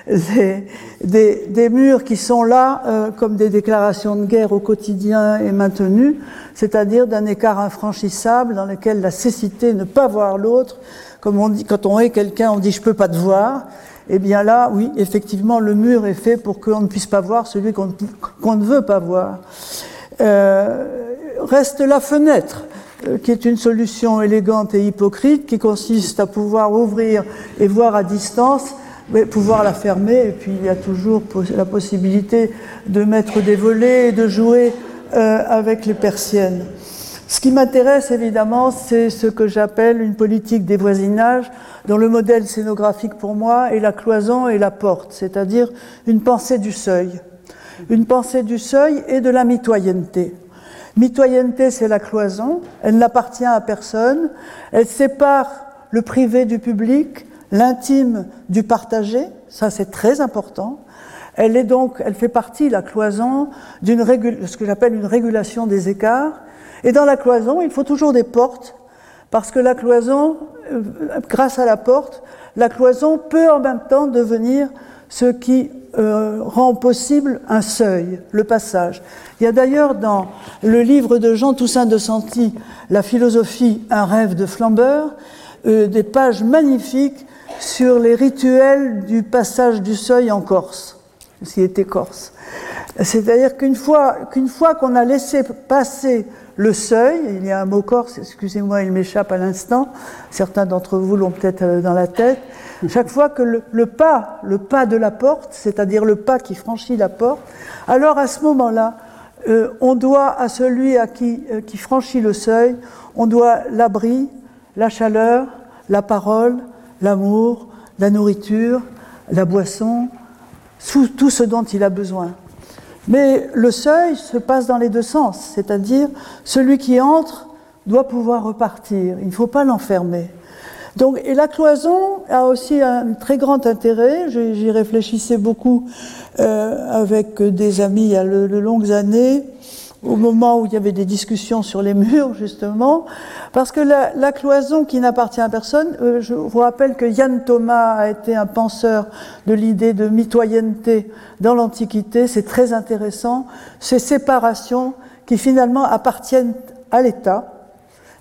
D: des, des, murs qui sont là euh, comme des déclarations de guerre au quotidien et maintenues, c'est-à-dire d'un écart infranchissable dans lequel la cécité, ne pas voir l'autre, comme on dit, quand on est quelqu'un, on dit je peux pas te voir. Eh bien là, oui, effectivement, le mur est fait pour qu'on ne puisse pas voir celui qu'on ne veut pas voir. Euh, reste la fenêtre euh, qui est une solution élégante et hypocrite qui consiste à pouvoir ouvrir et voir à distance pouvoir la fermer, et puis il y a toujours la possibilité de mettre des volets et de jouer euh, avec les persiennes. Ce qui m'intéresse évidemment, c'est ce que j'appelle une politique des voisinages, dont le modèle scénographique pour moi est la cloison et la porte, c'est-à-dire une pensée du seuil. Une pensée du seuil et de la mitoyenneté. Mitoyenneté, c'est la cloison, elle n'appartient à personne, elle sépare le privé du public, l'intime du partagé, ça c'est très important. Elle est donc, elle fait partie, la cloison, d'une ce que j'appelle une régulation des écarts. Et dans la cloison, il faut toujours des portes, parce que la cloison, euh, grâce à la porte, la cloison peut en même temps devenir ce qui euh, rend possible un seuil, le passage. Il y a d'ailleurs dans le livre de Jean Toussaint de Santi, La philosophie, un rêve de flambeur, euh, des pages magnifiques sur les rituels du passage du seuil en Corse, ce était corse. C'est-à-dire qu'une fois qu'une fois qu'on a laissé passer le seuil, il y a un mot corse, excusez-moi, il m'échappe à l'instant, certains d'entre vous l'ont peut-être euh, dans la tête, chaque fois que le, pas, le pas de la porte, c'est-à-dire le pas qui franchit la porte, alors à ce moment-là, euh, on doit à celui euh, qui franchit le seuil, on doit l'abri, la chaleur, la parole, l'amour, la nourriture, la boisson, tout ce dont il a besoin. Mais le seuil se passe dans les deux sens, c'est-à-dire celui qui entre doit pouvoir repartir, il ne faut pas l'enfermer. Donc, et la cloison a aussi un très grand intérêt, j'y réfléchissais beaucoup euh, avec des amis il y a de longues années, au moment où il y avait des discussions sur les murs, justement, parce que la, cloison qui n'appartient à personne, euh, je vous rappelle que Yann Thomas a été un penseur de l'idée de mitoyenneté dans l'Antiquité, c'est très intéressant, ces séparations qui finalement appartiennent à l'État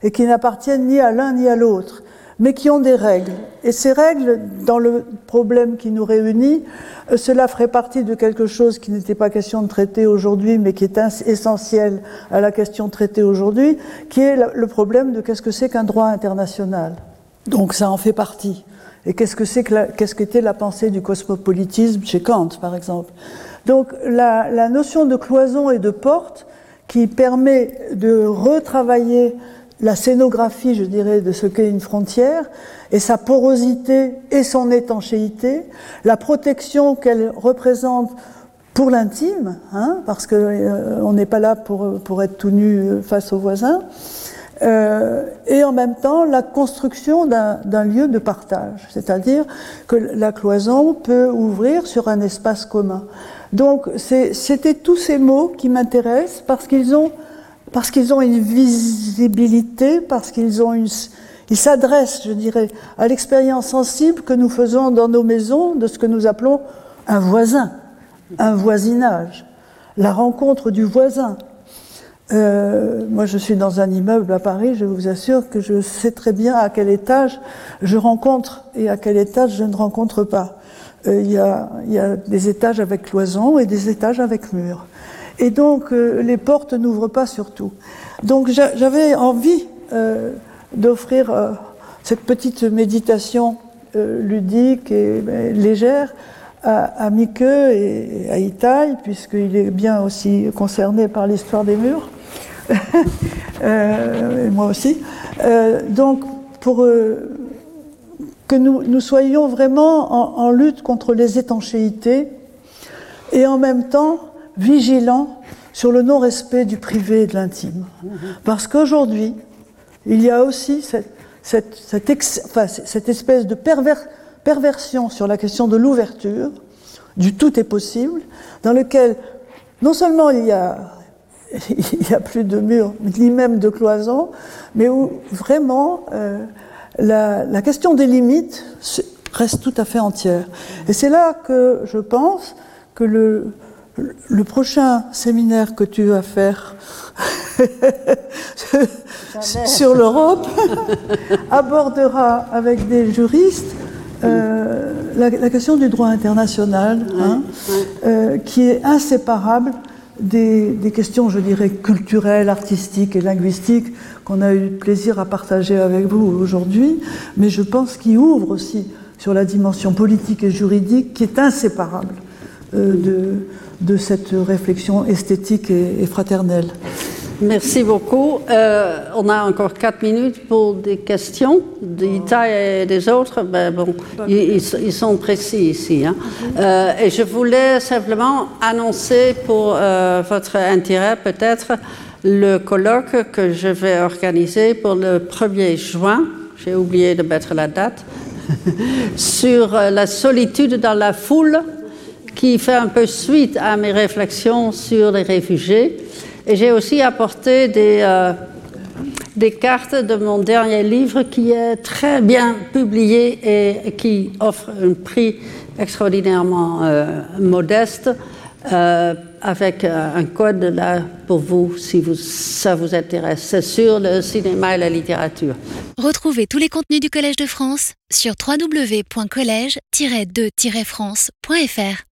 D: et qui n'appartiennent ni à l'un ni à l'autre, mais qui ont des règles. Et ces règles, dans le problème qui nous réunit, euh, cela ferait partie de quelque chose qui n'était pas question de traiter aujourd'hui, mais qui est essentiel à la question traitée aujourd'hui, qui est le problème de qu'est-ce que c'est qu'un droit international. Donc ça en fait partie. Et qu'est-ce que c'est que qu'est-ce qu'était la pensée du cosmopolitisme chez Kant, par exemple? Donc la, la notion de cloison et de porte qui permet de retravailler la scénographie, je dirais, de ce qu'est une frontière, et sa porosité et son étanchéité, la protection qu'elle représente pour l'intime, hein, parce qu'on euh, n'est pas là pour, pour être tout nu face aux voisins, euh, et en même temps la construction d'un lieu de partage, c'est-à-dire que la cloison peut ouvrir sur un espace commun. Donc c'était tous ces mots qui m'intéressent parce qu'ils ont parce qu'ils ont une visibilité, parce qu'ils ont une, ils s'adressent, je dirais, à l'expérience sensible que nous faisons dans nos maisons de ce que nous appelons un voisin, un voisinage, la rencontre du voisin. Euh, moi, je suis dans un immeuble à Paris, je vous assure que je sais très bien à quel étage je rencontre et à quel étage je ne rencontre pas. Euh, il y, a, y, a, des étages avec cloison et des étages avec mur. Et donc, euh, les portes n'ouvrent pas sur tout. Donc, j'avais envie euh, d'offrir euh, cette petite méditation ludique et ben, légère à, à et à Itaï, puisqu'il est bien aussi concerné par l'histoire des murs. et moi aussi. donc, pour que nous, nous, soyons vraiment en, en, lutte contre les étanchéités et en même temps vigilant sur le non-respect du privé et de l'intime. Parce qu'aujourd'hui, il y a aussi cette, espèce de perversion sur la question de l'ouverture, du tout est possible, dans lequel non seulement il y a, il y a plus de murs, ni même de cloisons, mais où vraiment euh, la question des limites reste tout à fait entière. Et c'est là que je pense que le, le prochain séminaire que tu vas faire sur l'Europe abordera avec des juristes euh, la, question du droit international, hein, euh, qui est inséparable des, des, questions, je dirais, culturelles, artistiques et linguistiques qu'on a eu le plaisir à partager avec vous aujourd'hui, mais je pense qu'il ouvre aussi sur la dimension politique et juridique qui est inséparable de, de cette réflexion esthétique et, et fraternelle.
B: Merci beaucoup. Euh, on a encore quatre minutes pour des questions d'Ita et des autres. Ben bon, ils, ils, sont précis ici. Hein. Euh, et je voulais simplement annoncer pour euh, votre intérêt peut-être le colloque que je vais organiser pour le 1er juin. J'ai oublié de mettre la date. sur la solitude dans la foule qui fait un peu suite à mes réflexions sur les réfugiés. Et j'ai aussi apporté des, euh, des cartes de mon dernier livre qui est très bien publié et qui offre un prix extraordinairement euh, modeste euh, avec un code là pour vous si vous, ça vous intéresse. Sur le cinéma et la littérature.
A: Retrouvez tous les contenus du Collège de France sur www.colège-2-france.fr.